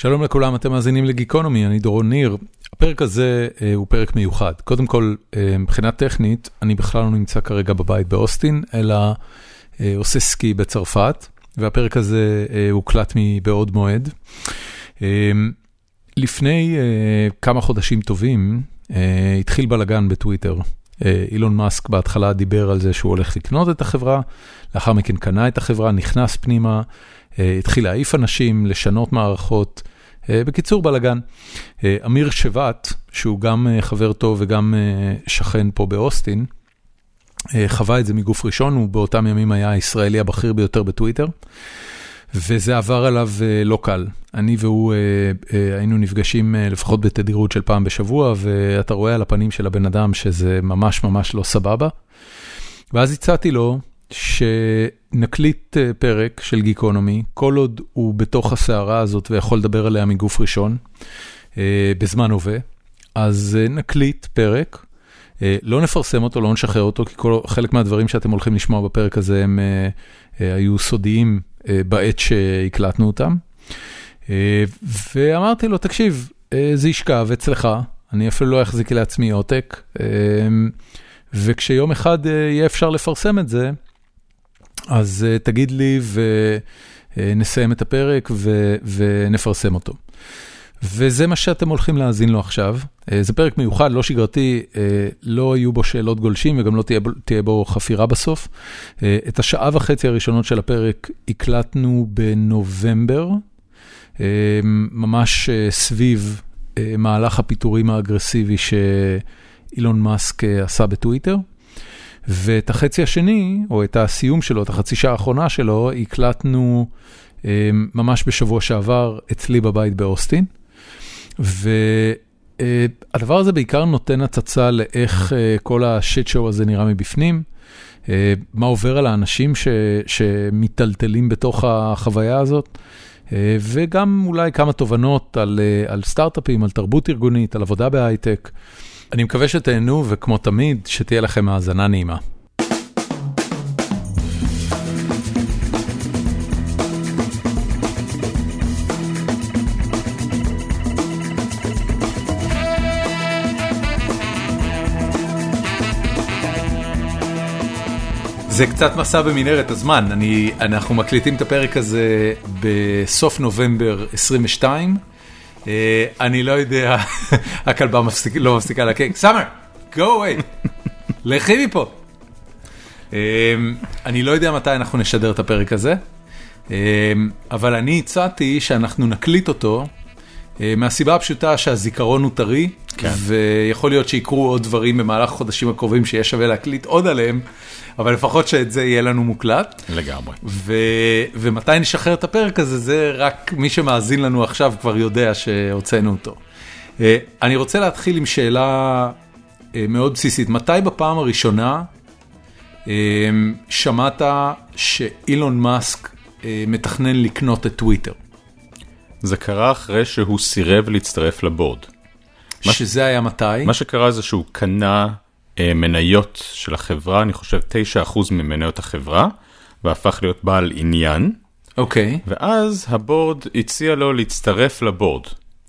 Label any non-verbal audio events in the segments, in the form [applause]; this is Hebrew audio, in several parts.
שלום לכולם, אתם מאזינים לגיקונומי, אני דורון ניר. הפרק הזה אה, הוא פרק מיוחד. קודם כל, אה, מבחינה טכנית, אני בכלל לא נמצא כרגע בבית באוסטין, אלא אה, עושה סקי בצרפת, והפרק הזה אה, הוקלט מבעוד מועד. אה, לפני אה, כמה חודשים טובים, אה, התחיל בלאגן בטוויטר. אה, אילון מאסק בהתחלה דיבר על זה שהוא הולך לקנות את החברה, לאחר מכן קנה את החברה, נכנס פנימה, אה, התחיל להעיף אנשים, לשנות מערכות. אה, בקיצור, בלאגן. אה, אמיר שבט, שהוא גם אה, חבר טוב וגם שכן פה באוסטין, חווה את זה מגוף ראשון, הוא באותם ימים היה הישראלי הבכיר ביותר בטוויטר, וזה עבר עליו לא קל. אני והוא היינו נפגשים לפחות בתדירות של פעם בשבוע, ואתה רואה על הפנים של הבן אדם שזה ממש ממש לא סבבה. ואז הצעתי לו שנקליט אה, פרק של גיקונומי, כל עוד הוא בתוך הסערה הזאת ויכול לדבר עליה מגוף ראשון, אה, בזמן הווה, אז אה, נקליט פרק, לא נפרסם אותו, לא נשחרר אותו, כי כל, חלק מהדברים שאתם הולכים לשמוע בפרק הזה הם היו סודיים בעת שהקלטנו אותם. ואמרתי לו, תקשיב, זה ישכב אצלך, אני אפילו לא אחזיק לעצמי עותק, וכשיום אחד יהיה אפשר לפרסם את זה, אז uh, תגיד לי ונסיים את הפרק ו, ונפרסם אותו. וזה מה שאתם הולכים להאזין לו עכשיו. Uh, זה פרק מיוחד, לא שגרתי, uh, לא יהיו בו שאלות גולשים וגם לא תהיה, תהיה בו חפירה בסוף. Uh, את השעה וחצי הראשונות של הפרק הקלטנו בנובמבר, uh, ממש uh, סביב uh, מהלך הפיטורים האגרסיבי שאילון מאסק uh, עשה בטוויטר. ואת החצי השני, או את הסיום שלו, את החצי שעה האחרונה שלו, הקלטנו אה, ממש בשבוע שעבר אצלי בבית באוסטין. והדבר הזה בעיקר נותן הצצה לאיך אה, כל השיט שואו הזה נראה מבפנים, אה, מה עובר על האנשים ש, שמיטלטלים בתוך החוויה הזאת. וגם אולי כמה תובנות על, על סטארט-אפים, על תרבות ארגונית, על עבודה בהייטק. אני מקווה שתהנו, וכמו תמיד, שתהיה לכם האזנה נעימה. זה קצת מסע במנהרת הזמן, אני, אנחנו מקליטים את הפרק הזה בסוף נובמבר 22. Uh, אני לא יודע, [laughs] הכלבה לא מפסיקה לקק, סאמר, go away, לכי מפה. Uh, אני לא יודע מתי אנחנו נשדר את הפרק הזה, uh, אבל אני הצעתי שאנחנו נקליט אותו מהסיבה הפשוטה שהזיכרון הוא טרי, כן. ויכול להיות שיקרו עוד דברים במהלך החודשים הקרובים שיהיה שווה להקליט עוד עליהם. אבל לפחות שאת זה יהיה לנו מוקלט. לגמרי. ו... ומתי נשחרר את הפרק הזה, זה רק מי שמאזין לנו עכשיו כבר יודע שהוצאנו אותו. אה, אני רוצה להתחיל עם שאלה אה, מאוד בסיסית. מתי בפעם הראשונה אה, שמעת שאילון מאסק מתכנן לקנות את טוויטר? זה קרה אחרי שהוא סירב להצטרף לבורד. שזה היה מתי? מה שקרה זה שהוא קנה מניות של החברה, אני חושב 9% ממניות החברה, והפך להיות בעל עניין. אוקיי. Okay. ואז הבורד הציע לו להצטרף לבורד.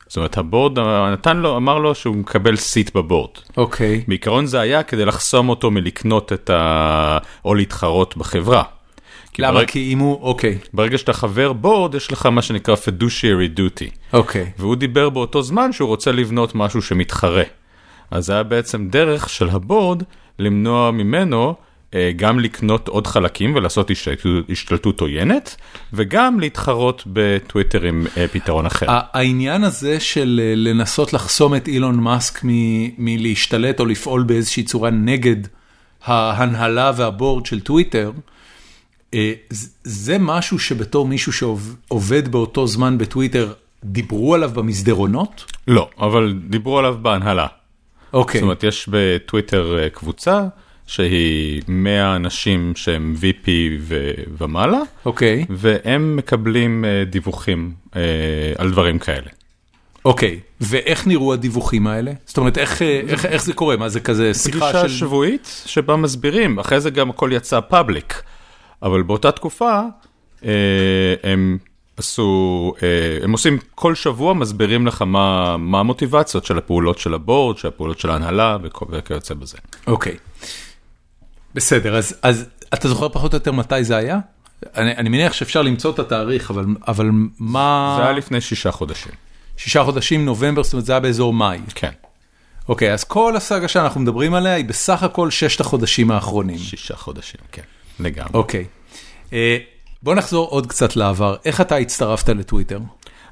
זאת אומרת, הבורד נתן לו, אמר לו שהוא מקבל סיט בבורד. אוקיי. Okay. בעיקרון זה היה כדי לחסום אותו מלקנות את ה... או להתחרות בחברה. למה? ברג... כי אם הוא, אוקיי. Okay. ברגע שאתה חבר בורד, יש לך מה שנקרא fiduciary duty. אוקיי. והוא דיבר באותו זמן שהוא רוצה לבנות משהו שמתחרה. אז זה היה בעצם דרך של הבורד למנוע ממנו אה, גם לקנות עוד חלקים ולעשות השתלטות, השתלטות עוינת, וגם להתחרות בטוויטר עם אה, פתרון אחר. העניין הזה של אה, לנסות לחסום את אילון מאסק מלהשתלט או לפעול באיזושהי צורה נגד ההנהלה והבורד של טוויטר, זה משהו שבתור מישהו שעובד באותו זמן בטוויטר, דיברו עליו במסדרונות? לא, אבל דיברו עליו בהנהלה. אוקיי. זאת אומרת, יש בטוויטר אה, קבוצה שהיא 100 אנשים שהם VP ומעלה, אוקיי. והם מקבלים אה, דיווחים אה, על דברים כאלה. אוקיי, ואיך נראו הדיווחים האלה? זאת אומרת, איך, איך, איך זה קורה? מה זה כזה שיחה של... פגישה שבועית שבה מסבירים, אחרי זה גם הכל יצא פאבליק, אבל באותה תקופה הם עשו, אה, הם עושים כל שבוע, מסבירים לך מה, מה המוטיבציות של הפעולות של הבורד, של הפעולות של ההנהלה וכ- וכיוצא בזה. אוקיי. בסדר, אז, אז אתה זוכר פחות או יותר מתי זה היה? אני, אני מניח שאפשר למצוא את התאריך, אבל, אבל מה... זה היה לפני שישה חודשים. שישה חודשים, נובמבר, זאת אומרת זה היה באזור מאי. כן, אוקיי, אז כל הסאגה שאנחנו מדברים עליה היא בסך הכל ששת החודשים האחרונים. שישה חודשים, כן, לגמרי. אוקיי. אה, בוא נחזור עוד קצת לעבר. איך אתה הצטרפת לטוויטר?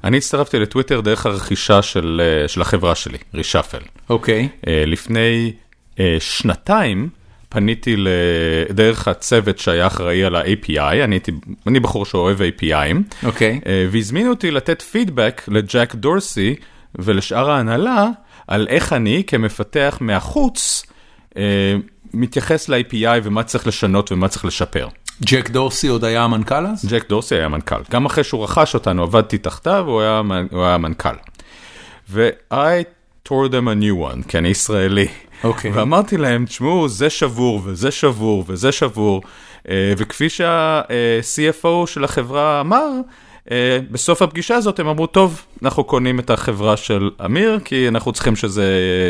אני הצטרפתי לטוויטר דרך הרכישה של, אה, של החברה שלי, רישאפל. אוקיי. אה, לפני שנתיים פניתי דרך הצוות שהיה אחראי על ה-API, אני, הייתי, אני בחור שאוהב API'ים, אוקיי. והזמינו אותי לתת פידבק לג'ק דורסי ולשאר ההנהלה על איך אני כמפתח מהחוץ מתייחס ל-API ומה צריך לשנות ומה צריך לשפר. ג'ק דורסי עוד היה המנכ"ל אז? ג'ק דורסי היה מנכ"ל. גם אחרי שהוא רכש אותנו, עבדתי תחתיו, הוא היה, הוא היה מנכ"ל. ו-I tore them a new one, כי אני ישראלי. אוקיי. ואמרתי להם, תשמעו, זה שבור וזה שבור וזה שבור, אה, וכפי שה-CFO של החברה אמר, אה, בסוף הפגישה הזאת הם אמרו, טוב, אנחנו קונים את החברה של אמיר, כי אנחנו צריכים שזה,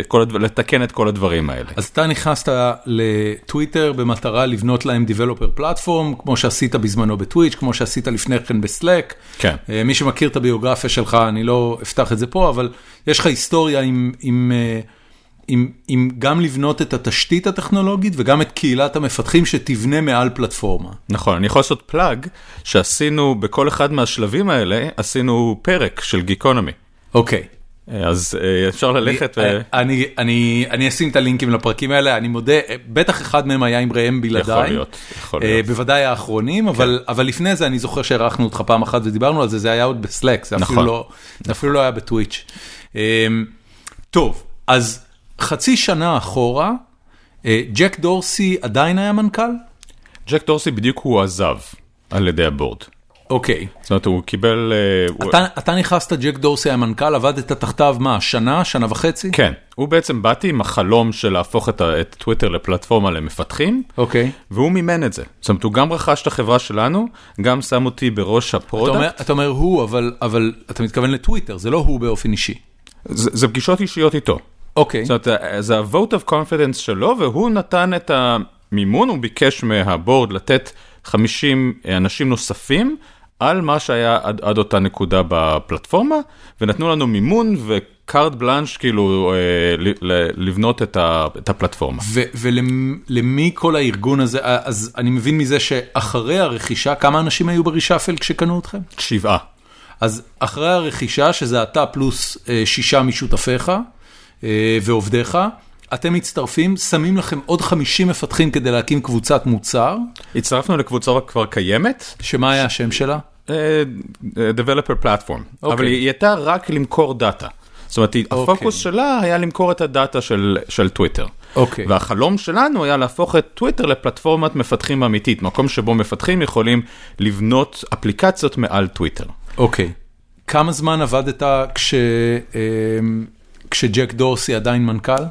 כל הדבר, לתקן את כל הדברים האלה. אז אתה נכנסת לטוויטר במטרה לבנות להם Developer Platform, כמו שעשית בזמנו בטוויץ', כמו שעשית לפני כן בסלאק. כן. אה, מי שמכיר את הביוגרפיה שלך, אני לא אפתח את זה פה, אבל יש לך היסטוריה עם, עם, אה, עם, עם גם לבנות את התשתית הטכנולוגית וגם את קהילת המפתחים שתבנה מעל פלטפורמה. נכון, אני יכול לעשות פלאג שעשינו בכל אחד מהשלבים האלה, עשינו פרק של גיקונומי. אוקיי. אז אה, אפשר ללכת ו... אני, אני, אני, אשים את הלינקים לפרקים האלה, אני מודה, אה, בטח אחד מהם היה עם ראם בלעדיי. יכול להיות, יכול אה, להיות. כן. בוודאי האחרונים, אבל, אבל לפני זה אני זוכר שהערכנו אותך פעם אחת ודיברנו על זה, זה היה עוד בסלאק, זה, אפילו נכון. לא, זה אפילו לא היה בטוויץ'. אה, טוב, אז חצי שנה אחורה, אה, ג'ק דורסי עדיין היה מנכ"ל? ג'ק דורסי בדיוק הוא עזב על ידי הבורד. אוקיי. זאת אומרת, הוא קיבל... אה, הוא- אתה, אתה נכנסת, ג'ק דורסי היה מנכ"ל, עבדת תחתיו מה, שנה, שנה וחצי? כן, הוא בעצם באתי עם החלום של להפוך את את טוויטר לפלטפורמה למפתחים, אוקיי. והוא מימן את זה. זאת אומרת, הוא גם רכש את החברה שלנו, גם שם אותי בראש אתה אומר, ה product. אתה אומר הוא, אבל, אבל אתה מתכוון לטוויטר, זה לא הוא באופן אישי. זה זה פגישות אישיות איתו. אוקיי. זאת אומרת, זה ה-vote of confidence שלו, והוא נתן את המימון, הוא ביקש מה board לתת 50 אנשים נוספים על מה שהיה עד, עד אותה נקודה בפלטפורמה, ונתנו לנו מימון וקארט בלאנש, כאילו, אה, ל- ל- לבנות את, ה, את הפלטפורמה. ולמי כל הארגון הזה, אז אני מבין מזה שאחרי הרכישה, כמה אנשים היו ברישאפל כשקנו אתכם? שבעה. אז אחרי הרכישה, שזה אתה פלוס אה, שישה משותפיך אה, ועובדיך, אתם מצטרפים, שמים לכם עוד 50 מפתחים כדי להקים קבוצת מוצר, הצטרפנו לקבוצה כבר קיימת, שמה היה השם שלה? אה, אה, Developer Platform, אוקיי. אבל היא הייתה רק למכור דאטה. זאת אומרת, היא- אוקיי. הפוקוס שלה היה למכור את הדאטה של, של טוויטר. אוקיי. והחלום שלנו היה להפוך את טוויטר לפלטפורמת מפתחים אמיתית, מקום שבו מפתחים יכולים לבנות אפליקציות מעל טוויטר. אוקיי. כמה זמן עבדת כש, אה, כשג'ק דורסי עדיין מנכ"ל?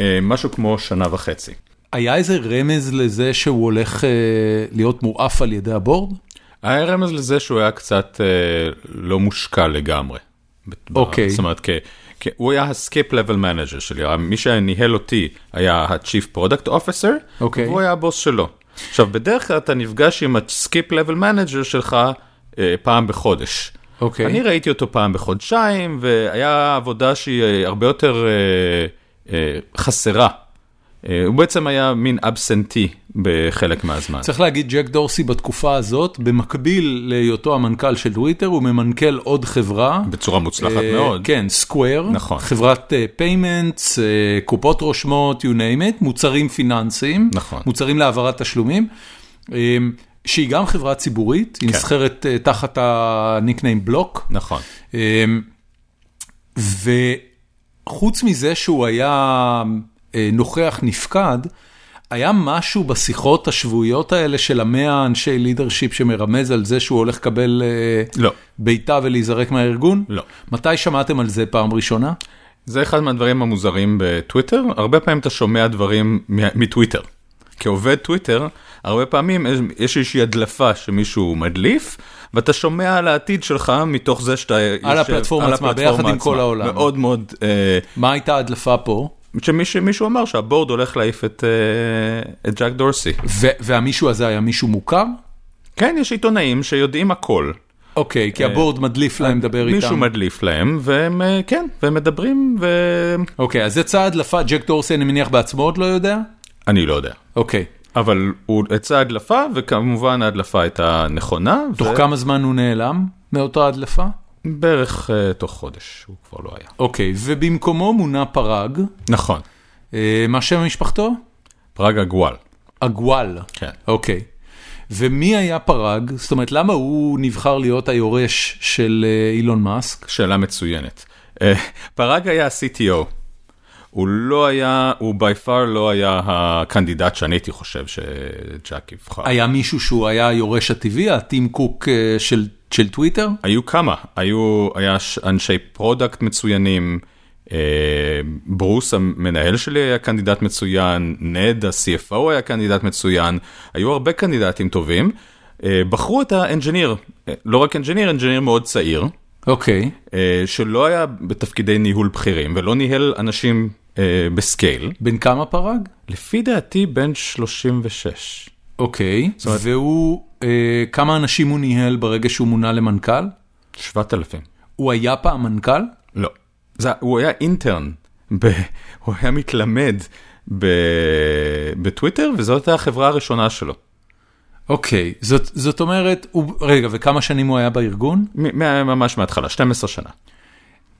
אה, משהו כמו שנה וחצי. היה איזה רמז לזה שהוא הולך אה, להיות מועף על ידי הבורד? היה רמז לזה שהוא היה קצת אה, לא מושקע לגמרי. אוקיי. זאת אומרת, כ, כ, הוא היה ה-skip level manager שלי, מי שניהל אותי היה ה-chief product officer, אוקיי. והוא היה הבוס שלו. עכשיו, בדרך כלל אתה נפגש עם ה-skip level manager שלך אה, פעם בחודש. אוקיי. אני ראיתי אותו פעם בחודשיים, והיה עבודה שהיא אה, הרבה יותר אה, אה, חסרה. אה, הוא בעצם היה מין absentee בחלק מהזמן. צריך להגיד, ג'ק דורסי בתקופה הזאת, במקביל להיותו המנכ"ל של טוויטר, הוא ממנכ"ל עוד חברה. בצורה מוצלחת אה, מאוד. כן, סקוואר. נכון. חברת payments, קופות רושמות, you name it, מוצרים פיננסיים. נכון. מוצרים להעברת תשלומים. אה, שהיא גם חברה ציבורית, היא כן. נסחרת אה, תחת ה nickname בלוק. נכון. אמ, וחוץ מזה שהוא היה אה, נוכח נפקד, היה משהו בשיחות השבועיות האלה של המאה אנשי לידרשיפ שמרמז על זה שהוא הולך לקבל אה, לא. בעיטה ולהיזרק מהארגון? לא. מתי שמעתם על זה פעם ראשונה? זה אחד מהדברים המוזרים בטוויטר, הרבה פעמים אתה שומע דברים מטוויטר. כעובד טוויטר, הרבה פעמים יש- איזושהי הדלפה שמישהו מדליף, ואתה שומע על העתיד שלך מתוך זה שאתה יושב... על הפלטפורמה עצמה, ביחד עם כל העולם. מאוד מאוד... אה, מה הייתה ההדלפה פה? שמישהו מישהו אמר שהבורד הולך להעיף את, אה, את ג'ק דורסי. ו- והמישהו הזה היה מישהו מוכר? כן, יש עיתונאים שיודעים הכל. אוקיי, כי הבורד מדליף להם לדבר איתם. מישהו מדליף להם, והם, אה, כן, והם מדברים, ואני אוקיי, אז יצאה הדלפה, ג'ק דורסי אני מניח בעצמו עוד לא יודע? לא יודע. אוקיי. אבל הוא יצא הדלפה, וכמובן ההדלפה הייתה נכונה. תוך ו- כמה זמן הוא נעלם מאותה הדלפה? בערך uh, תוך חודש, הוא כבר לא היה. אוקיי, ובמקומו מונה פרג, נכון, אה, מה שם משפחתו? פראג הגואל. אגואל. כן. אוקיי. ומי היה פרג? זאת אומרת, למה הוא נבחר להיות היורש של אה, אילון מאסק? שאלה מצוינת. Uh, פראג היה ה-CTO. הוא לא היה, הוא by far לא היה ה candidate שאני הייתי חושב שג'אק יבחר. היה מישהו שהוא היה היורש הטבעי, הטים קוק אה, של, של טוויטר? היו כמה, היו, היה אנשי product מצוינים, אה, ברוס המנהל שלי היה candidate מצוין, נד ה-CFO היה candidate מצוין, היו הרבה קנדידטים טובים. אה, בחרו את ה engineer, אה, לא רק engineer, engineer מאוד צעיר, אוקיי. אה, שלא היה בתפקידי ניהול בכירים ולא ניהל אנשים ב scale. בן כמה פרג? לפי דעתי בן 36. אוקיי. והוא, אה, כמה אנשים הוא ניהל ברגע שהוא מונה למנכ"ל? 7,000. הוא היה פעם מנכ"ל? לא. זה, הוא היה intern, ב, הוא היה מתלמד ב, בטוויטר, וזאת הייתה החברה הראשונה שלו. אוקיי. זאת, זאת אומרת, הוא, רגע, וכמה שנים הוא היה בארגון? מ- ממש מההתחלה, 12 שנה.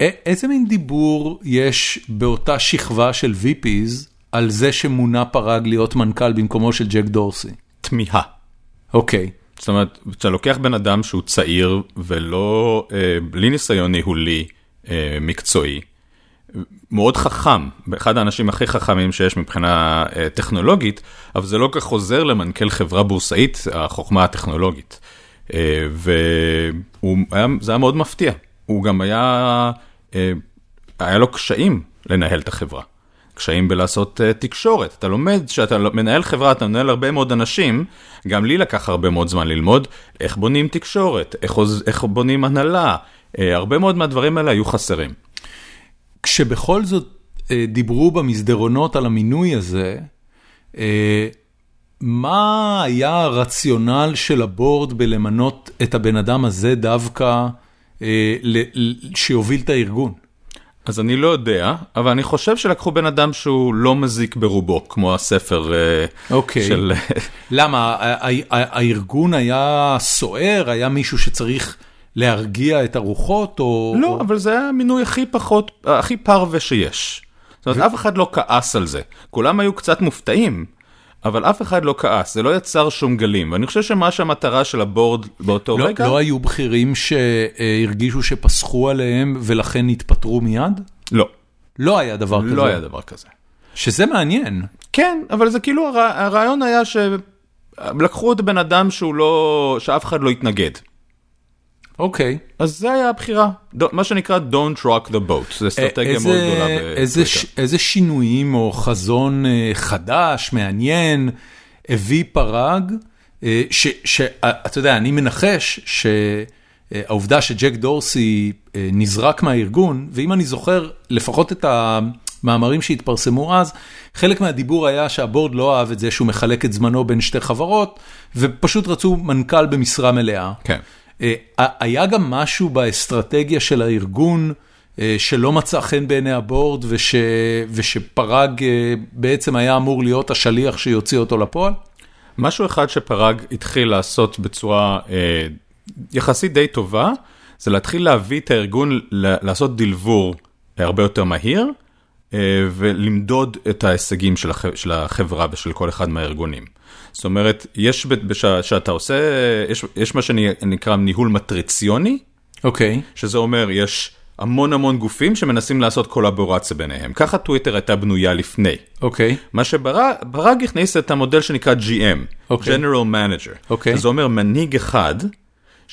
איזה מין דיבור יש באותה שכבה של VPs על זה שמונה פרג להיות מנכ"ל במקומו של ג'ק דורסי? תמיהה. אוקיי. זאת אומרת, כשאתה לוקח בן אדם שהוא צעיר ולא, אה, בלי ניסיון ניהולי אה, מקצועי, מאוד חכם, אחד האנשים הכי חכמים שיש מבחינה אה, טכנולוגית, אבל זה לא כך עוזר למנכ"ל חברה בורסאית, החוכמה הטכנולוגית. אה, וזה היה מאוד מפתיע. הוא גם היה, אה, היה לו קשיים לנהל את החברה. קשיים בלעשות uh, תקשורת. אתה לומד, כשאתה מנהל חברה, אתה מנהל הרבה מאוד אנשים, גם לי לקח הרבה מאוד זמן ללמוד איך בונים תקשורת, איך, איך בונים הנהלה, uh, הרבה מאוד מהדברים האלה היו חסרים. כשבכל זאת אה, דיברו במסדרונות על המינוי הזה, אה, מה היה הרציונל של הבורד בלמנות את הבן אדם הזה דווקא אה, שיוביל את הארגון? אז אני לא יודע, אבל אני חושב שלקחו בן אדם שהוא לא מזיק ברובו, כמו הספר uh, אוקיי. של... [laughs] למה? הארגון היה סוער? היה מישהו שצריך להרגיע את הרוחות? או... לא, אבל זה היה המינוי הכי פחות, הכי פרווה שיש. זאת אומרת, אף אחד לא כעס על זה. כולם היו קצת מופתעים, אבל אף אחד לא כעס, זה לא יצר שום גלים. ואני חושב שמה שהמטרה של הבורד באותו לא, רגע... לא היו בכירים שהרגישו שפסחו עליהם ולכן התפטרו מיד? לא, לא היה דבר כזה. לא היה דבר כזה. שזה מעניין. כן, אבל זה כאילו, הרע- הרעיון היה שלקחו את הבן אדם שהוא לא, שאף אחד לא התנגד. אוקיי. אז זה היה הבחירה, מה שנקרא Don't rock the boat, זו אסטרטגיה איזה- מאוד גדולה איזה, בטוויטר. ש- איזה שינויים או חזון אה, חדש, מעניין, הביא פרג, אה, שאתה יודע, אני מנחש שהעובדה שג'ק דורסי אה, נזרק מהארגון, ואם אני זוכר לפחות את המאמרים שהתפרסמו אז, חלק מהדיבור היה שהבורד לא אהב את זה שהוא מחלק את זמנו בין שתי חברות, ופשוט רצו מנכ"ל במשרה מלאה. כן. אה, היה גם משהו באסטרטגיה של הארגון אה, שלא מצא חן בעיני הבורד וש, ושפרג אה, בעצם היה אמור להיות השליח שיוציא אותו לפועל? משהו אחד שפרג התחיל לעשות בצורה יחסית די טובה, זה להתחיל להביא את הארגון לעשות דלבור הרבה יותר מהיר, ולמדוד את ההישגים של, הח, של החברה ושל כל אחד מהארגונים. זאת אומרת, יש, כשאתה עושה, יש, יש מה שנקרא ניהול מטריציוני, אוקיי. שזה אומר, יש המון המון גופים שמנסים לעשות קולבורציה ביניהם. ככה טוויטר הייתה בנויה לפני. אוקיי. מה שברג הכניס את המודל שנקרא GM, אוקיי. General Manager. אוקיי. שזה אומר מנהיג אחד,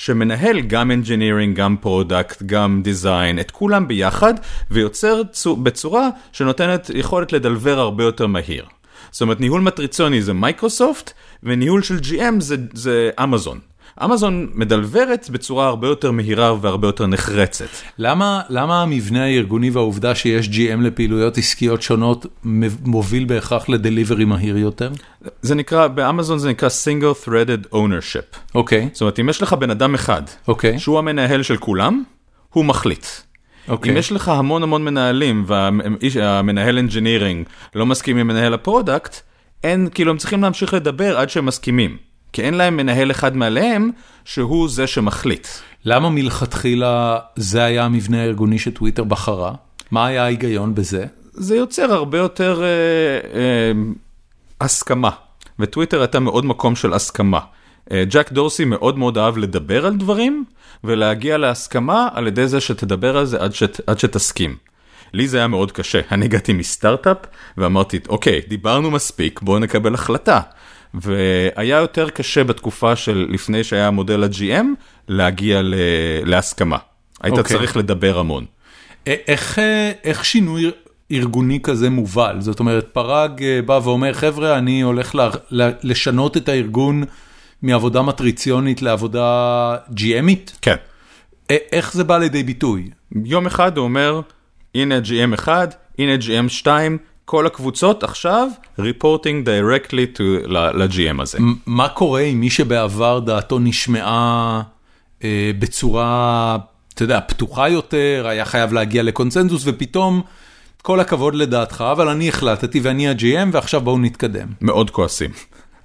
שמנהל גם Engineering, גם Product, גם Design, את כולם ביחד, ויוצר צו- בצורה שנותנת יכולת לדלבר הרבה יותר מהיר. זאת אומרת, ניהול מטריצוני זה מייקרוסופט, וניהול של GM זה אמזון. אמזון מדלברת בצורה הרבה יותר מהירה והרבה יותר נחרצת. למה, למה המבנה הארגוני והעובדה שיש GM לפעילויות עסקיות שונות מוביל בהכרח ל delivery מהיר יותר? זה נקרא, באמזון זה נקרא single threaded ownership. אוקיי. זאת אומרת, אם יש לך בן אדם אחד, אוקיי. שהוא המנהל של כולם, הוא מחליט. אוקיי. אם יש לך המון המון מנהלים והמנהל engineering לא מסכים עם מנהל ה product, אין, כאילו הם צריכים להמשיך לדבר עד שהם מסכימים. כי אין להם מנהל אחד מעליהם שהוא זה שמחליט. למה מלכתחילה זה היה המבנה הארגוני שטוויטר בחרה? מה היה ההיגיון בזה? זה יוצר הרבה יותר אה, אה, הסכמה, וטוויטר הייתה מאוד מקום של הסכמה. אה, ג'ק דורסי מאוד מאוד אהב לדבר על דברים, ולהגיע להסכמה על ידי זה שתדבר על זה עד, שת, עד שתסכים. לי זה היה מאוד קשה, אני הגעתי מסטארט-אפ ואמרתי, אוקיי, דיברנו מספיק, בואו נקבל החלטה. והיה יותר קשה בתקופה של לפני שהיה מודל ה-GM להגיע ל- להסכמה. היית אוקיי. צריך לדבר המון. איך, אה, איך שינוי ארגוני כזה מובל? זאת אומרת, פראג אה, בא ואומר, חבר'ה, אני הולך ל- לשנות את הארגון מעבודה מטריציונית לעבודה GMית? כן. איך זה בא לידי ביטוי? יום אחד הוא אומר, הנה GM 1, הנה GM 2, כל הקבוצות עכשיו reporting directly to ל-GM הזה. מה קורה עם מי שבעבר דעתו נשמעה אה, בצורה, אתה יודע, פתוחה יותר, היה חייב להגיע לקונצנזוס, ופתאום, כל הכבוד לדעתך, אבל אני החלטתי ואני ה-GM, ועכשיו בואו נתקדם. מאוד כועסים.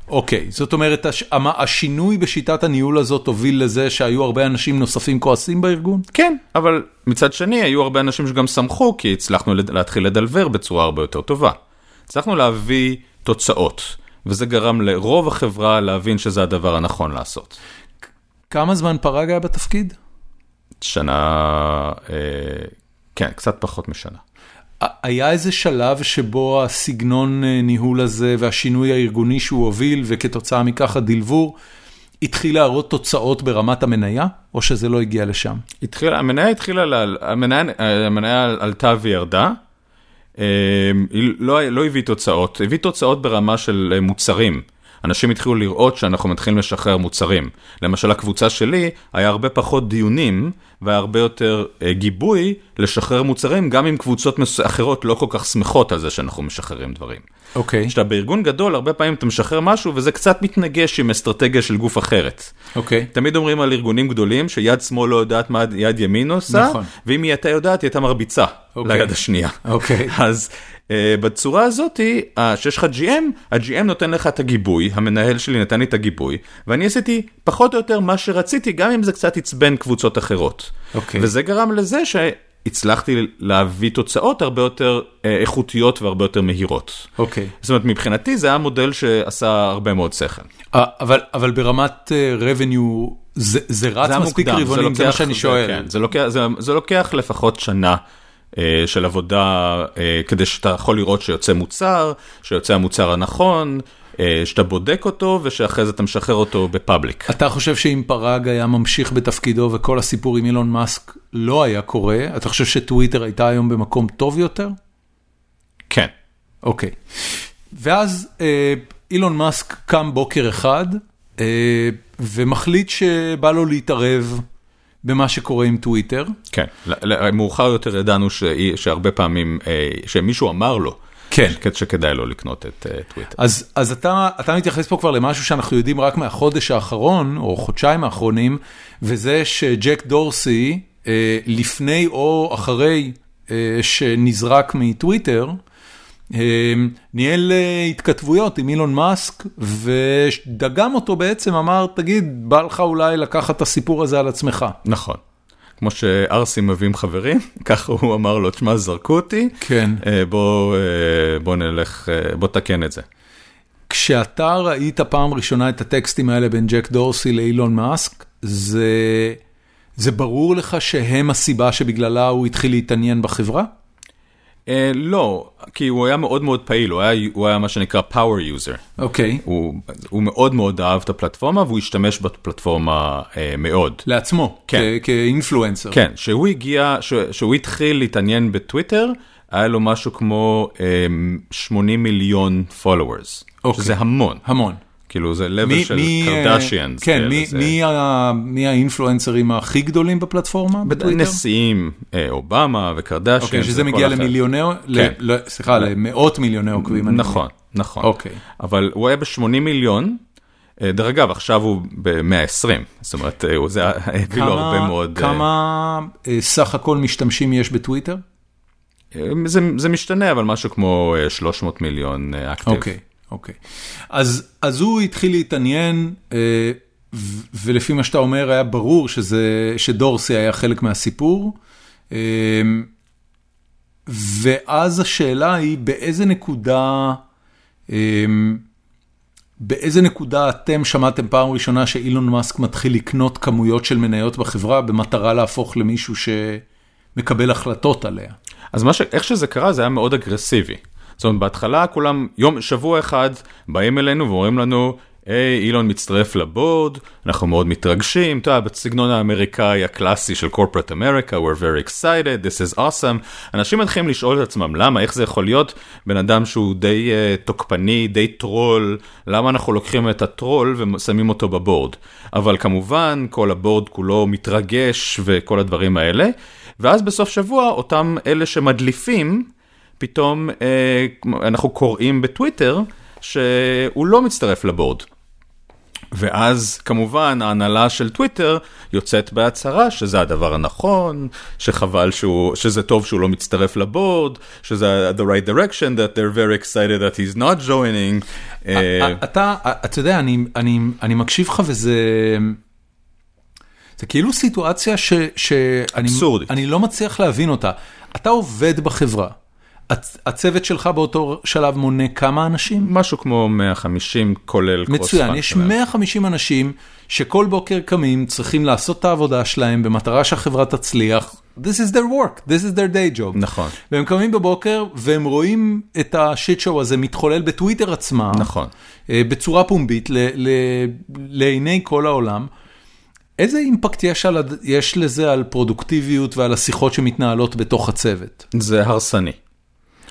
אוקיי, זאת אומרת, הש, השינוי בשיטת הניהול הזאת הוביל לזה שהיו הרבה אנשים נוספים כועסים בארגון? כן, אבל מצד שני היו הרבה אנשים שגם שמחו כי הצלחנו להתחיל לדלבר בצורה הרבה יותר טובה. הצלחנו להביא תוצאות, וזה גרם לרוב החברה להבין שזה הדבר הנכון לעשות. כמה זמן פראג היה בתפקיד? שנה, אה, כן, קצת פחות משנה. היה איזה שלב שבו הסגנון אה, ניהול הזה והשינוי הארגוני שהוא הוביל, וכתוצאה מכך הדלבור, התחיל להראות תוצאות ברמת המניה, או שזה לא הגיע לשם? התחילה, המניה התחילה, לה, המניה, המניה עלתה וירדה, אה, היא לא, לא הביא תוצאות, הביא תוצאות ברמה של אה, מוצרים. אנשים התחילו לראות שאנחנו מתחילים לשחרר מוצרים. למשל, הקבוצה שלי, היה הרבה פחות דיונים והיה הרבה יותר אה, גיבוי לשחרר מוצרים, גם אם קבוצות מס- אחרות לא כל כך שמחות על זה שאנחנו משחררים דברים. אוקיי, כשאתה בארגון גדול, הרבה פעמים אתה משחרר משהו וזה קצת מתנגש עם אסטרטגיה של גוף אחרת. אוקיי. תמיד אומרים על ארגונים גדולים שיד שמאל לא יודעת מה יד ימין עושה, נכון. ואם היא הייתה יודעת היא הייתה מרביצה אוקיי. ליד השנייה. אוקיי. [laughs] אז uh, בצורה הזאתי, uh, שיש לך GM, ה-GM נותן לך את הגיבוי, המנהל שלי נתן לי את הגיבוי, ואני עשיתי פחות או יותר מה שרציתי, גם אם זה קצת עצבן קבוצות אחרות. אוקיי. וזה גרם לזה שהצלחתי להביא תוצאות הרבה יותר uh, איכותיות והרבה יותר מהירות. אוקיי. זאת אומרת, מבחינתי זה היה מודל שעשה הרבה מאוד שכל. אה, אבל, אבל ברמת uh, revenue, זה, זה רץ היה מספיק מוקדם, רבעונים, זה מה לוקח- שאני שואל. כן, זה, לוקח, זה, זה לוקח לפחות שנה אה, של עבודה אה, כדי שאתה יכול לראות שיוצא מוצר, שיוצא המוצר הנכון, אה, שאתה בודק אותו ושאחרי זה אתה משחרר אותו בפאבליק. אתה חושב שאם פראג היה ממשיך בתפקידו וכל הסיפור עם אילון מאסק לא היה קורה, אתה חושב שטוויטר הייתה היום במקום טוב יותר? כן. אוקיי. ואז אה, אילון מאסק קם בוקר אחד אה, ומחליט שבא לו להתערב במה שקורה עם טוויטר. כן, מאוחר יותר ידענו. שהרבה פעמים, אה, שמישהו אמר לו, כן. שכדאי לו לקנות את אה, טוויטר. אז, אז אתה, אתה מתייחס פה כבר למשהו שאנחנו יודעים רק מהחודש האחרון, או חודשיים האחרונים, וזה שג'ק דורסי, אה, לפני או אחרי שנזרק מטוויטר, ניהל אה, התכתבויות עם אילון מאסק, ודגם אותו בעצם, אמר, תגיד, בא לך אולי לקחת את הסיפור הזה על עצמך. נכון. כמו שערסים מביאים חברים, [laughs] ככה הוא אמר לו, תשמע, זרקו אותי, כן. אה, בוא, אה, בוא נלך, בוא תקן את זה. כשאתה ראית פעם ראשונה את הטקסטים האלה בין ג'ק דורסי לאילון מאסק, זה, זה ברור לך שהם הסיבה שבגללה הוא התחיל להתעניין בחברה? אה, לא, כי הוא היה מאוד מאוד פעיל, הוא היה, הוא היה מה שנקרא power user. אוקיי. הוא, הוא מאוד מאוד אהב את הפלטפורמה והוא השתמש בפלטפורמה אה, מאוד. לעצמו, כן. כאינפלואנסר. כן, שהוא הגיע, ש, שהוא התחיל להתעניין בטוויטר, היה לו משהו כמו אה, 80 מיליון followers, אוקיי. שזה המון. המון. כאילו זה level מי- של מי, קרדשיאנס. כן, מי- מי ה- מי האינפלואנסרים הכי גדולים בפלטפורמה בטוויטר? נשיאים, אה, אובמה וקרדשיאנס. אוקיי, שזה וכל מגיע. למיליוני, ל- כן. לא, סליחה, למאות מיליוני עוקבים. אני נכון, נכון. אוקיי. אבל הוא היה ב-80 מיליון. אה, דרך אגב, עכשיו הוא ב-120, זאת אומרת, אה, הוא- זה הביא לו הרבה מאוד... כמה אה, סך הכל משתמשים יש בטוויטר? זה, זה משתנה, אבל משהו כמו אה, 300 מיליון אקטיב. אוקיי, אוקיי. אז, אז הוא התחיל להתעניין, אה, ולפי מה שאתה אומר, היה ברור שזה, שדורסי היה חלק מהסיפור. אה, ואז השאלה היא, באיזה נקודה, אה, באיזה נקודה אתם שמעתם פעם ראשונה שאילון מאסק מתחיל לקנות כמויות של מניות בחברה במטרה להפוך למישהו שמקבל החלטות עליה? אז מה ש... איך שזה קרה זה היה מאוד אגרסיבי. זאת אומרת, בהתחלה כולם, יום, שבוע אחד, באים אלינו ואומרים לנו, היי, אילון מצטרף ל board, אנחנו מאוד מתרגשים, אתה יודע, בסגנון האמריקאי הקלאסי של corporate America, we're very excited, this is awesome. אנשים מתחילים לשאול את עצמם, למה, איך זה יכול להיות בן אדם שהוא די אה, תוקפני, די טרול, למה אנחנו לוקחים את הטרול ושמים אותו ב board? אבל כמובן, כל ה board כולו מתרגש וכל הדברים האלה. ואז בסוף שבוע, אותם אלה שמדליפים, פתאום אה, אנחנו קוראים בטוויטר שהוא לא מצטרף לבורד. ואז כמובן ההנהלה של טוויטר יוצאת בהצהרה שזה הדבר הנכון, שחבל שהוא, שזה טוב שהוא לא מצטרף לבורד, שזה the right direction, that they're very excited that he's not joining. אה, אתה, אתה יודע, אני, אני, אני מקשיב לך וזה... זה כאילו סיטואציה ש, שאני אבסורדית. אני לא מצליח להבין אותה. אתה עובד בחברה, הצוות שלך באותו שלב מונה כמה אנשים? משהו כמו 150 כולל קרוס מצוין, יש 150 אנשים שכל בוקר קמים, צריכים לעשות את העבודה שלהם במטרה שהחברה תצליח. This is their work, this is their day job. נכון, והם קמים בבוקר והם רואים את השיט שואו הזה מתחולל בטוויטר עצמה. נכון. אה, בצורה פומבית ל, ל, לעיני כל העולם. איזה אימפקט יש, על, יש לזה על פרודוקטיביות ועל השיחות שמתנהלות בתוך הצוות? זה הרסני.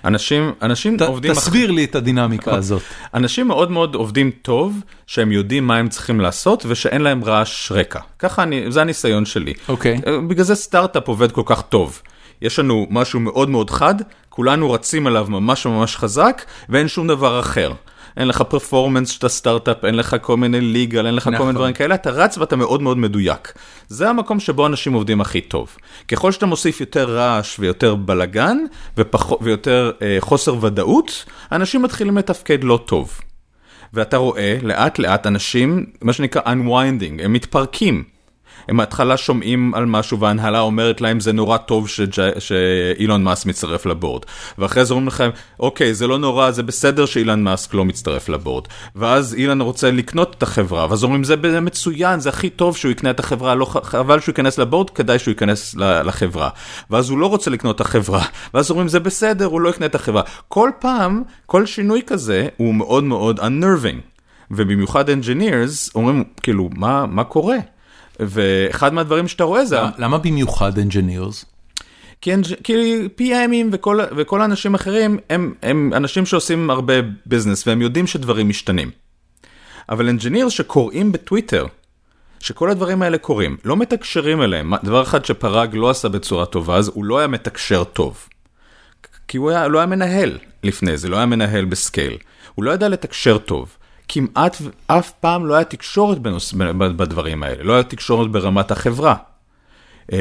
אנשים, אנשים ת, עובדים... אח- תסביר לי את הדינמיקה הזאת. אנשים מאוד מאוד עובדים טוב, שהם יודעים מה הם צריכים לעשות ושאין להם רעש רקע. ככה אני, זה הניסיון שלי. אוקיי. אה, בגלל זה סטארט-אפ עובד כל כך טוב. יש לנו משהו מאוד מאוד חד, כולנו רצים עליו ממש ממש חזק, ואין שום דבר אחר. אין לך פרפורמנס שאתה סטארט-אפ, אין לך כל מיני ליגל, אין לך כל נכון. מיני דברים כאלה, אתה רץ ואתה מאוד מאוד מדויק. זה המקום שבו אנשים עובדים הכי טוב. ככל שאתה מוסיף יותר רעש ויותר בלגן, ופח... ויותר אה, חוסר ודאות, אנשים מתחילים לתפקד לא טוב. ואתה רואה לאט לאט אנשים, מה שנקרא unwinding, הם מתפרקים. הם בהתחלה שומעים על משהו וההנהלה אומרת להם זה נורא טוב שאילון מאסק מצטרף לבורד. ואחרי זה אומרים לכם, אוקיי, זה לא נורא, זה בסדר שאילון מאסק לא מצטרף לבורד. ואז אילון רוצה לקנות את החברה, ואז אומרים זה מצוין, זה הכי טוב שהוא יקנה את החברה, לא ח- חבל שהוא ייכנס לבורד, כדאי שהוא ייכנס לחברה. ואז הוא לא רוצה לקנות את החברה, ואז אומרים זה בסדר, הוא לא יקנה את החברה. כל פעם, כל שינוי כזה הוא מאוד מאוד unnerving. ובמיוחד engineers אומרים כאילו מה מה קורה. ואחד מהדברים שאתה רואה זה למה במיוחד engineers? כי, כי PMים וכל, וכל האנשים אחרים הם, הם אנשים שעושים הרבה ביזנס והם יודעים שדברים משתנים. אבל engineers שקוראים בטוויטר, שכל הדברים האלה קורים, לא מתקשרים אליהם. דבר אחד שפראג לא עשה בצורה טובה, אז הוא לא היה מתקשר טוב. כי הוא היה, לא היה מנהל לפני זה, לא היה מנהל בסקייל. הוא לא ידע לתקשר טוב. כמעט אף פעם לא היה תקשורת בנוס, בדברים האלה, לא היה תקשורת ברמת החברה. אה,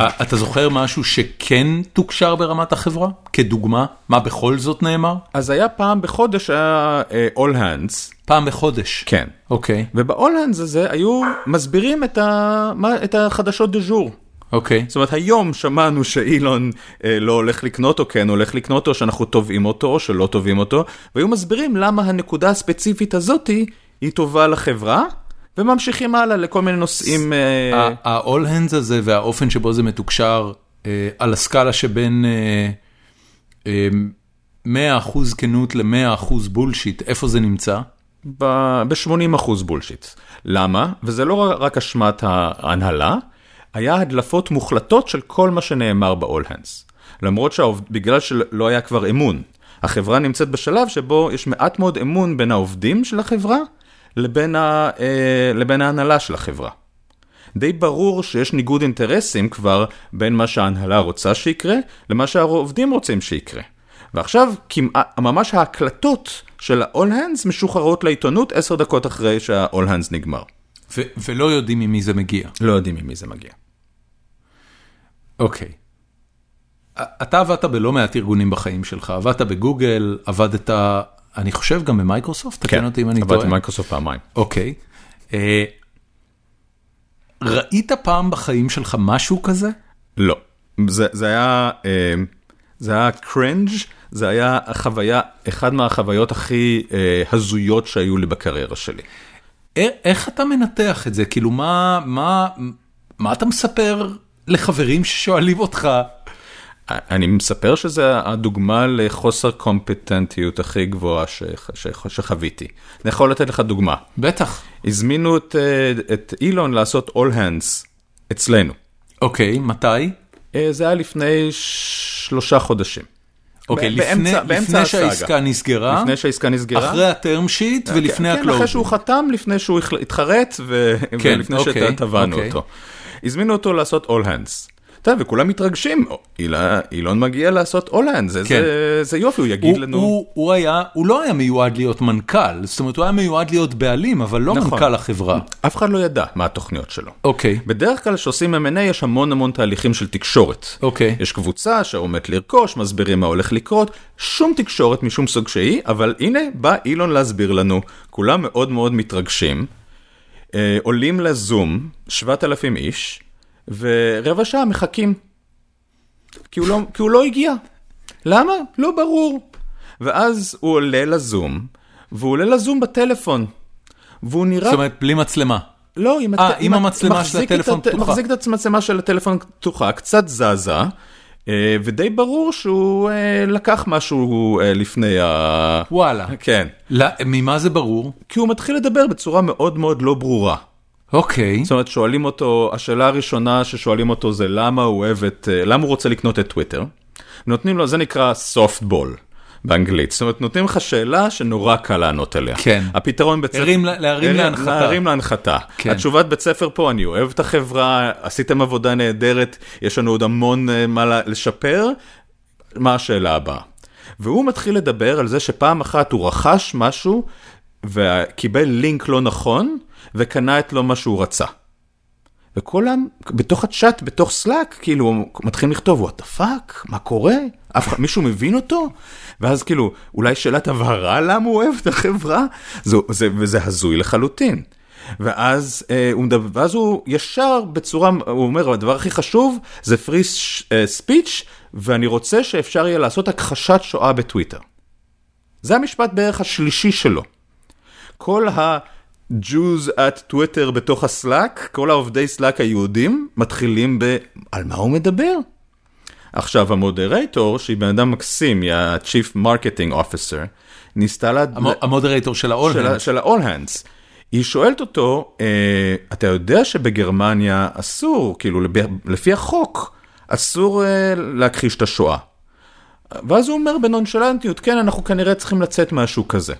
אה, אתה זוכר משהו שכן תוקשר ברמת החברה? כדוגמה? מה בכל זאת נאמר? אז היה פעם בחודש היה אה, All Hands, פעם בחודש. כן. אוקיי, וב-All Hands הזה היו מסבירים את, ה... מה... את החדשות דה ז'ור. אוקיי. זאת אומרת, היום שמענו שאילון אה, לא הולך לקנות או כן הולך לקנות או שאנחנו תובעים אותו או שלא תובעים אותו, והיו מסבירים למה הנקודה הספציפית הזאתי היא טובה לחברה, וממשיכים הלאה לכל מיני נושאים. אה, ה-all hands הזה והאופן שבו זה מתוקשר אה, על הסקאלה שבין אה, אה, 100% כנות ל-100% בולשיט, איפה זה נמצא? ב-80% בולשיט. למה? וזה לא רק אשמת ההנהלה, היה הדלפות מוחלטות של כל מה שנאמר hands. למרות שבגלל שלא היה כבר אמון. החברה נמצאת בשלב שבו יש מעט מאוד אמון בין העובדים של החברה לבין, ה, אה, לבין ההנהלה של החברה. די ברור שיש ניגוד אינטרסים כבר בין מה שההנהלה רוצה שיקרה למה שהעובדים רוצים שיקרה. ועכשיו כמעט, ממש ההקלטות של ה-all hands משוחררות לעיתונות עשר דקות אחרי שה-all hands נגמר. ו- ולא יודעים ממי זה מגיע. לא יודעים ממי זה מגיע. אוקיי. אתה עבדת בלא מעט ארגונים בחיים שלך, עבדת בגוגל, עבדת, אני חושב גם במייקרוסופט, תקן אותי אם אני טועה. עבדתי במייקרוסופט פעמיים. אוקיי. אה, ראית פעם בחיים שלך משהו כזה? לא. זה, זה היה, אה, זה היה cringe, זה היה החוויה, אחד מהחוויות הכי אה, הזויות שהיו לי בקריירה שלי. איך אתה מנתח את זה? כאילו, מה, מה, מה אתה מספר לחברים ששואלים אותך? אני מספר שזה הדוגמה לחוסר קומפטנטיות הכי גבוהה ש, ש, שחוויתי. אני יכול לתת לך דוגמה. בטח. הזמינו את, את אילון לעשות all hands אצלנו. אוקיי, מתי? זה היה לפני שלושה חודשים. אוקיי, לפני, לפני שהעסקה נסגרה, לפני שהעסקה נסגרה, אחרי ה term sheet ולפני כן, ה closing. אחרי שהוא חתם, לפני שהוא התחרט ו... כן, ולפני אוקיי, שטבענו אוקיי. אותו. הזמינו אותו לעשות all hands. אתה יודע, וכולם מתרגשים, אילה- אילון מגיע לעשות all hands, זה, כן. זה, זה יופי, הוא יגיד הוא, לנו... הוא, הוא, היה, הוא לא היה מיועד להיות מנכ"ל, זאת אומרת הוא היה מיועד להיות בעלים, אבל לא נכון. מנכ"ל החברה. אף אחד לא ידע מה התוכניות שלו. אוקיי, בדרך כלל כשעושים M&A יש המון המון תהליכים של תקשורת. אוקיי. יש קבוצה שעומדת לרכוש, מסבירים מה הולך לקרות, שום תקשורת משום סוג שהיא, אבל הנה בא אילון להסביר לנו, כולם מאוד מאוד מתרגשים, אה, עולים לזום, 7,000 איש, ורבע שעה מחכים. כי הוא לא, כי הוא לא הגיע. למה? לא ברור. ואז הוא עולה לזום, והוא עולה לזום בטלפון. והוא נראה... זאת אומרת בלי מצלמה. לא, עם, אה, הט... עם המצלמה של את הטלפון הט- פתוחה. מחזיק את המצלמה של הטלפון פתוחה, קצת זזה, ודי ברור שהוא אה, לקח משהו אה, לפני ה... וואלה. כן. לא, ממה זה ברור? כי הוא מתחיל לדבר בצורה מאוד מאוד לא ברורה. אוקיי. זאת אומרת, שואלים אותו, השאלה הראשונה ששואלים אותו זה למה הוא אוהב את, אה, למה הוא רוצה לקנות את טוויטר. נותנים לו, זה נקרא softball באנגלית. זאת אומרת, נותנים לך שאלה שנורא קל לענות עליה. כן. הפתרון בית ספר... להרים הרים- להנחתה. להרים להנחתה. כן. התשובת בית ספר פה, אני אוהב את החברה, עשיתם עבודה נהדרת, יש לנו עוד המון אה, מה לשפר, מה השאלה הבאה? והוא מתחיל לדבר על זה שפעם אחת הוא רכש משהו וקיבל לינק לא נכון וקנה את לו מה שהוא רצה. וכולם בתוך הצ'אט, בתוך סלאק, כאילו מתחילים לכתוב, what the fuck, מה קורה? אף אחד, מישהו מבין אותו? ואז כאילו, אולי שאלת הבהרה למה הוא אוהב את החברה? זה, זה, וזה הזוי לחלוטין. ואז, אה, הוא מדבר, ואז הוא ישר בצורה, הוא אומר, הדבר הכי חשוב זה free speech, ואני רוצה שאפשר יהיה לעשות הכחשת שואה בטוויטר. זה המשפט בערך השלישי שלו. כל ה-Jews at Twitter בתוך הסלאק, כל העובדי סלאק היהודים, מתחילים ב... על מה הוא מדבר? עכשיו המודרטור, שהיא בן אדם מקסים, היא ה-Chief Marketing Officer, ניסתה לה... המו- המודרטור של ה-all של, ה- hands. של ה-all hands. היא שואלת אותו, אה, אתה יודע שבגרמניה אסור, כאילו לפי החוק, אסור אה, להכחיש את השואה. ואז הוא אומר בנונשלנטיות, כן, אנחנו כנראה צריכים לצאת משהו כזה.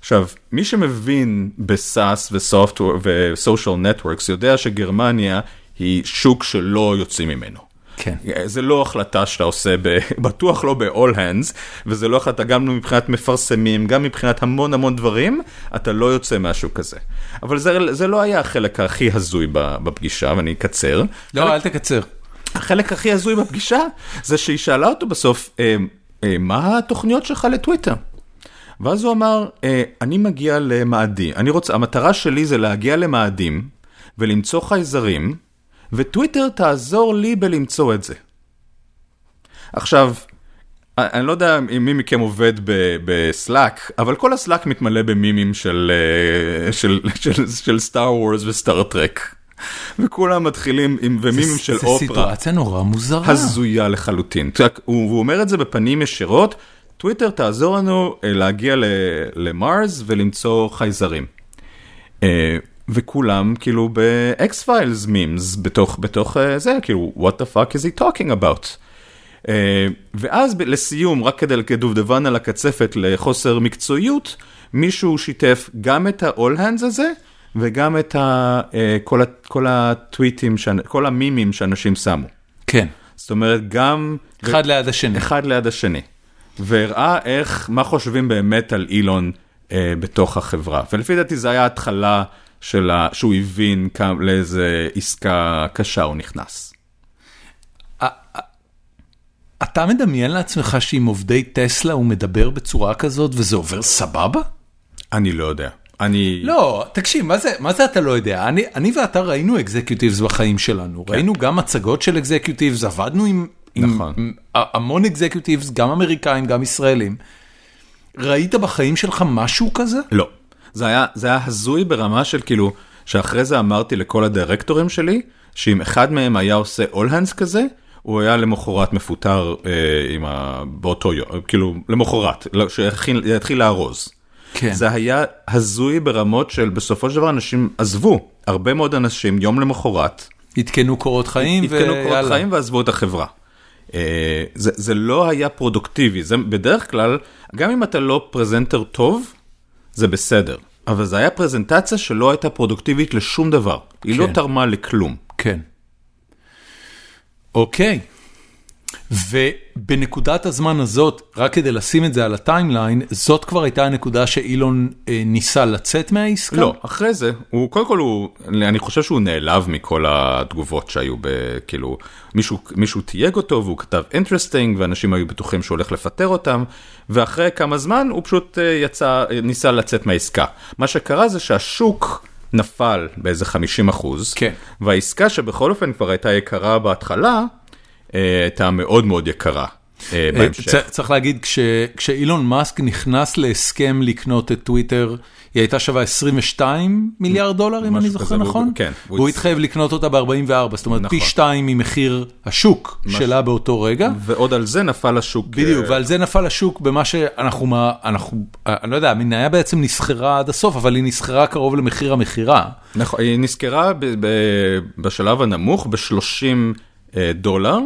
עכשיו, מי שמבין בסאס וסופטוור וסושיאל נטוורקס יודע שגרמניה היא שוק שלא יוצאים ממנו. כן. זה לא החלטה שאתה עושה, ב, [laughs] בטוח לא ב-all hands, וזה לא החלטה גם מבחינת מפרסמים, גם מבחינת המון המון דברים, אתה לא יוצא משהו כזה. אבל זה, זה לא היה החלק הכי הזוי בפגישה, ואני אקצר. לא, אל תקצר. החלק הכי הזוי בפגישה זה שהיא שאלה אותו בסוף, אה, אה, מה התוכניות שלך לטוויטר? ואז הוא אמר, אה, אני מגיע למאדים, אני רוצה, המטרה שלי זה להגיע למאדים ולמצוא חייזרים, וטוויטר תעזור לי בלמצוא את זה. עכשיו, אני לא יודע אם מי מכם עובד בסלאק, אבל כל הסלאק מתמלא במימים של, אה, של, של, של סטאר וורס וסטאר טרק. וכולם מתחילים עם ומימים של זה אופרה. סיטואציה נורא מוזרה. הזויה לחלוטין. הוא, הוא אומר את זה בפנים ישירות, טוויטר תעזור לנו אה, להגיע ל- למארס ולמצוא חייזרים. אה, וכולם כאילו באקס פיילס מימס בתוך בתוך אה, זה כאילו what the fuck is he talking about. Uh, ואז ב- לסיום רק כדי כדובדבן על הקצפת לחוסר מקצועיות מישהו שיתף גם את ה-all hands הזה וגם את ה, uh, כל, ה- כל הטוויטים, שאנ- כל המימים שאנשים שמו. כן. זאת אומרת גם אחד ליד השני. אחד ליד השני. והראה איך, מה חושבים באמת על אילון אה, בתוך החברה. ולפי דעתי זה היה התחלה של ה... שהוא הבין כמה, לאיזה עסקה קשה הוא נכנס. אתה מדמיין לעצמך שעם עובדי טסלה הוא מדבר בצורה כזאת וזה עובר סבבה? אני לא יודע. אני... לא, תקשיב, מה זה, מה זה אתה לא יודע? אני, אני ואתה ראינו executives בחיים שלנו, ראינו גם מצגות של executives, עבדנו עם, עם, נכון. עם המון executives, גם אמריקאים, גם ישראלים. ראית בחיים שלך משהו כזה? לא. זה היה, זה היה הזוי ברמה של כאילו, שאחרי זה אמרתי לכל הדירקטורים שלי, שאם אחד מהם היה עושה all hands כזה, הוא היה למחרת מפוטר אה, עם ה... באותו יום, כאילו למחרת, לא, שיתחיל לארוז. כן. זה היה הזוי ברמות של בסופו של דבר אנשים עזבו, הרבה מאוד אנשים יום למחרת, עדכנו קורות חיים עדכנו קורות ויאללה. חיים ועזבו את החברה. אה, זה, זה לא היה פרודוקטיבי, זה בדרך כלל, גם אם אתה לא פרזנטר טוב, זה בסדר. אבל זה היה פרזנטציה שלא הייתה פרודוקטיבית לשום דבר. היא לא כן. תרמה לכלום. כן. אוקיי. ובנקודת הזמן הזאת, רק כדי לשים את זה על ה timeline, זאת כבר הייתה הנקודה שאילון אה, ניסה לצאת מהעסקה? לא, אחרי זה, הוא, קודם כל הוא, אני חושב שהוא נעלב מכל התגובות שהיו ב... כאילו, מישהו, מישהו תייג אותו והוא כתב interesting, ואנשים היו בטוחים שהוא הולך לפטר אותם, ואחרי כמה זמן הוא פשוט אה, יצא, אה, ניסה לצאת מהעסקה. מה שקרה זה שהשוק נפל באיזה 50 אחוז, כן. והעסקה שבכל אופן כבר הייתה יקרה בהתחלה, אה, הייתה מאוד מאוד יקרה בהמשך. צ- צריך להגיד, כש- כשאילון מאסק נכנס להסכם לקנות את טוויטר, היא הייתה שווה 22 מיליארד דולר, אם אני זוכר נכון? כן, והוא התחייב לקנות אותה ב-44, זאת אומרת פי נכון. שתיים ממחיר השוק שלה באותו רגע. ועוד על זה נפל השוק. בדיוק, אה, ועל זה נפל השוק במה שאנחנו, אני לא יודע, המניה בעצם נסחרה עד הסוף, אבל היא נסחרה קרוב למחיר המכירה. נכון, היא ב- בשלב הנמוך ב-30 דולר,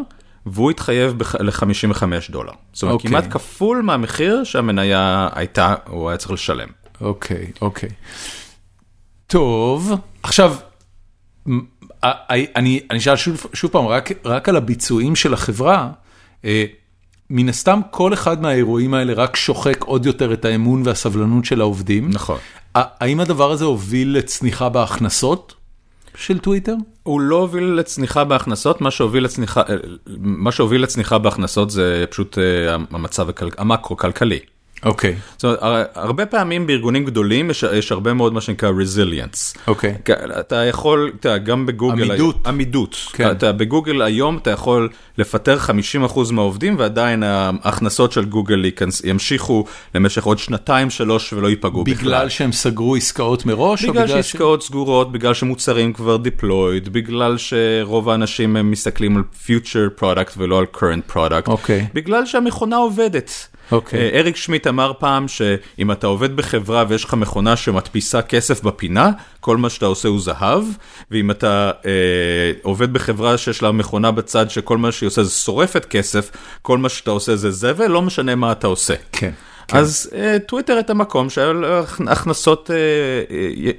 והוא התחייב ל-55 דולר. זאת אומרת, אוקיי. כמעט כפול מהמחיר שהמניה הייתה, הוא היה צריך לשלם. אוקיי, אוקיי. טוב, עכשיו, אני אשאל שוב שוב פעם, רק רק על הביצועים של החברה, אה, מן הסתם כל אחד מהאירועים האלה רק שוחק עוד יותר את האמון והסבלנות של העובדים. נכון. האם הדבר הזה הוביל לצניחה בהכנסות של טוויטר? הוא לא הוביל לצניחה בהכנסות, מה שהוביל לצניחה, אה, מה שהוביל לצניחה בהכנסות זה פשוט אה, המצב המקרו-כלכלי. אוקיי, זאת אומרת, הר- הרבה פעמים בארגונים גדולים יש, יש הרבה מאוד מה שנקרא resilience. אוקיי. אתה יכול, אתה גם בגוגל, עמידות. עמידות, כן. אתה בגוגל היום אתה יכול לפטר 50% מהעובדים ועדיין ההכנסות של גוגל ייכנס- ימשיכו למשך עוד שנתיים שלוש ולא ייפגעו בכלל. בגלל שהם סגרו עסקאות מראש? בגלל ש- שעסקאות סגורות, בגלל שמוצרים כבר deployed, בגלל שרוב האנשים מסתכלים על future product ולא על current product, אוקיי. בגלל שהמכונה עובדת. אוקיי. אה, אריק שמיט אמר פעם שאם אתה עובד בחברה ויש לך מכונה שמדפיסה כסף בפינה, כל מה שאתה עושה הוא זהב, ואם אתה אה, עובד בחברה שיש לה מכונה בצד שכל מה שהיא עושה זה שורפת כסף, כל מה שאתה עושה זה זבל, לא משנה מה אתה עושה. כן. אז אה, טוויטר את המקום שהיה לו הכנסות אה,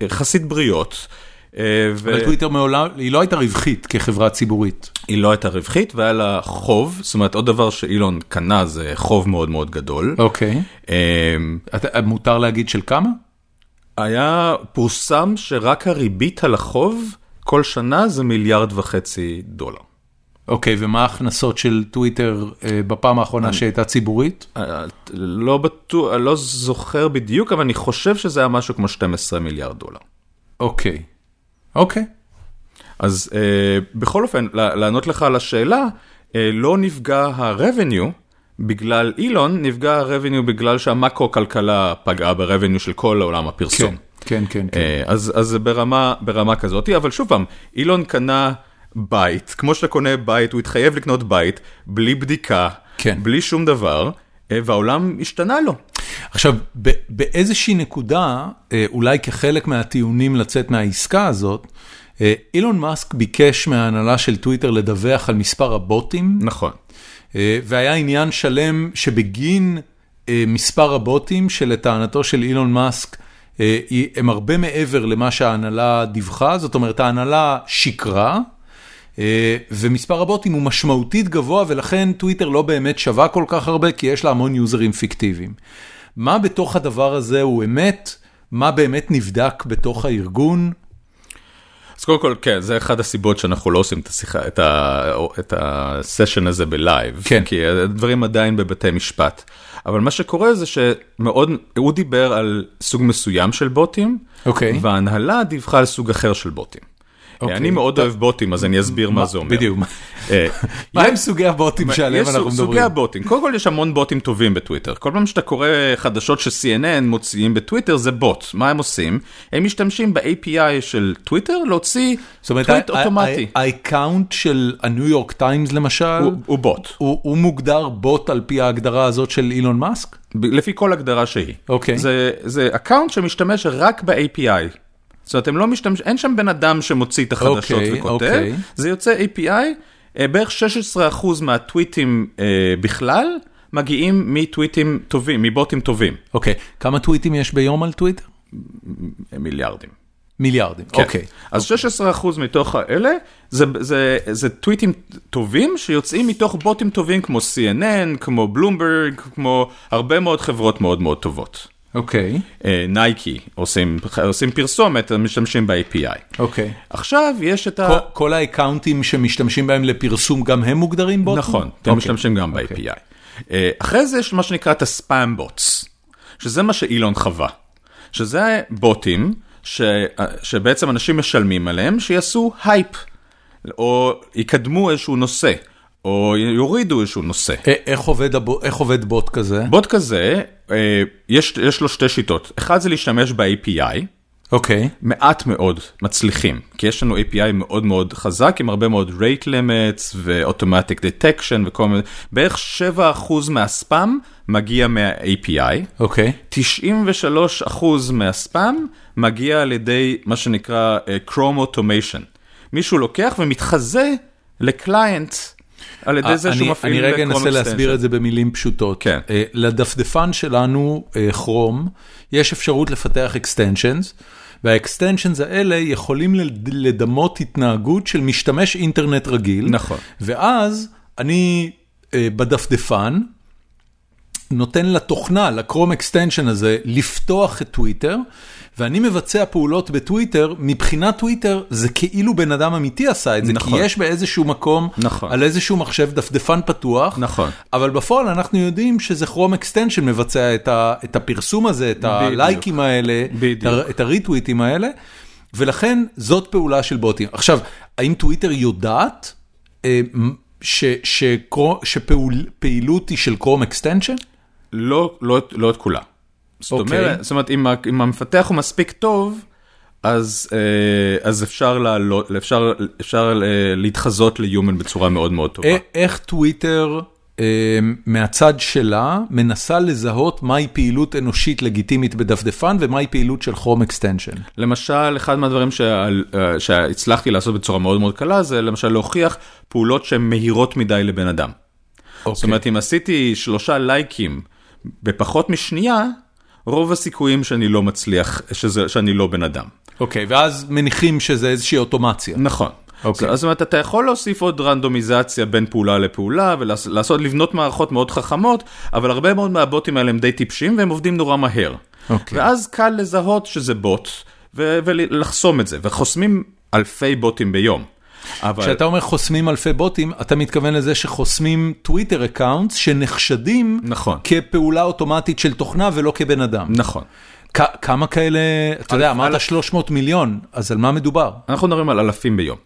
יחסית בריאות. אה, אבל טוויטר מעולם, היא לא הייתה רווחית כחברה ציבורית. היא לא הייתה רווחית והיה לה חוב, זאת אומרת עוד דבר שאילון קנה זה חוב מאוד מאוד גדול. אוקיי. אתה- מותר להגיד של כמה? היה פורסם שרק הריבית על החוב כל שנה זה מיליארד וחצי דולר. אוקיי, ומה ההכנסות של טוויטר אה, בפעם האחרונה שהייתה ציבורית? אה, לא בטוח, לא זוכר בדיוק, אבל אני חושב שזה היה משהו כמו 12 מיליארד דולר. אוקיי. אוקיי. אז אה, בכל אופן, לענות לך על השאלה, אה, לא נפגע ה-revenue בגלל אילון, נפגע ה-revenue בגלל שהמקרו-כלכלה פגעה ב-revenue של כל עולם הפרסום. כן, כן, כן. אה, אז אז זה ברמה, ברמה כזאת, אבל שוב פעם, אילון קנה בית, כמו שאתה קונה בית, הוא התחייב לקנות בית, בלי בדיקה, כן. בלי שום דבר, אה, והעולם השתנה לו. עכשיו, באיזושהי נקודה, אולי כחלק מהטיעונים לצאת מהעסקה הזאת, אילון מאסק ביקש מההנהלה של טוויטר לדווח על מספר הבוטים. נכון. והיה עניין שלם שבגין מספר הבוטים, שלטענתו של אילון מאסק, הם הרבה מעבר למה שההנהלה דיווחה, זאת אומרת ההנהלה שיקרה, ומספר הבוטים הוא משמעותית גבוה ולכן טוויטר לא באמת שווה כל כך הרבה כי יש לה המון יוזרים פיקטיביים. מה בתוך הדבר הזה הוא אמת? מה באמת נבדק בתוך הארגון? אז קודם כל, כן, זה אחד הסיבות שאנחנו לא עושים את השיחה, את, ה, את הסשן הזה ב live, כן. כי הדברים עדיין בבתי משפט. אבל מה שקורה זה שמאוד, הוא דיבר על סוג מסוים של בוטים, אוקיי. וההנהלה דיווחה על סוג אחר של בוטים. אוקיי. אני מאוד אוהב בוטים, אז אני אסביר מה זה אומר. בדיוק. אה, [laughs] מה הם סוגי הבוטים שעליהם אנחנו סוגי מדברים? הבוטים, קודם כל יש המון בוטים טובים בטוויטר, כל פעם שאתה קורא חדשות ש-CNN מוציאים בטוויטר זה בוט, מה הם עושים? הם משתמשים ב-API של טוויטר להוציא זאת אומרת, טוויט אוטומטי, ה account של הניו יורק טיימס למשל, הוא- בוט, הוא מוגדר בוט על פי ההגדרה הזאת של אילון מאסק? לפי כל הגדרה שהיא. אוקיי. זה account שמשתמש רק ב-API. זאת אומרת, הם לא משתמש, אין שם בן אדם שמוציא את החדשות אוקיי, וכותב, אוקיי. זה יוצא API, אה, בערך 16% מהטוויטים אה, בכלל מגיעים מטוויטים טובים, מבוטים טובים, אוקיי, כמה טוויטים יש ביום על טוויטר? מיליארדים. מיליארדים, כן. אוקיי. אז 16% מתוך האלה זה, זה, זה טוויטים טובים שיוצאים מתוך בוטים טובים כמו CNN, כמו בלומברג, כמו הרבה מאוד חברות מאוד מאוד טובות. אוקיי, אה, נייקי עושים, עושים פרסומת, הם משתמשים ב-API. אוקיי. עכשיו יש את ה... כל- כל האקאונטים שמשתמשים בהם לפרסום גם הם מוגדרים בוטים? נכון, הם אוקיי. משתמשים גם אוקיי. ב-API. אה, אחרי זה יש מה שנקרא את הספאם בוטס, שזה מה שאילון חווה. שזה בוטים ש... שבעצם אנשים משלמים עליהם שיעשו הייפ, או יקדמו איזשהו נושא, או יורידו איזשהו נושא. איך עובד איך עובד בוט כזה? בוט כזה, אה, יש, יש לו שתי שיטות. אחד זה להשתמש ב-API, אוקיי, מעט מאוד מצליחים, כי יש לנו API מאוד מאוד חזק עם הרבה מאוד rate limits ו-automatic detection וכל מיני, בערך 7% מהספאם מגיע מה-API, אוקיי. 93% מהספאם מגיע על ידי מה שנקרא uh, Chrome Automation. מישהו לוקח ומתחזה לקליינט על ידי זה שהוא מפעיל אני רגע אנסה להסביר. את זה במילים פשוטות. כן. אה, לדפדפן שלנו, כרום, יש אפשרות לפתח extensions, וה-extensions האלה יכולים לד- לדמות התנהגות של משתמש אינטרנט רגיל. נכון. ואז אני אה, בדפדפן, נותן לתוכנה, ל Chrome extension הזה, לפתוח את טוויטר, ואני מבצע פעולות בטוויטר, מבחינת טוויטר זה כאילו בן אדם אמיתי עשה את זה, נכון. כי יש באיזשהו מקום, נכון. על איזשהו מחשב דפדפן פתוח, נכון. אבל בפועל אנחנו יודעים שזה Chrome extension מבצע את, ה, את הפרסום הזה, את הלייקים האלה, בדיוק. את הריטוויטים האלה, ולכן זאת פעולה של בוטים. עכשיו, האם טוויטר יודעת אה, ש, שקרו- שפעילות היא של Chrome extension? לא, לא, לא את כולה. זאת אוקיי. אומרת, זאת אומרת אם, אם המפתח הוא מספיק טוב, אז, אה, אז אפשר, לעלות, אפשר, אפשר אה, להתחזות ל human בצורה מאוד מאוד טובה. איך טוויטר אה, מהצד שלה מנסה לזהות מהי פעילות אנושית לגיטימית בדפדפן ומהי פעילות של Chrome extension? למשל, אחד מהדברים שה- שהצלחתי לעשות בצורה מאוד מאוד קלה, זה למשל להוכיח פעולות שהן מהירות מדי לבן אדם. זאת אומרת, אם עשיתי שלושה לייקים בפחות משנייה, רוב הסיכויים שאני לא מצליח, שזה, שאני לא בן אדם. אוקיי, ואז מניחים שזה איזושהי אוטומציה. נכון. אוקיי. אז זאת אומרת, אתה יכול להוסיף עוד רנדומיזציה בין פעולה לפעולה ולעשות, לבנות מערכות מאוד חכמות, אבל הרבה מאוד מהבוטים האלה הם די טיפשים והם עובדים נורא מהר. אוקיי. ואז קל לזהות שזה בוט ו- ולחסום את זה, וחוסמים אלפי בוטים ביום. אבל כשאתה אומר חוסמים אלפי בוטים, אתה מתכוון לזה שחוסמים טוויטר אקאונטס שנחשדים נכון. כפעולה אוטומטית של תוכנה ולא כבן אדם. נכון. כ- כמה כאלה, אתה יודע, אמרת אלף. 300 מיליון, אז על מה מדובר? אנחנו מדברים על אלפים ביום.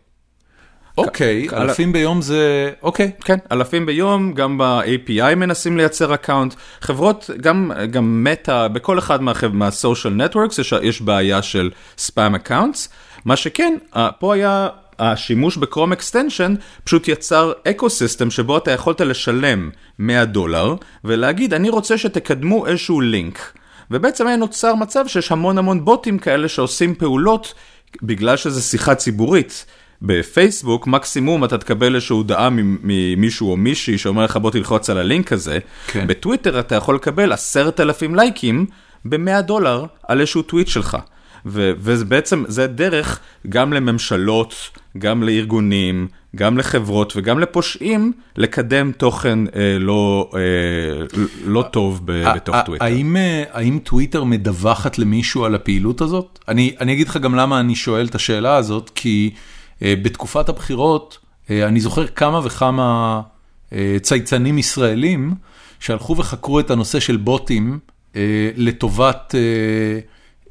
אוקיי, כ- אלפים ביום זה, אוקיי. כן, אלפים ביום, גם ב-API מנסים לייצר account. חברות, גם, גם מטא, בכל אחד מה-social networks יש, יש בעיה של spam accounts. מה שכן, פה היה השימוש ב-Chrome extension פשוט יצר eco system שבו אתה יכולת לשלם 100 דולר ולהגיד אני רוצה שתקדמו איזשהו לינק. ובעצם היה נוצר מצב שיש המון המון בוטים כאלה שעושים פעולות בגלל שזה שיחה ציבורית. בפייסבוק מקסימום אתה תקבל איזושהי הודעה ממישהו או מישהי שאומר לך בוא תלחוץ על ה-link הזה. כן. בטוויטר אתה יכול לקבל עשרת אלפים לייקים ב-100 דולר על איזשהו טוויט שלך. ובעצם זה דרך גם לממשלות, גם לארגונים, גם לחברות וגם לפושעים לקדם תוכן אה, לא, אה, לא טוב ב, בתוך טוויטר. האם, אה, האם טוויטר מדווחת למישהו על הפעילות הזאת? אני, אני אגיד לך גם למה אני שואל את השאלה הזאת, כי אה, בתקופת הבחירות אה, אני זוכר כמה וכמה אה, צייצנים ישראלים שהלכו וחקרו את הנושא של בוטים אה, לטובת... אה, אה,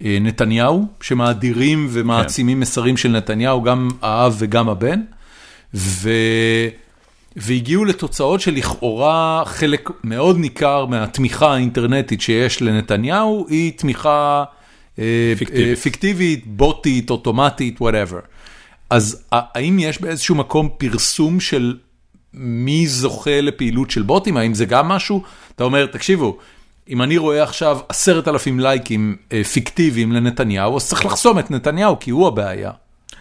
נתניהו, שמאדירים ומעצימים כן. מסרים של נתניהו, גם האב וגם הבן, ו... והגיעו לתוצאות שלכאורה חלק מאוד ניכר מהתמיכה האינטרנטית שיש לנתניהו היא תמיכה אה, פיקטיבית, אה, פיקטיבית בוטית, אוטומטית, וואטאבר. אז האם יש באיזשהו מקום פרסום של מי זוכה לפעילות של בוטים? האם זה גם משהו? אתה אומר, תקשיבו, אם אני רואה עכשיו עשרת אלפים לייקים אה, פיקטיביים לנתניהו, אז צריך לחסום את נתניהו, כי הוא הבעיה.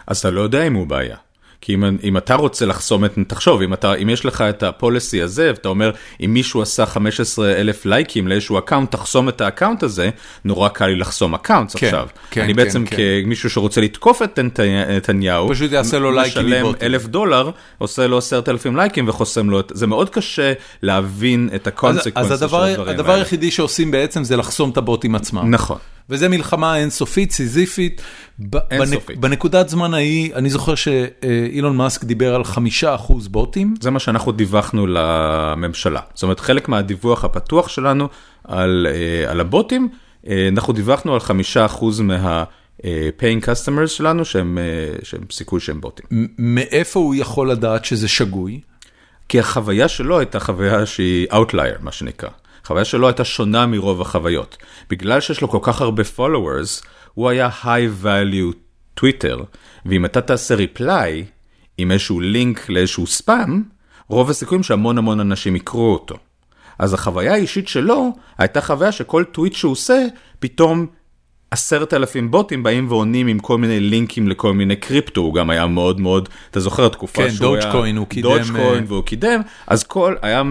אז אתה לא יודע אם הוא בעיה. כי אם, אם אתה רוצה לחסום את, תחשוב, אם, אתה, אם יש לך את ה-policy הזה, ואתה אומר, אם מישהו עשה 15 אלף לייקים לאיזשהו account, תחסום את ה-account הזה, נורא קל לי לחסום account כן, עכשיו. כן, אני כן, בעצם כן. כמישהו שרוצה לתקוף את נתניהו, פשוט יעשה לו לייקים משלם אלף דולר, עושה לו עשרת אלפים לייקים וחוסם לו את, זה מאוד קשה להבין את הקונסקוונסה של הדברים האלה. אז הדבר היחידי שעושים בעצם זה לחסום את הבוטים עצמם. נכון. וזה מלחמה אינסופית, סיזיפית. אינסופית. בנקודת זמן ההיא, אני זוכר שאילון מאסק דיבר על חמישה אחוז בוטים. זה מה שאנחנו דיווחנו לממשלה. זאת אומרת, חלק מהדיווח הפתוח שלנו על, אה, על הבוטים, אה, אנחנו דיווחנו על חמישה אחוז מה... paying customers שלנו שהם, אה, שהם סיכוי שהם בוטים. מאיפה הוא יכול לדעת שזה שגוי? כי החוויה שלו הייתה חוויה שהיא Outlier, מה שנקרא. החוויה שלו הייתה שונה מרוב החוויות. בגלל שיש לו כל כך הרבה followers, הוא היה high value טוויטר, ואם אתה תעשה reply עם איזשהו לינק לאיזשהו ספאם, רוב הסיכויים שהמון המון אנשים יקראו אותו. אז החוויה האישית שלו הייתה חוויה שכל טוויט שהוא עושה, פתאום עשרת אלפים בוטים באים ועונים עם כל מיני לינקים לכל מיני קריפטו, הוא גם היה מאוד מאוד, אתה זוכר תקופה כן, שהוא היה... coin, הוא קידם... דודג'קוין והוא קידם, אז כל, היה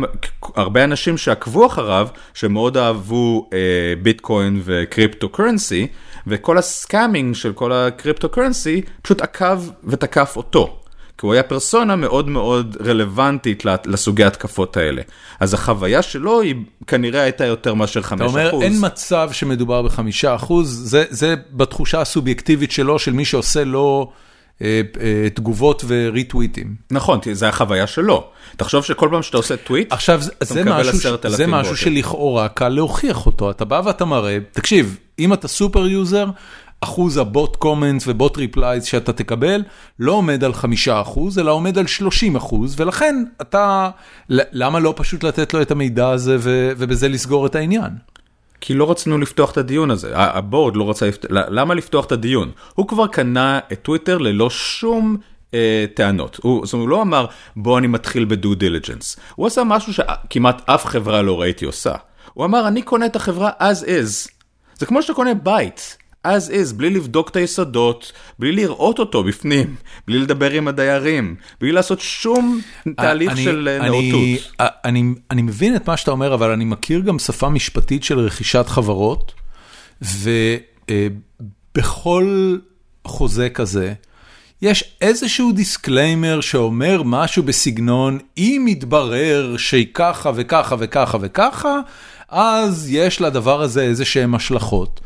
הרבה אנשים שעקבו אחריו, שמאוד אהבו אה, ביטקוין וקריפטו currency, וכל ה-scamming של כל הקריפטו currency פשוט עקב ותקף אותו. כי הוא היה פרסונה מאוד מאוד רלוונטית לסוגי התקפות האלה. אז החוויה שלו היא כנראה הייתה יותר מאשר 5%. אתה אומר, אין מצב שמדובר ב-5%, זה, זה בתחושה הסובייקטיבית שלו, של מי שעושה לו... אה, אה, תגובות וריטוויטים. נכון, זה החוויה שלו. תחשוב שכל פעם שאתה עושה טוויט, עכשיו, זה משהו, זה משהו שלכאורה קל להוכיח אותו. אתה בא ואתה מראה, תקשיב, אם אתה super user, אחוז ה-bot comments ו-bot replies שאתה תקבל לא עומד על חמישה אחוז, אלא עומד על שלושים אחוז, ולכן אתה, למה לא פשוט לתת לו את המידע הזה ובזה לסגור את העניין? כי לא רצינו לפתוח את הדיון הזה, ה-board לא רצה, למה לפתוח את הדיון? הוא כבר קנה את טוויטר ללא שום אה, טענות, הוא, זאת אומרת, הוא לא אמר בוא אני מתחיל ב-due diligence, הוא עשה משהו שכמעט אף חברה לא ראיתי עושה, הוא אמר אני קונה את החברה as is, זה כמו שאתה קונה בית. As is, בלי לבדוק את היסודות, בלי לראות אותו בפנים, בלי לדבר עם הדיירים, בלי לעשות שום תהליך אני, של אני, נאותות. אני, אני, אני מבין את מה שאתה אומר, אבל אני מכיר גם שפה משפטית של רכישת חברות, ובכל חוזה כזה, יש איזשהו disclaimer שאומר משהו בסגנון, אם יתברר שהיא ככה וככה וככה וככה, אז יש לדבר הזה איזה שהם השלכות.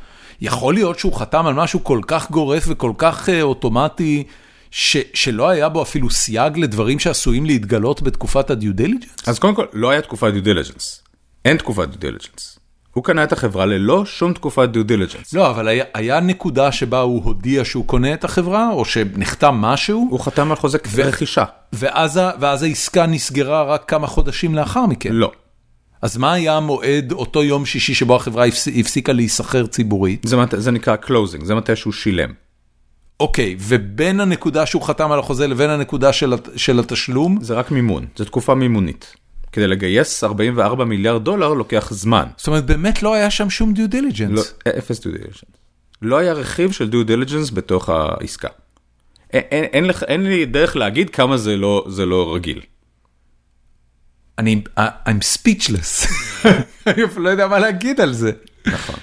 יכול להיות שהוא חתם על משהו כל כך גורף וכל כך uh, אוטומטי, ש, שלא היה בו אפילו סייג לדברים שעשויים להתגלות בתקופת ה-due diligence? אז קודם כל, לא היה תקופת due diligence. אין תקופת due diligence. הוא קנה את החברה ללא שום תקופת due diligence. לא, אבל היה, היה נקודה שבה הוא הודיע שהוא קונה את החברה, או שנחתם משהו. הוא חתם על חוזה ו- רכישה. ואז, ואז העסקה נסגרה רק כמה חודשים לאחר מכן. לא. אז מה היה המועד, אותו יום שישי שבו החברה הפסיקה להיסחר ציבורית? זה, זה נקרא closing, זה מתי שהוא שילם. אוקיי, ובין הנקודה שהוא חתם על החוזה לבין הנקודה של, של התשלום, זה רק מימון, זו תקופה מימונית. כדי לגייס 44 מיליארד דולר לוקח זמן. זאת אומרת, באמת לא היה שם שום due diligence. לא, אפס due diligence. לא היה רכיב של due diligence בתוך העסקה. אין, אין, אין, אין לי דרך להגיד כמה זה לא, זה לא רגיל. אני, I'm speechless. [laughs] אני לא יודע מה להגיד על זה. נכון.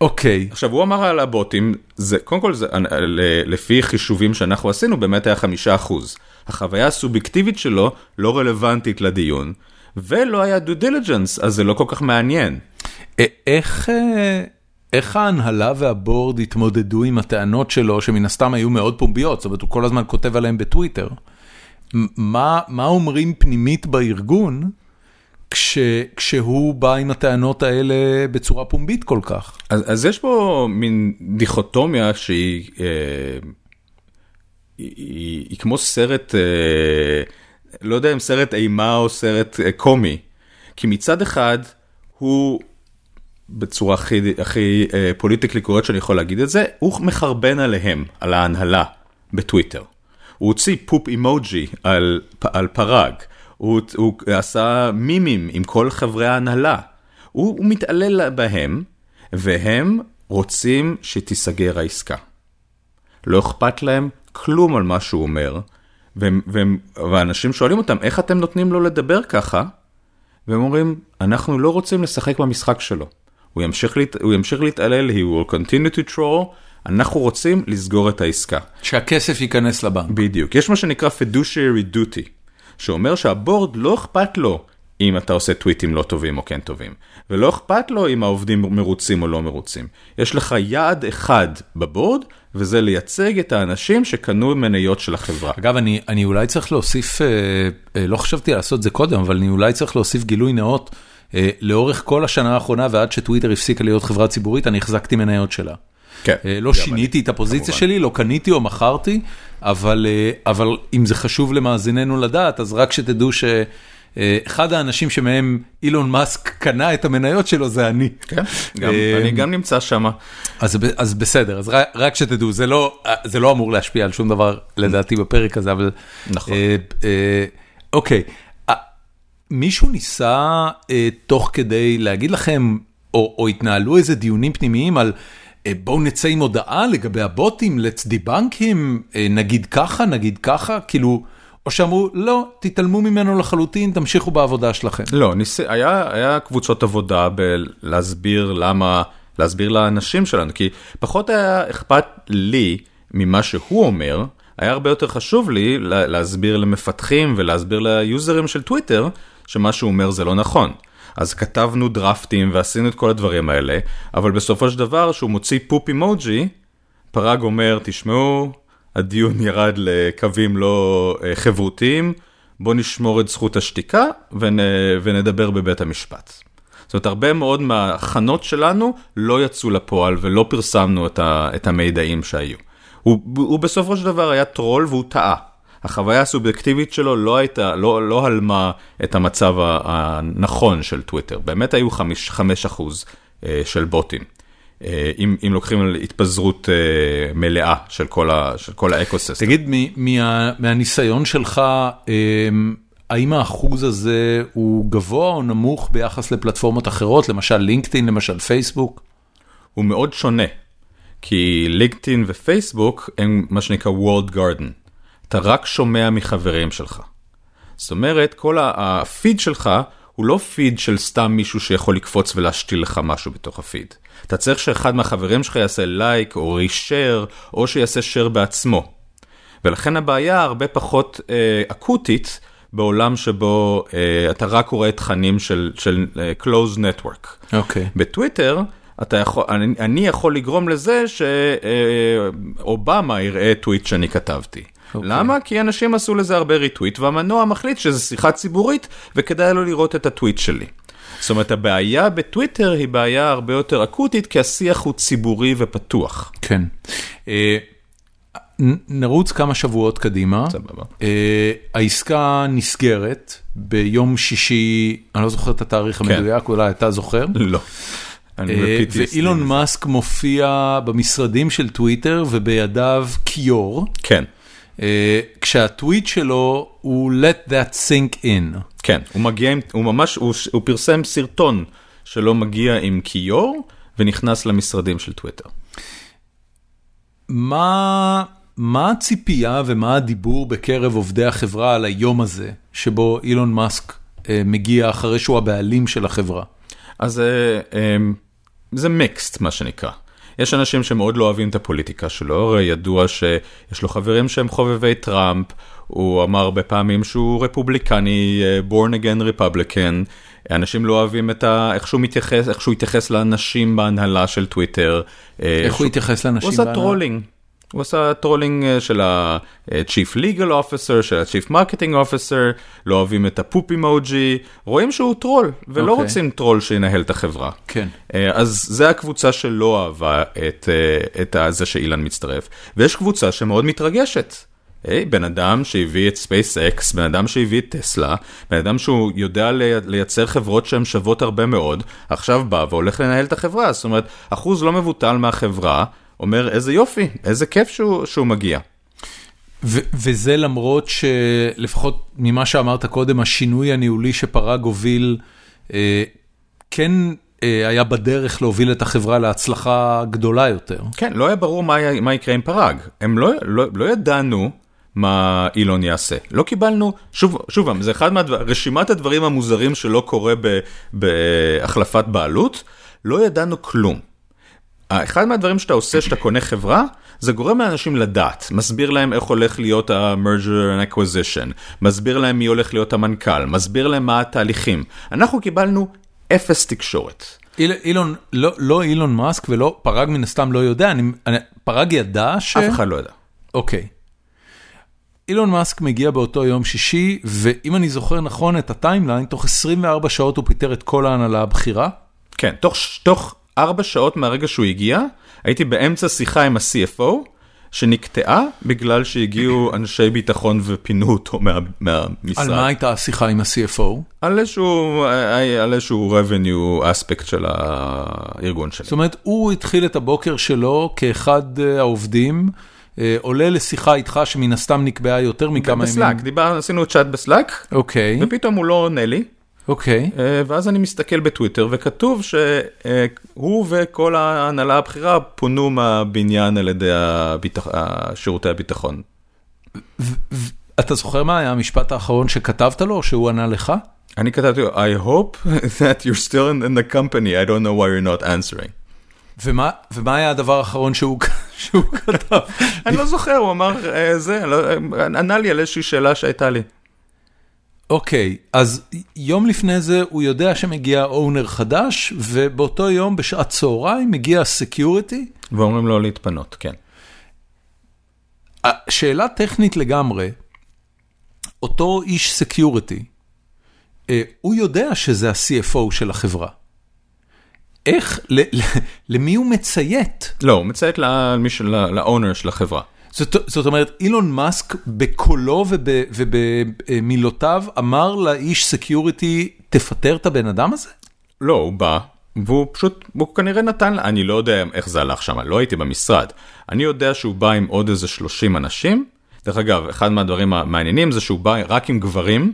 אוקיי, עכשיו הוא אמר על הבוטים, זה קודם כל זה, ל- לפי חישובים שאנחנו עשינו באמת היה חמישה אחוז. החוויה הסובייקטיבית שלו לא רלוונטית לדיון, ולא היה דו דיליג'נס, אז זה לא כל כך מעניין. א- איך, אה, איך ההנהלה והבורד התמודדו עם הטענות שלו, שמן הסתם היו מאוד פומביות, זאת אומרת, הוא כל הזמן כותב עליהם בטוויטר. מה, מה אומרים פנימית בארגון, כש, כשהוא בא עם הטענות האלה בצורה פומבית כל כך? אז, אז יש פה מין דיכוטומיה שהיא אה, היא, היא, היא כמו סרט, אה, לא יודע אם סרט אימה או סרט אה, קומי, כי מצד אחד הוא בצורה הכי, הכי אה, פוליטיקלי קורט שאני יכול להגיד את זה, הוא מחרבן עליהם, על ההנהלה, בטוויטר. הוא הוציא פופ אימוג'י על, על פראג, הוא, הוא עשה מימים עם כל חברי ההנהלה. הוא, הוא מתעלל בהם, והם רוצים שתיסגר העסקה. לא אכפת להם כלום על מה שהוא אומר, והם, והם, ואנשים שואלים אותם, איך אתם נותנים לו לדבר ככה? והם אומרים, אנחנו לא רוצים לשחק במשחק שלו. הוא ימשיך, להת... הוא ימשיך להתעלל, he will continue to troll, אנחנו רוצים לסגור את העסקה. שהכסף ייכנס לבנק. בדיוק. יש מה שנקרא fiduciary duty, שאומר שהבורד לא אכפת לו אם אתה עושה טוויטים לא טובים או כן טובים, ולא אכפת לו אם העובדים מרוצים או לא מרוצים. יש לך יעד אחד בבורד, וזה לייצג את האנשים שקנו מניות של החברה. אגב, אני, אני אולי צריך להוסיף, אה, אה, לא חשבתי לעשות זה קודם, אבל אני אולי צריך להוסיף גילוי נאות. אה, לאורך כל השנה האחרונה ועד שטוויטר הפסיקה להיות חברה ציבורית, אני החזקתי מניות שלה. כן. אה, לא שיניתי אני, את הפוזיציה כמובן. שלי, לא קניתי או מכרתי, אבל, אה, אבל אם זה חשוב למאזיננו לדעת, אז רק שתדעו שאחד האנשים שמהם אילון מאסק קנה את המניות שלו זה אני. כן, גם, אה, אני גם נמצא שם. אז, אז בסדר, אז רק, רק שתדעו, זה לא, זה לא אמור להשפיע על שום דבר לדעתי בפרק הזה, אבל... נכון. אה, אה, אוקיי, אה, מישהו ניסה אה, תוך כדי להגיד לכם, או, או התנהלו איזה דיונים פנימיים על אה, בואו נצא עם הודעה לגבי הבוטים, let's debunk him, אה, נגיד ככה, נגיד ככה, כאילו, או שאמרו, לא, תתעלמו ממנו לחלוטין, תמשיכו בעבודה שלכם. לא, ניס... היה, היה קבוצות עבודה בלהסביר למה, להסביר לאנשים שלנו, כי פחות היה אכפת לי ממה שהוא אומר, היה הרבה יותר חשוב לי לה- להסביר למפתחים ולהסביר ליוזרים של טוויטר, שמה שהוא אומר זה לא נכון. אז כתבנו דראפטים ועשינו את כל הדברים האלה, אבל בסופו של דבר, שהוא מוציא poop emoji, פראג אומר, תשמעו, הדיון ירד לקווים לא אה, חברותיים, בואו נשמור את זכות השתיקה ונ, ונדבר בבית המשפט. זאת אומרת, הרבה מאוד מההכנות שלנו לא יצאו לפועל ולא פרסמנו את, ה, את המידעים שהיו. הוא, הוא בסופו של דבר היה טרול והוא טעה. החוויה הסובייקטיבית שלו לא הייתה, לא, לא הלמה את המצב הנכון של טוויטר. באמת היו 5, 5% אה, של בוטים. אה, אם, אם לוקחים על התפזרות אה, מלאה של כל, ה, של כל האקוסיסטם. תגיד, מ- מה, מהניסיון שלך, אמ, האם האחוז הזה הוא גבוה או נמוך ביחס לפלטפורמות אחרות, למשל לינקדאין, למשל פייסבוק? הוא מאוד שונה, כי לינקדאין ופייסבוק הם מה שנקרא World Garden. אתה רק שומע מחברים שלך. זאת אומרת, כל הפיד שלך הוא לא פיד של סתם מישהו שיכול לקפוץ ולהשתיל לך משהו בתוך הפיד. אתה צריך שאחד מהחברים שלך יעשה לייק או רישר, או שיעשה share בעצמו. ולכן הבעיה הרבה פחות אה, אקוטית בעולם שבו אה, אתה רק רואה תכנים של, של אה, close network. אוקיי. בטוויטר, אתה יכול, אני, אני יכול לגרום לזה שאובמה יראה טוויט שאני כתבתי. אוקיי. למה? כי אנשים עשו לזה הרבה ריטוויט, והמנוע מחליט שזו שיחה ציבורית וכדאי לו לראות את הטוויט שלי. זאת אומרת, הבעיה בטוויטר היא בעיה הרבה יותר אקוטית, כי השיח הוא ציבורי ופתוח. כן. אה, נרוץ כמה שבועות קדימה. סבבה. אה, העסקה נסגרת ביום שישי, אני לא זוכר את התאריך כן. המדויק, אולי אתה זוכר. לא. ב-PTSD ואילון. מאסק מופיע במשרדים של טוויטר ובידיו כיור, כן, כשהטוויט שלו הוא let that sink in. כן, הוא מגיע הוא ממש, הוא, הוא פרסם סרטון שלו מגיע עם כיור ונכנס למשרדים של טוויטר. מה, מה הציפייה ומה הדיבור בקרב עובדי החברה על היום הזה, שבו אילון מאסק אה, מגיע אחרי שהוא הבעלים של החברה? אז זה, אמ, זה mixed מה שנקרא. יש אנשים שמאוד לא אוהבים את הפוליטיקה שלו, הרי ידוע שיש לו חברים שהם חובבי טראמפ, הוא אמר הרבה פעמים שהוא רפובליקני, אה, born again republican, אנשים לא אוהבים את ה... איך שהוא מתייחס, איך שהוא התייחס לאנשים בהנהלה של טוויטר. אה, איך הוא התייחס לאנשים? הוא עשה בהנהלה? trolling. הוא עשה trolling אה, של ה-Chief Legal Officer, של ה-Chief Marketing Officer, לא אוהבים את הפופ אימוג'י, רואים שהוא טרול, ולא אוקיי. רוצים טרול שינהל את החברה. כן. אה, אז זה הקבוצה שלא אהבה את, אה, את זה שאילון מצטרף. ויש קבוצה שמאוד מתרגשת. היי, בן אדם שהביא את SpaceX, בן אדם שהביא את טסלה, בן אדם שהוא יודע לי- לייצר חברות שהן שוות הרבה מאוד, עכשיו בא והולך לנהל את החברה. זאת אומרת, אחוז לא מבוטל מהחברה אומר איזה יופי, איזה כיף שהוא, שהוא מגיע. ו- וזה למרות שלפחות ממה שאמרת קודם, השינוי הניהולי שפרג הוביל, אה, כן אה, היה בדרך להוביל את החברה להצלחה גדולה יותר. כן, לא היה ברור מה, היה- מה יקרה עם פראג. הם לא, לא, לא ידענו מה אילון יעשה. לא קיבלנו, שוב, שוב, זה אחד מהרשימת הדברים המוזרים שלא קורה ב, בהחלפת בעלות, לא ידענו כלום. אחד מהדברים שאתה עושה כשאתה קונה חברה, זה גורם לאנשים לדעת, מסביר להם איך הולך להיות ה-merger and acquisition, מסביר להם מי הולך להיות המנכ"ל, מסביר להם מה התהליכים. אנחנו קיבלנו אפס תקשורת. איל, אילון, לא, לא אילון מאסק ולא, פרג מן הסתם לא יודע, אני, אני, פרג ידע ש... אף אחד לא ידע. אוקיי. אילון מאסק מגיע באותו יום שישי, ואם אני זוכר נכון את ה-timeline, תוך 24 שעות הוא פיטר את כל ההנהלה הבכירה. כן, תוך, תוך ארבע שעות מהרגע שהוא הגיע, הייתי באמצע שיחה עם ה-CFO, שנקטעה בגלל שהגיעו [coughs] אנשי ביטחון ופינו אותו מה, מהמשרד. על מה הייתה השיחה עם ה-CFO? על איזשהו, על איזשהו revenue aspect של הארגון שלי. זאת אומרת, הוא התחיל את הבוקר שלו כאחד אה, העובדים, אה, עולה לשיחה איתך שמן הסתם נקבעה יותר מכמה ימים. בסלאק, דיברנו, עשינו צ'אט בסלאק, אוקיי, ופתאום הוא לא עונה לי, אוקיי. אה, ואז אני מסתכל בטוויטר וכתוב שהוא וכל ההנהלה הבכירה פונו מהבניין על ידי הביטח... שירותי הביטחון. אתה זוכר מה היה המשפט האחרון שכתבת לו, או שהוא ענה לך? אני כתבתי לו, I hope [laughs] that you're still in, the company, I don't know why you're not answering. ומה, ומה היה הדבר האחרון שהוא, [laughs] שהוא כתב? אני לא זוכר, הוא אמר אה, זה, לא, אה, ענה לי על איזושהי שאלה שהייתה לי. אוקיי, אז יום לפני זה הוא יודע שמגיע owner חדש, ובאותו יום בשעת צהריים מגיע security. ואומרים לו להתפנות, כן. שאלה טכנית לגמרי, אותו איש security, הוא יודע שזה ה-CFO של החברה. איך, למי הוא מציית? לא, הוא מציית ל owner של החברה. זאת, זאת אומרת, אילון מאסק בקולו וב, ובמילותיו אמר לאיש security, תפטר את הבן אדם הזה? לא, הוא בא, והוא פשוט, הוא כנראה נתן, אני לא יודע איך זה הלך שם, לא הייתי במשרד. אני יודע שהוא בא עם עוד איזה 30 אנשים. דרך אגב, אחד מהדברים המעניינים זה שהוא בא רק עם גברים,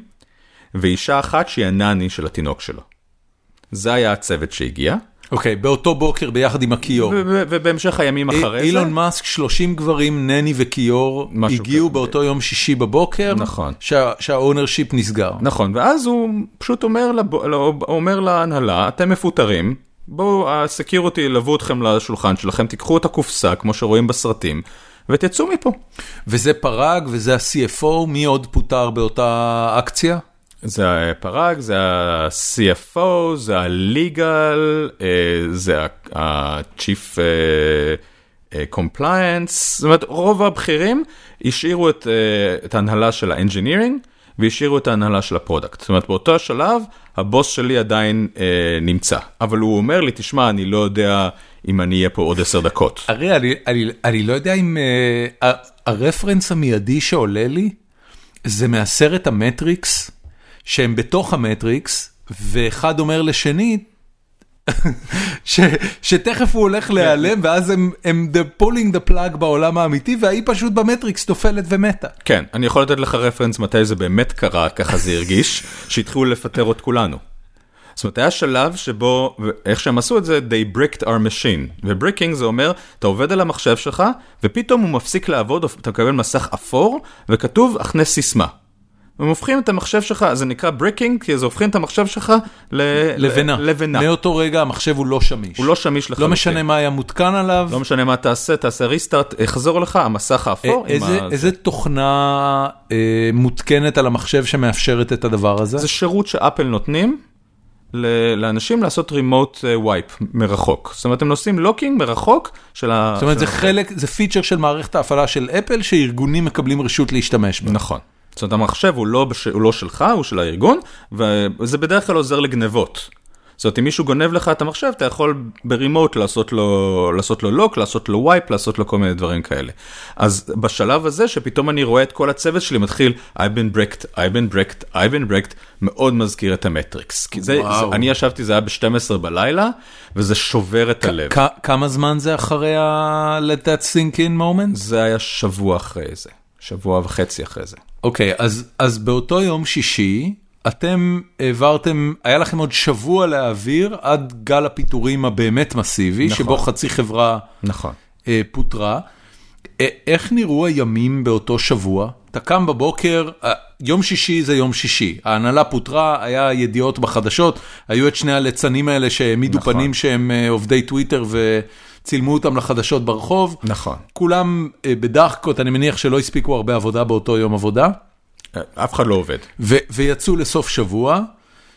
ואישה אחת שהיא ה nanny של התינוק שלו. זה היה הצוות שהגיע. אוקיי, באותו בוקר ביחד עם הכיור. ובהמשך הימים אחרי זה, אילון מאסק, 30 גברים, nanny וכיור, הגיעו. באותו יום שישי בבוקר, נכון. שה- שה ownership נסגר. נכון, ואז הוא פשוט אומר. לא, אומר להנהלה, אתם מפוטרים, בואו, ה security ילוו אתכם לשולחן שלכם, תיקחו את הקופסה, כמו שרואים בסרטים, ותצאו מפה. וזה פרג וזה ה-CFO, מי עוד פוטר באותה אקציה? זה פרג, זה ה-CFO, זה ה-legal, אה, זה ה-chief אה, אה, compliance, זאת אומרת, רוב הבכירים השאירו את, אה, את ההנהלה של ה-engineering והשאירו את ההנהלה של ה product. זאת אומרת, באותו השלב, הבוס שלי עדיין אה, נמצא, אבל הוא אומר לי, תשמע, אני לא יודע אם אני אהיה פה עוד עשר דקות. הרי אני, אני, אני לא יודע אם uh, ה reference המיידי שעולה לי זה מהסרט המטריקס, שהם בתוך המטריקס, ואחד אומר לשני, ש, שתכף הוא הולך להיעלם ואז הם, הם they're pulling the plug בעולם האמיתי והיא פשוט במטריקס נופלת ומתה. כן, אני יכול לתת לך reference מתי זה באמת קרה, ככה זה הרגיש, שהתחילו לפטר את כולנו. זאת אומרת, היה שלב שבו, איך שהם עשו את זה, they bricked our machine. וב bricking זה אומר, אתה עובד על המחשב שלך, ופתאום הוא מפסיק לעבוד, אתה מקבל מסך אפור, וכתוב, הכנס סיסמה. הם הופכים את המחשב שלך, זה נקרא bricking, כי זה הופכים את המחשב שלך ל... לבנה. לבנה. מאותו רגע המחשב הוא לא שמיש. הוא לא שמיש לחלוטין. לא משנה מה היה מותקן עליו. לא משנה מה תעשה, תעשה restart, יחזור לך המסך האפור. איזה, ה... איזה תוכנה אה, מותקנת על המחשב שמאפשרת את הדבר הזה? זה שירות שאפל נותנים. לאנשים לעשות remote wipe מרחוק. זאת אומרת, הם עושים locking מרחוק של ה... זאת אומרת, זה חלק, זה feature של מערכת ההפעלה של אפל, שארגונים מקבלים רשות להשתמש בה. נכון. זאת אומרת, המחשב הוא לא, בש... הוא לא שלך, הוא של הארגון, וזה בדרך כלל עוזר לגנבות. זאת אומרת, אם מישהו גונב לך את המחשב, אתה יכול ב remote לעשות לו, לעשות לו lock, לעשות לו wipe, לעשות לו כל מיני דברים כאלה. אז בשלב הזה, שפתאום אני רואה את כל הצוות שלי מתחיל, I've been bricked, I've been bricked, I've been bricked, מאוד מזכיר את המטריקס. כי זה, זה, אני ישבתי, זה היה ב-12 בלילה, וזה שובר את הלב. כמה זמן זה אחרי ה-let that sink in moment? זה היה שבוע אחרי זה, שבוע וחצי אחרי זה. אוקיי, okay, אז, אז באותו יום שישי, אתם העברתם, היה לכם עוד שבוע להעביר עד גל הפיטורים הבאמת מסיבי, נכון. שבו חצי חברה נכון. אה, פוטרה. אה, איך נראו הימים באותו שבוע? אתה קם בבוקר, אה, יום שישי זה יום שישי, ההנהלה פוטרה, היה ידיעות בחדשות, היו את שני הליצנים האלה שהעמידו נכון. פנים שהם עובדי טוויטר וצילמו אותם לחדשות ברחוב. נכון. כולם אה, בדחקות, אני מניח שלא הספיקו הרבה עבודה באותו יום עבודה. אף אחד לא עובד. ויצאו לסוף שבוע,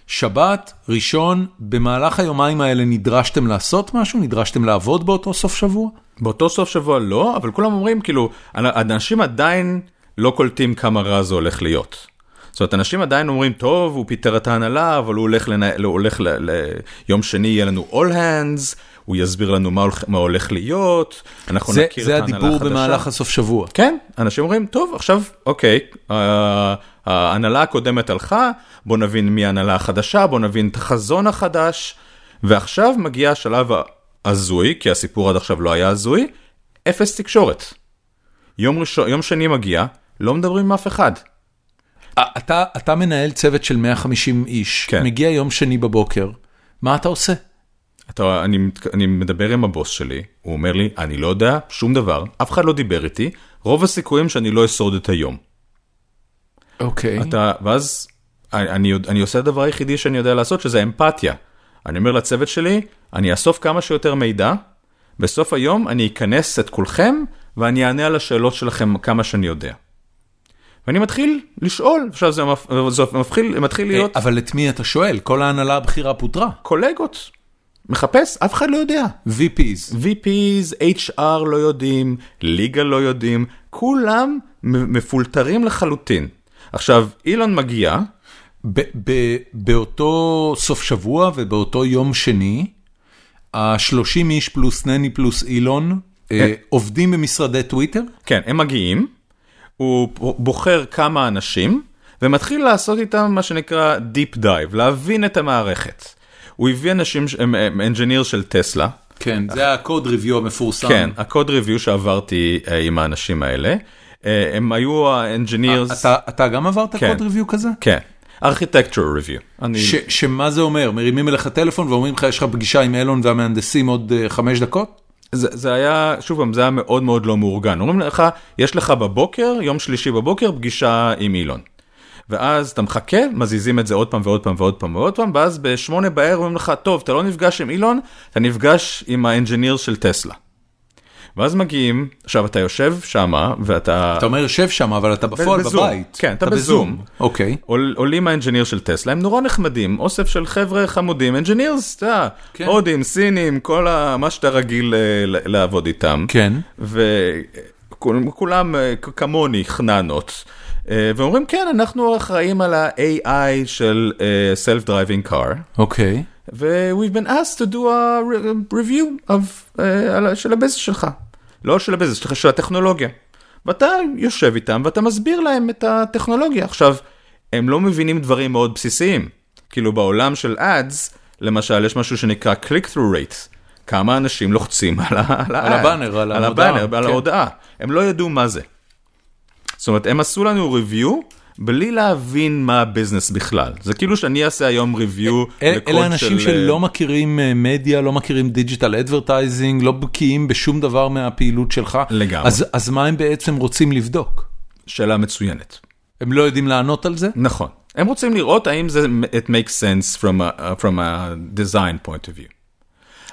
שבת, ראשון, במהלך היומיים האלה נדרשתם לעשות משהו? נדרשתם לעבוד באותו סוף שבוע? באותו סוף שבוע לא, אבל כולם אומרים כאילו, אנשים עדיין לא קולטים כמה רע זה הולך להיות. זאת אומרת, אנשים עדיין אומרים, טוב, הוא פיטר את ההנהלה, אבל הוא הולך, לנה... הוא הולך ל... ליום שני יהיה לנו all hands, הוא יסביר לנו מה הולך, מה הולך להיות, אנחנו זה, נכיר זה את ההנהלה הדיבור החדשה. במהלך הסוף שבוע. כן, אנשים אומרים, טוב, עכשיו, אוקיי, אה, ההנהלה הקודמת הלכה, בוא נבין מי ההנהלה החדשה, בוא נבין את החזון החדש, ועכשיו מגיע השלב ההזוי, כי הסיפור עד עכשיו לא היה הזוי, אפס תקשורת. יום, ראשון, יום שני מגיע, לא מדברים עם אף אחד. אתה, אתה מנהל צוות של 150 איש, כן. מגיע יום שני בבוקר, מה אתה עושה? אתה, אני, אני מדבר עם הבוס שלי, הוא אומר לי, אני לא יודע שום דבר, אף אחד לא דיבר איתי, רוב הסיכויים שאני לא אשרוד את היום. אוקיי. אתה, ואז אני, אני, אני עושה הדבר היחידי שאני יודע לעשות, שזה אמפתיה. אני אומר לצוות שלי, אני אאסוף כמה שיותר מידע, בסוף היום אני אכנס את כולכם, ואני אענה על השאלות שלכם כמה שאני יודע. ואני מתחיל לשאול, עכשיו זה, מפ... זה מתחיל, מתחיל להיות אבל את מי אתה שואל? כל ההנהלה הבכירה פוטרה. קולגות. מחפש, אף אחד לא יודע. VPs. VPs, HR לא יודעים, ליגה לא יודעים, כולם מפולטרים לחלוטין. עכשיו, אילון מגיע, באותו סוף שבוע ובאותו יום שני, ה-30 איש פלוס נני פלוס אילון אה, עובדים במשרדי טוויטר? כן, הם מגיעים, הוא בוחר כמה אנשים, ומתחיל לעשות איתם מה שנקרא Deep Dive, להבין את המערכת. הוא הביא אנשים שהם אנג'יניר של טסלה. כן, זה הקוד ריוויו המפורסם. כן, הקוד ריוויו שעברתי אה, עם האנשים האלה. אה, הם היו ה engineers... אתה, אתה גם עברת כן. code review כזה? כן, architecture review. אני... ש, שמה זה אומר? מרימים אליך טלפון ואומרים לך יש לך פגישה עם אילון והמהנדסים עוד uh, חמש דקות? זה, זה היה, שוב פעם, זה היה מאוד מאוד לא מאורגן. אומרים לך, יש לך בבוקר, יום שלישי בבוקר, פגישה עם אילון. ואז אתה מחכה, מזיזים את זה עוד פעם ועוד פעם ועוד פעם ועוד פעם, ואז בשמונה בערב אומרים לך, טוב, אתה לא נפגש עם אילון, אתה נפגש עם ה engineers של טסלה. ואז מגיעים, עכשיו אתה יושב שמה, ואתה... אתה אומר יושב שם אבל אתה בפועל בזום. בבית. כן, אתה בזום. אוקיי. עול, עולים ה engineers של טסלה, הם נורא נחמדים, אוסף של חבר'ה חמודים, engineers, אתה יודע, כן. הודים, סינים, כל ה, מה שאתה רגיל אה, ל- לעבוד איתם. כן. וכולם אה, כמוני חננות, ואומרים כן, אנחנו אחראים על ה-AI של אה, Self-Driving Car, אוקיי. ו-we've been asked to do a re- review of, אה, על ה- של הביזנס שלך, לא של הביזנס שלך, של הטכנולוגיה. ואתה יושב איתם ואתה מסביר להם את הטכנולוגיה. עכשיו, הם לא מבינים דברים מאוד בסיסיים. כאילו בעולם של ads, למשל, יש משהו שנקרא click-through rate. כמה אנשים לוחצים על, ה- על, על הבאנר, על על הבאנר, על כן. ההודעה. הם לא ידעו מה זה. זאת אומרת, הם עשו לנו review בלי להבין מה ה business בכלל. זה כאילו שאני אעשה היום review אל- לקוד אלה אנשים של, שלא אה, מכירים אה, מדיה, לא מכירים digital advertising, לא בקיאים בשום דבר מהפעילות שלך. לגמרי. אז, אז מה הם בעצם רוצים לבדוק? שאלה מצוינת. הם לא יודעים לענות על זה? נכון. הם רוצים לראות האם זה it makes sense from a, uh, from a design point of view.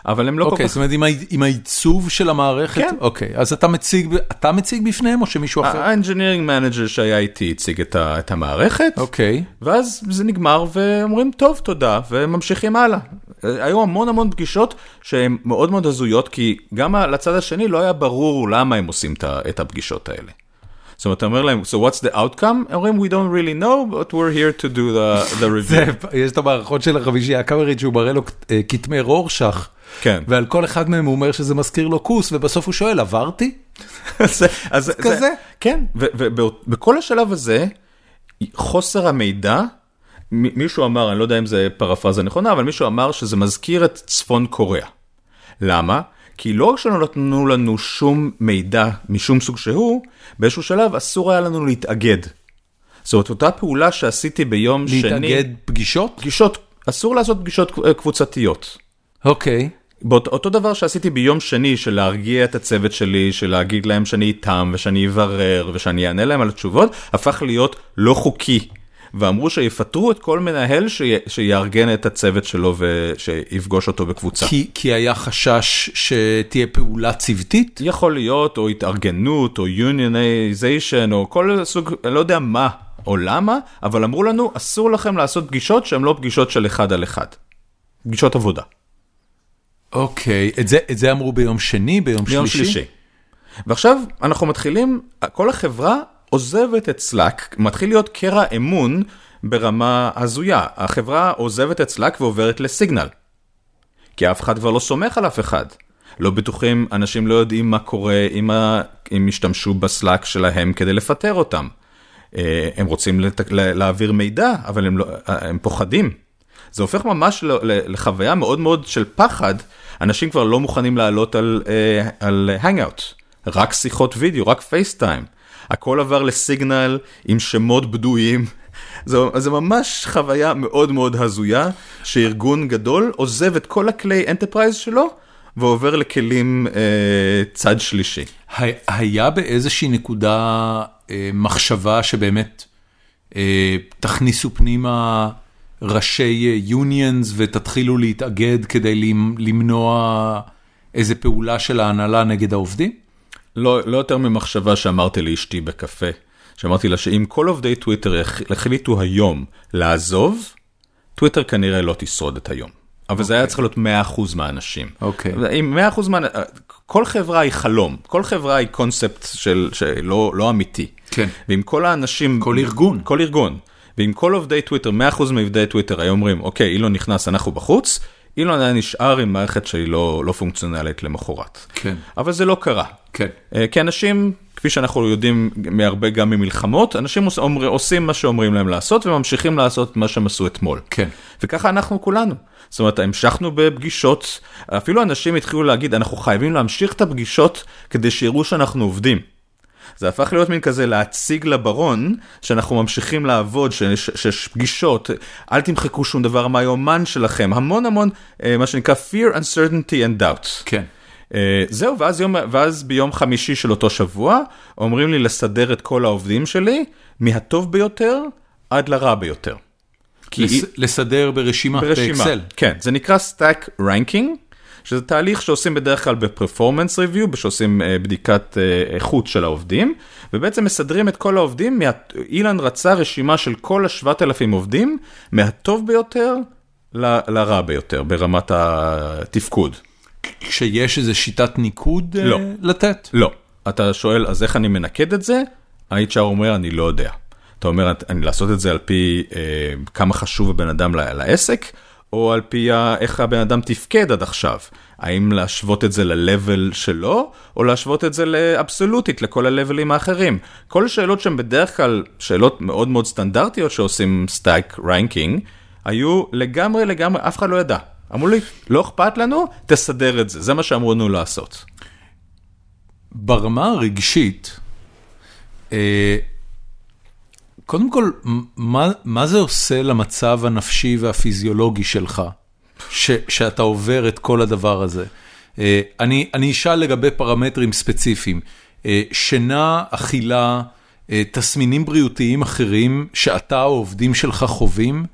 אבל הם לא אוקיי, כל זאת כך... אומרת עם, עם העיצוב של המערכת? כן. אוקיי, אז אתה מציג, אתה מציג בפניהם או שמישהו אחר? ה-engineering manager שהיה איתי הציג את, ה, את המערכת, אוקיי. ואז זה נגמר ואומרים טוב תודה וממשיכים הלאה. היו המון המון פגישות שהן מאוד מאוד הזויות כי גם לצד השני לא היה ברור למה הם עושים את הפגישות האלה. זאת אומרת, אתה אומר להם, so what's the outcome? הם אומרים, we don't really know, but we're here to do the, the [laughs] review. יש את המערכות של החמישייה הקאמרית שהוא מראה לו אה, כתמי רורשך, כן. ועל כל אחד מהם הוא אומר שזה מזכיר לו כוס, ובסוף הוא שואל, עברתי? [laughs] אז זה, כזה? כן, ובכל השלב הזה, חוסר המידע, מישהו אמר, אני לא יודע אם זה פרפרזה נכונה, אבל מישהו אמר שזה מזכיר את צפון קוריאה. למה? כי לא רק שלא נתנו לנו שום מידע משום סוג שהוא, באיזשהו שלב אסור היה לנו להתאגד. זאת אומרת, אותה פעולה שעשיתי ביום שני... להתאגד פגישות? פגישות, אסור לעשות פגישות אה, קבוצתיות. אוקיי. באות, אותו דבר שעשיתי ביום שני של להרגיע את הצוות שלי, של להגיד להם שאני איתם ושאני אברר ושאני אענה להם על התשובות, הפך להיות לא חוקי. ואמרו שיפטרו את כל מנהל שי, שיארגן את הצוות שלו ושיפגוש אותו בקבוצה. כי, כי היה חשש שתהיה פעולה צוותית? יכול להיות, או התארגנות, או unionization, או כל סוג, אני לא יודע מה או למה, אבל אמרו לנו, אסור לכם לעשות פגישות שהן לא פגישות של אחד על אחד. פגישות עבודה. אוקיי, את זה, את זה אמרו ביום שני, ביום, ביום שלישי? שלישי. ועכשיו אנחנו מתחילים, כל החברה עוזבת את סלאק, מתחיל להיות קרע אמון ברמה הזויה. החברה עוזבת את סלאק ועוברת לסיגנל. כי אף אחד כבר לא סומך על אף אחד. לא בטוחים, אנשים לא יודעים מה קורה אם, ה... אם ישתמשו בסלאק שלהם כדי לפטר אותם. אה, הם רוצים לת... להעביר מידע, אבל הם, לא... הם פוחדים. זה הופך ממש לחוויה מאוד מאוד של פחד. אנשים כבר לא מוכנים לעלות על, אה, על Hangout. רק שיחות וידאו, רק פייסטיים. הכל עבר לסיגנל עם שמות בדויים. [laughs] זו, זה ממש חוויה מאוד מאוד הזויה, שארגון גדול עוזב את כל הכלי enterprise שלו, ועובר לכלים אה, צד שלישי. היה באיזושהי נקודה אה, מחשבה שבאמת אה, תכניסו פנימה ראשי unions ותתחילו להתאגד כדי למ- למנוע איזה פעולה של ההנהלה נגד העובדים? לא, לא יותר ממחשבה שאמרתי לאשתי בקפה, שאמרתי לה שאם כל עובדי טוויטר החליטו היום לעזוב, טוויטר כנראה לא תשרוד את היום. אבל זה היה צריך להיות 100% מהאנשים. אוקיי. אם 100% מה... כל חברה היא חלום, כל חברה היא קונספט של, שלא לא אמיתי. כן. ואם כל האנשים... כל ארגון. כל ארגון. ואם כל עובדי טוויטר, 100% מעובדי טוויטר היו אומרים, אוקיי, אילון נכנס, אנחנו בחוץ, אילון היה נשאר עם מערכת שהיא לא, לא פונקציונלית למחרת. כן. אבל זה לא קרה. כן. אה, כי אנשים, כפי שאנחנו יודעים מהרבה גם ממלחמות, אנשים אומר, עושים מה שאומרים להם לעשות וממשיכים לעשות מה שהם עשו אתמול. כן. וככה אנחנו כולנו. זאת אומרת, המשכנו בפגישות, אפילו אנשים התחילו להגיד, אנחנו חייבים להמשיך את הפגישות כדי שיראו שאנחנו עובדים. זה הפך להיות מין כזה להציג לברון שאנחנו ממשיכים לעבוד, שיש, פגישות, אל תמחקו שום דבר מהיומן שלכם, המון המון, אה, מה שנקרא fear, uncertainty and doubt. כן. Uh, זהו, ואז, יום, ואז ביום חמישי של אותו שבוע, אומרים לי לסדר את כל העובדים שלי, מהטוב ביותר עד לרע ביותר. כי לס- לסדר ברשימה, ברשימה, באקסל. כן, זה נקרא Stack Ranking, שזה תהליך שעושים בדרך כלל בפרפורמנס ריוויו, שעושים uh, בדיקת uh, איכות של העובדים, ובעצם מסדרים את כל העובדים, מה... אילן רצה רשימה של כל ה-7,000 עובדים, מהטוב ביותר ל- לרע ביותר, ברמת התפקוד. כשיש איזו שיטת ניקוד אה, לא. לתת? לא. אתה שואל, אז איך אני מנקד את זה? ה-HR אומר, אני לא יודע. אתה אומר, אני לעשות את זה על פי אה, כמה חשוב הבן אדם לעסק, או על פי איך הבן אדם תפקד עד עכשיו. האם להשוות את זה ל-level שלו, או להשוות את זה לאבסולוטית, לכל ה-levelים האחרים. כל השאלות שהן בדרך כלל שאלות מאוד מאוד סטנדרטיות שעושים stack ranking, היו לגמרי לגמרי, אף אחד לא ידע. אמרו לי, לא אכפת לנו, תסדר את זה, זה מה שאמרו לנו לעשות. ברמה הרגשית, אה, קודם כל, מה, מה זה עושה למצב הנפשי והפיזיולוגי שלך, ש, שאתה עובר את כל הדבר הזה? אה, אני, אני אשאל לגבי פרמטרים ספציפיים, אה, שינה, אכילה, תסמינים בריאותיים אחרים שאתה או עובדים שלך חווים,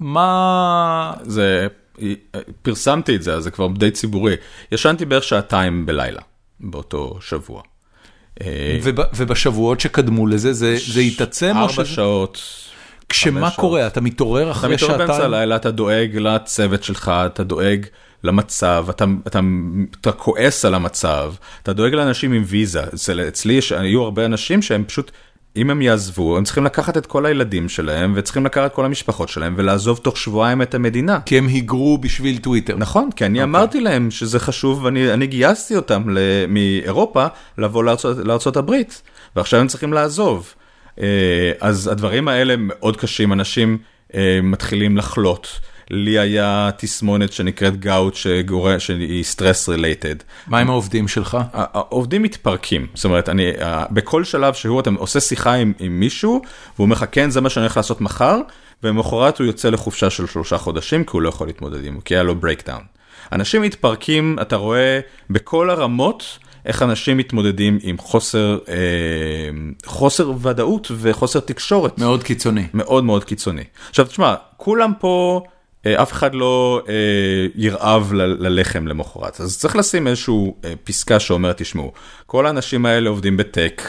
מה... זה, פרסמתי את זה, אז זה כבר די ציבורי. ישנתי בערך שעתיים בלילה, באותו שבוע. ובשבועות שקדמו לזה, זה התעצם? ארבע שעות. כשמה קורה? אתה מתעורר אחרי שעתיים? אתה מתעורר באמצע הלילה, אתה דואג לצוות שלך, אתה דואג למצב, אתה, אתה, אתה כועס על המצב, אתה דואג לאנשים עם ויזה. אצלי היו הרבה אנשים שהם פשוט אם הם יעזבו, הם צריכים לקחת את כל הילדים שלהם, וצריכים לקחת את כל המשפחות שלהם, ולעזוב תוך שבועיים את המדינה. כי הם היגרו בשביל טוויטר. נכון, כי אני okay. אוקיי. אמרתי להם שזה חשוב, ואני גייסתי אותם מאירופה לבוא לארצות, לארצות הברית, ועכשיו הם צריכים לעזוב. אה, אז הדברים האלה מאוד קשים, אנשים אה, מתחילים לחלות. לי היה תסמונת שנקראת gout שהיא stress related. מה עם העובדים שלך? העובדים מתפרקים, זאת אומרת, אני, בכל שלב שהוא, אתה עושה שיחה עם, עם מישהו, והוא אומר לך, כן, זה מה שאני הולך לעשות מחר, ומחרת הוא יוצא לחופשה של שלושה חודשים, כי הוא לא יכול להתמודד עם, כי היה לו breakdown. אנשים מתפרקים, אתה רואה בכל הרמות, איך אנשים מתמודדים עם חוסר, אה, חוסר ודאות וחוסר תקשורת. מאוד קיצוני. מאוד מאוד קיצוני. עכשיו תשמע, כולם פה... אה, אף אחד לא אה, ירעב ללחם למחרת. אז צריך לשים איזשהו אה, פסקה שאומרת, תשמעו, כל האנשים האלה עובדים בטק,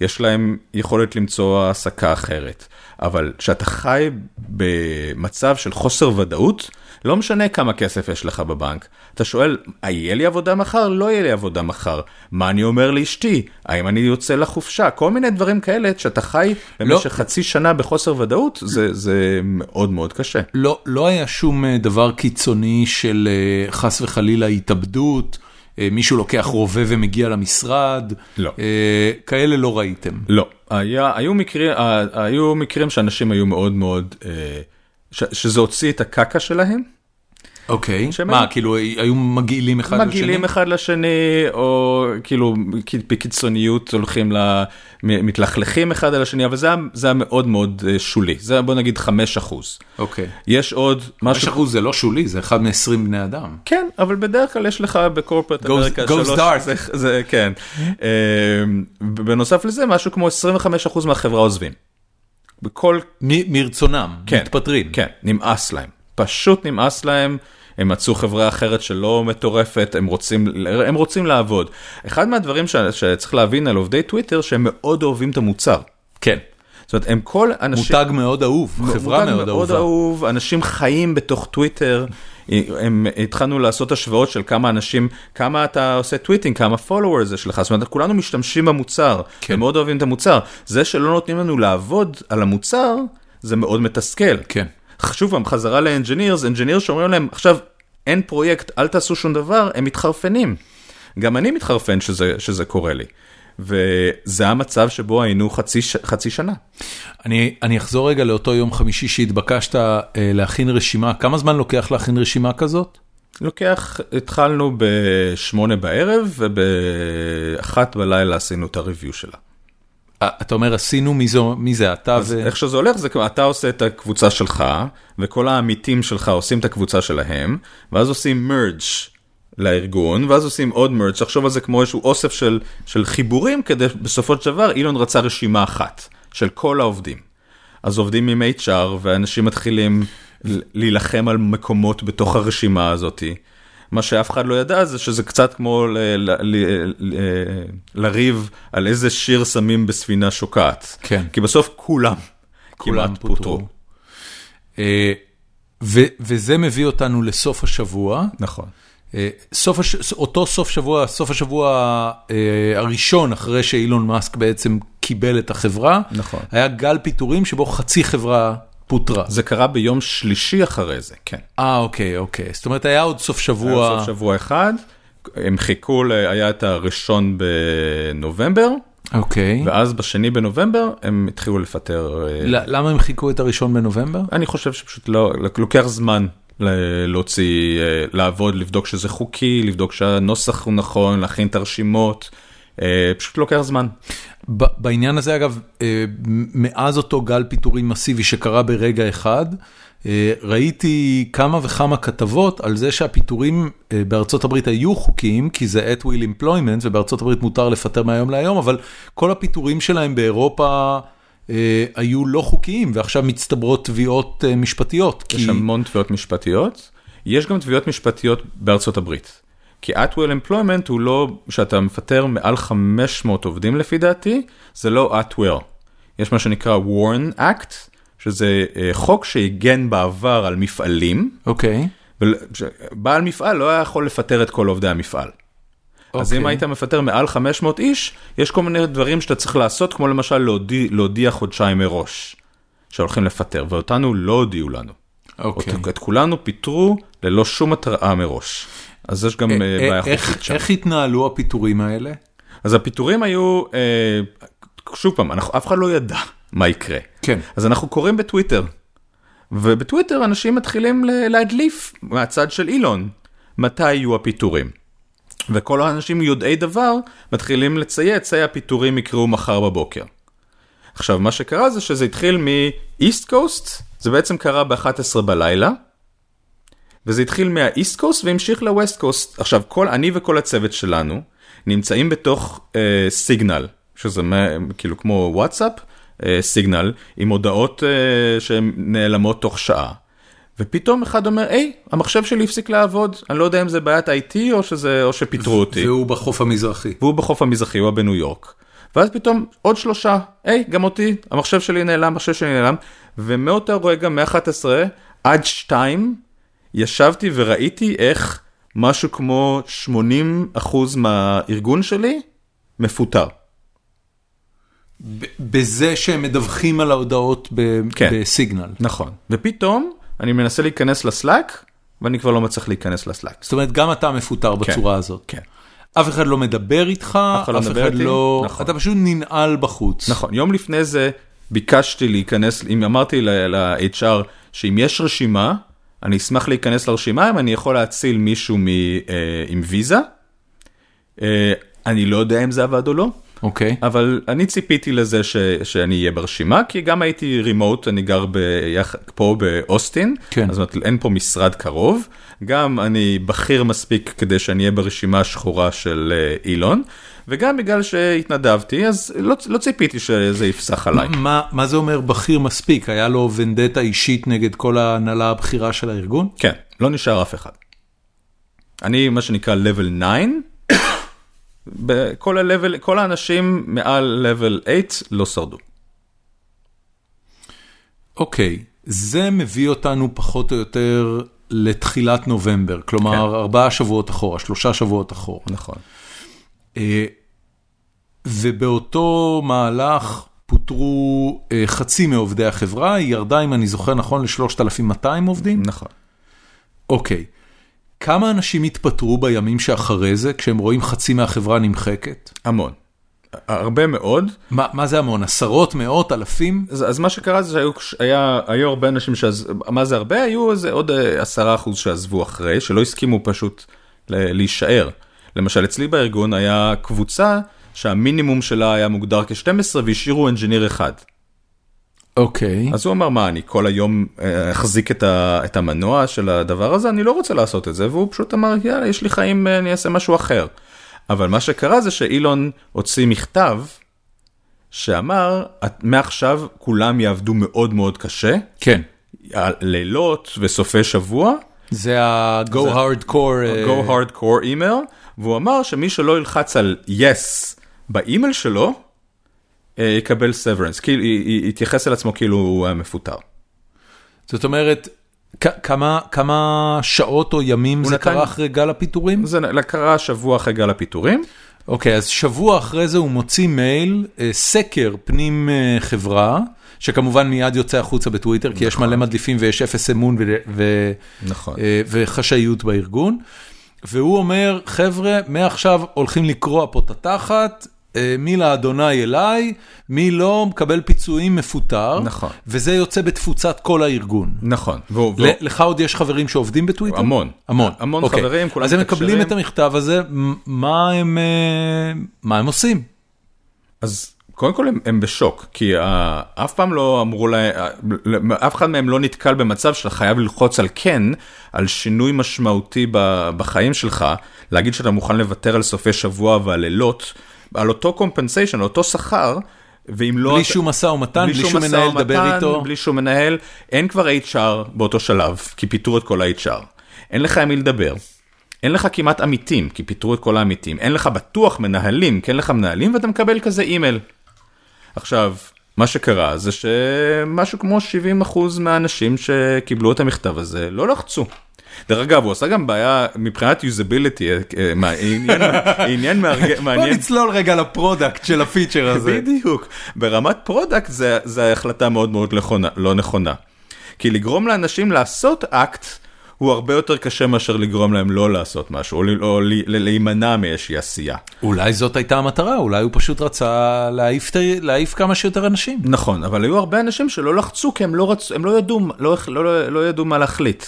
יש להם יכולת למצוא העסקה אחרת, אבל כשאתה חי במצב של חוסר ודאות, לא משנה כמה כסף יש לך בבנק, אתה שואל, יהיה לי עבודה מחר? לא יהיה לי עבודה מחר. מה אני אומר לאשתי? האם אני יוצא לחופשה? כל מיני דברים כאלה שאתה חי במשך לא. חצי שנה בחוסר ודאות, זה, זה מאוד מאוד קשה. לא, לא היה שום אה, דבר קיצוני של אה, חס וחלילה התאבדות. אה, מישהו לוקח רובה ומגיע למשרד, לא. כאלה לא ראיתם. לא, היה, היו, מקרים, היו מקרים שאנשים היו מאוד מאוד, שזה הוציא את הקקה שלהם. אוקיי, מה, כאילו היו מגעילים אחד לשני? מגעילים אחד לשני, או כאילו בקיצוניות הולכים ל... מתלכלכים אחד על השני, אבל זה היה מאוד מאוד אה, שולי, זה בוא נגיד 5 אחוז. אוקיי. יש עוד משהו... 5 אחוז זה לא שולי, זה אחד מ-20 בני אדם. כן, אבל בדרך כלל יש לך בקורפרט אמריקה שלוש... Goes dark. זה, כן. אה, בנוסף לזה, משהו כמו 25 אחוז מהחברה עוזבים. בכל... מרצונם, כן, מתפטרים. כן, נמאס להם. פשוט נמאס להם. הם מצאו חברה אחרת שלא מטורפת, הם רוצים, הם רוצים לעבוד. אחד מהדברים ש, שצריך להבין על עובדי טוויטר, שהם מאוד אוהבים את המוצר. כן. זאת אומרת, הם כל אנשים... מותג מאוד אהוב, חברה מאוד, מאוד אהובה. אהוב, אנשים חיים בתוך טוויטר. הם התחלנו לעשות השוואות של כמה אנשים, כמה אתה עושה tweeting, כמה followers יש לך, זאת אומרת, כולנו משתמשים במוצר, כן. הם מאוד אוהבים את המוצר. זה שלא נותנים לנו לעבוד על המוצר, זה מאוד מתסכל. כן. שוב פעם, חזרה ל engineers, engineers שאומרים להם, עכשיו, אין פרויקט, אל תעשו שום דבר, הם מתחרפנים. גם אני מתחרפן שזה, שזה קורה לי. וזה המצב שבו היינו חצי, חצי שנה. אני, אני אחזור רגע לאותו יום חמישי שהתבקשת אה, להכין רשימה, כמה זמן לוקח להכין רשימה כזאת? לוקח, התחלנו בשמונה בערב ובאחת בלילה עשינו את ה review שלה. אה, אתה אומר עשינו מי זה, מי זה אתה ו... איך שזה הולך זה אתה עושה את הקבוצה שלך וכל העמיתים שלך עושים את הקבוצה שלהם ואז עושים מרג' לארגון ואז עושים עוד מרג' תחשוב על זה כמו איזשהו אוסף של, של חיבורים כדי בסופו של דבר אילון רצה רשימה אחת של כל העובדים. אז עובדים עם HR ואנשים מתחילים להילחם על מקומות בתוך הרשימה הזאתי. מה שאף אחד לא ידע זה שזה קצת כמו לריב על איזה שיר שמים בספינה שוקעת. כן. כי בסוף כולם, כולם פוטרו. אה, וזה מביא אותנו לסוף השבוע. נכון. אה, סוף הש... אותו סוף שבוע, סוף השבוע אה, הראשון אחרי שאילון מאסק בעצם קיבל את החברה, נכון. היה גל פיטורים שבו חצי חברה פוטרה. זה קרה ביום שלישי אחרי זה, כן. אה, אוקיי, אוקיי. זאת אומרת, היה עוד סוף שבוע... היה סוף שבוע אחד, הם חיכו, היה את הראשון בנובמבר. אוקיי. ואז בשני בנובמבר הם התחילו לפטר. למה הם חיכו את הראשון בנובמבר? אני חושב שפשוט לא, לוקח זמן להוציא, אה, לעבוד, לבדוק שזה חוקי, לבדוק שהנוסח הוא נכון, להכין את הרשימות, אה, פשוט לוקח זמן. בעניין הזה אגב, מאז אותו גל פיטורים מסיבי שקרה ברגע אחד, ראיתי כמה וכמה כתבות על זה שהפיטורים בארצות הברית היו חוקיים, כי זה at will employment ובארצות הברית מותר לפטר מהיום להיום, אבל כל הפיטורים שלהם באירופה... היו לא חוקיים ועכשיו מצטברות תביעות משפטיות. יש כי... המון תביעות משפטיות, יש גם תביעות משפטיות בארצות הברית. כי at will employment הוא לא, שאתה מפטר מעל 500 עובדים לפי דעתי, זה לא at will. יש מה שנקרא warn act, שזה חוק שהגן בעבר על מפעלים. אוקיי. Okay. בעל מפעל לא היה יכול לפטר את כל עובדי המפעל. אז אם אוקיי. היית מפטר מעל 500 איש, יש כל מיני דברים שאתה צריך לעשות, כמו למשל להודיע, להודיע חודשיים מראש שהולכים לפטר, ואותנו לא הודיעו לנו. אוקיי. Okay. את כולנו פיטרו ללא שום התראה מראש. אז יש גם אה, אה, בעיה חוקית שם. איך התנהלו הפיטורים האלה? אז הפיטורים היו, אה, שוב פעם, אנחנו, אף אחד לא ידע מה יקרה. כן. אז אנחנו קוראים בטוויטר, ובטוויטר אנשים מתחילים להדליף מהצד של אילון, מתי יהיו הפיטורים. וכל האנשים יודעי דבר מתחילים לצייץ, היי הפיטורים יקרו מחר בבוקר. עכשיו, מה שקרה זה שזה התחיל מ East Coast, זה בעצם קרה ב-11 בלילה, וזה התחיל מה East Coast והמשיך ל West Coast. עכשיו, כל, אני וכל הצוות שלנו נמצאים בתוך סיגנל, uh, שזה כאילו כמו וואטסאפ, סיגנל, uh, עם הודעות uh, שהן נעלמות תוך שעה. ופתאום אחד אומר, היי, המחשב שלי הפסיק לעבוד, אני לא יודע אם זה בעיית IT או, שזה, או שפיטרו אותי. והוא בחוף המזרחי. והוא בחוף המזרחי, הוא בניו יורק. ואז פתאום עוד שלושה, היי, גם אותי, המחשב שלי נעלם, המחשב שלי נעלם, ומאותו רגע, מ-11 עד 2, ישבתי וראיתי איך משהו כמו 80% מהארגון שלי מפוטר. בזה שהם מדווחים על ההודעות כן, בסיגנל. נכון, ופתאום אני מנסה להיכנס לסלאק, ואני כבר לא מצליח להיכנס לסלאק. זאת אומרת, גם אתה מפוטר כן, בצורה הזאת. כן. אף אחד לא מדבר איתך, אף אחד לא איתי, לא... נכון. אתה פשוט ננעל בחוץ. נכון, יום לפני זה ביקשתי להיכנס, אם אמרתי ל-HR שאם יש רשימה, אני אשמח להיכנס לרשימה אם אני יכול להציל מישהו מ, אה, עם ויזה. אה, אני לא יודע אם זה עבד או לא. אוקיי. Okay. אבל אני ציפיתי לזה ש, שאני אהיה ברשימה, כי גם הייתי רימוט, אני גר ביח, פה באוסטין, כן. אז אין פה משרד קרוב. גם אני בכיר מספיק כדי שאני אהיה ברשימה השחורה של אה, אילון, וגם בגלל שהתנדבתי, אז לא, לא ציפיתי שזה יפסח עליי. מה, מה זה אומר בכיר מספיק? היה לו ונדטה אישית נגד כל ההנהלה הבכירה של הארגון? כן, לא נשאר אף אחד. אני מה שנקרא level 9, בכל ה-level, כל האנשים מעל level 8 לא שרדו. אוקיי, okay, זה מביא אותנו פחות או יותר לתחילת נובמבר, כלומר כן. ארבעה שבועות אחורה, שלושה שבועות אחורה. נכון. אה, ובאותו מהלך פוטרו אה, חצי מעובדי החברה, היא ירדה, אם אני זוכר נכון, ל-3,200 עובדים? נכון. אוקיי. כמה אנשים התפטרו בימים שאחרי זה, כשהם רואים חצי מהחברה נמחקת? המון. הרבה מאוד. ما, מה זה המון? עשרות, מאות, אלפים? אז, אז מה שקרה זה שהיו היה, היו הרבה אנשים שעזבו, מה זה הרבה? היו איזה עוד אה, עשרה אחוז שעזבו אחרי, שלא הסכימו פשוט להישאר. למשל אצלי בארגון היה קבוצה שהמינימום שלה היה מוגדר כ-12 והשאירו אנג'יניר אחד. אוקיי. Okay. אז הוא אמר מה אני כל היום אה, אחזיק את, ה, את המנוע של הדבר הזה אני לא רוצה לעשות את זה והוא פשוט אמר יאללה יש לי חיים אה, אני אעשה משהו אחר. אבל מה שקרה זה שאילון הוציא מכתב שאמר מעכשיו כולם יעבדו מאוד מאוד קשה. כן. לילות וסופי שבוע. זה ה-go hard core. go hard core email. והוא אמר שמי שלא ילחץ על yes באימייל שלו, אה, יקבל severance, כאילו, יתייחס אל עצמו כאילו הוא היה מפוטר. זאת אומרת, כמה, כמה שעות או ימים זה נתן... קרה אחרי גל הפיטורים? זה קרה שבוע אחרי גל הפיטורים. אוקיי, אז שבוע אחרי זה הוא מוציא מייל, אה, סקר פנים אה, חברה, שכמובן מיד יוצא החוצה בטוויטר, נכון. כי יש נכון. מלא מדליפים ויש אפס אמון ו- ו- נכון. וחשאיות בארגון. והוא אומר, חבר'ה, מעכשיו הולכים לקרוע פה את התחת, אה, מי לאדוני אליי, מי לא מקבל פיצויים מפוטר. נכון. וזה יוצא בתפוצת כל הארגון. נכון. והוא- ל- לך עוד יש חברים שעובדים בטוויטר? המון. המון. המון אוקיי. חברים, כולם אז הם מקבלים מתקשרים. את המכתב הזה, מה הם, אה, מה הם עושים? אז קודם כל הם, הם בשוק, כי uh, אף פעם לא אמרו להם, אף אחד מהם לא נתקל במצב שאתה חייב ללחוץ על כן, על שינוי משמעותי בחיים שלך, להגיד שאתה מוכן לוותר על סופי שבוע ועל לילות, על אותו קומפנסיישן, אותו שכר, ואם לא... בלי אתה- שום משא ומתן, בלי שום שום מנהל לדבר איתו. בלי שום מנהל, אין כבר HR באותו שלב, כי פיטרו את כל ה-HR. אין לך עם מי לדבר. אין לך כמעט עמיתים, כי פיטרו את כל העמיתים. אין לך בטוח מנהלים, כי אין לך מנהלים, ואתה מקבל כזה אימייל. עכשיו, מה שקרה זה שמשהו כמו 70% מהאנשים שקיבלו את המכתב הזה לא לחצו. דרך אגב, הוא עשה גם בעיה מבחינת usability, עניין עניין מארגן- בוא מעניין. נצלול רגע ל product של הפיצ'ר הזה. בדיוק. ברמת product זה, זה החלטה מאוד מאוד לא נכונה. כי לגרום לאנשים לעשות אקט הוא הרבה יותר קשה מאשר לגרום להם לא לעשות משהו, או, להימנע מאיזושהי עשייה. אולי זאת הייתה המטרה, אולי הוא פשוט רצה להעיף להעיף כמה שיותר אנשים. נכון, אבל היו הרבה אנשים שלא לחצו כי הם לא רצו, הם לא ידעו, לא, לא, לא, לא ידעו מה להחליט.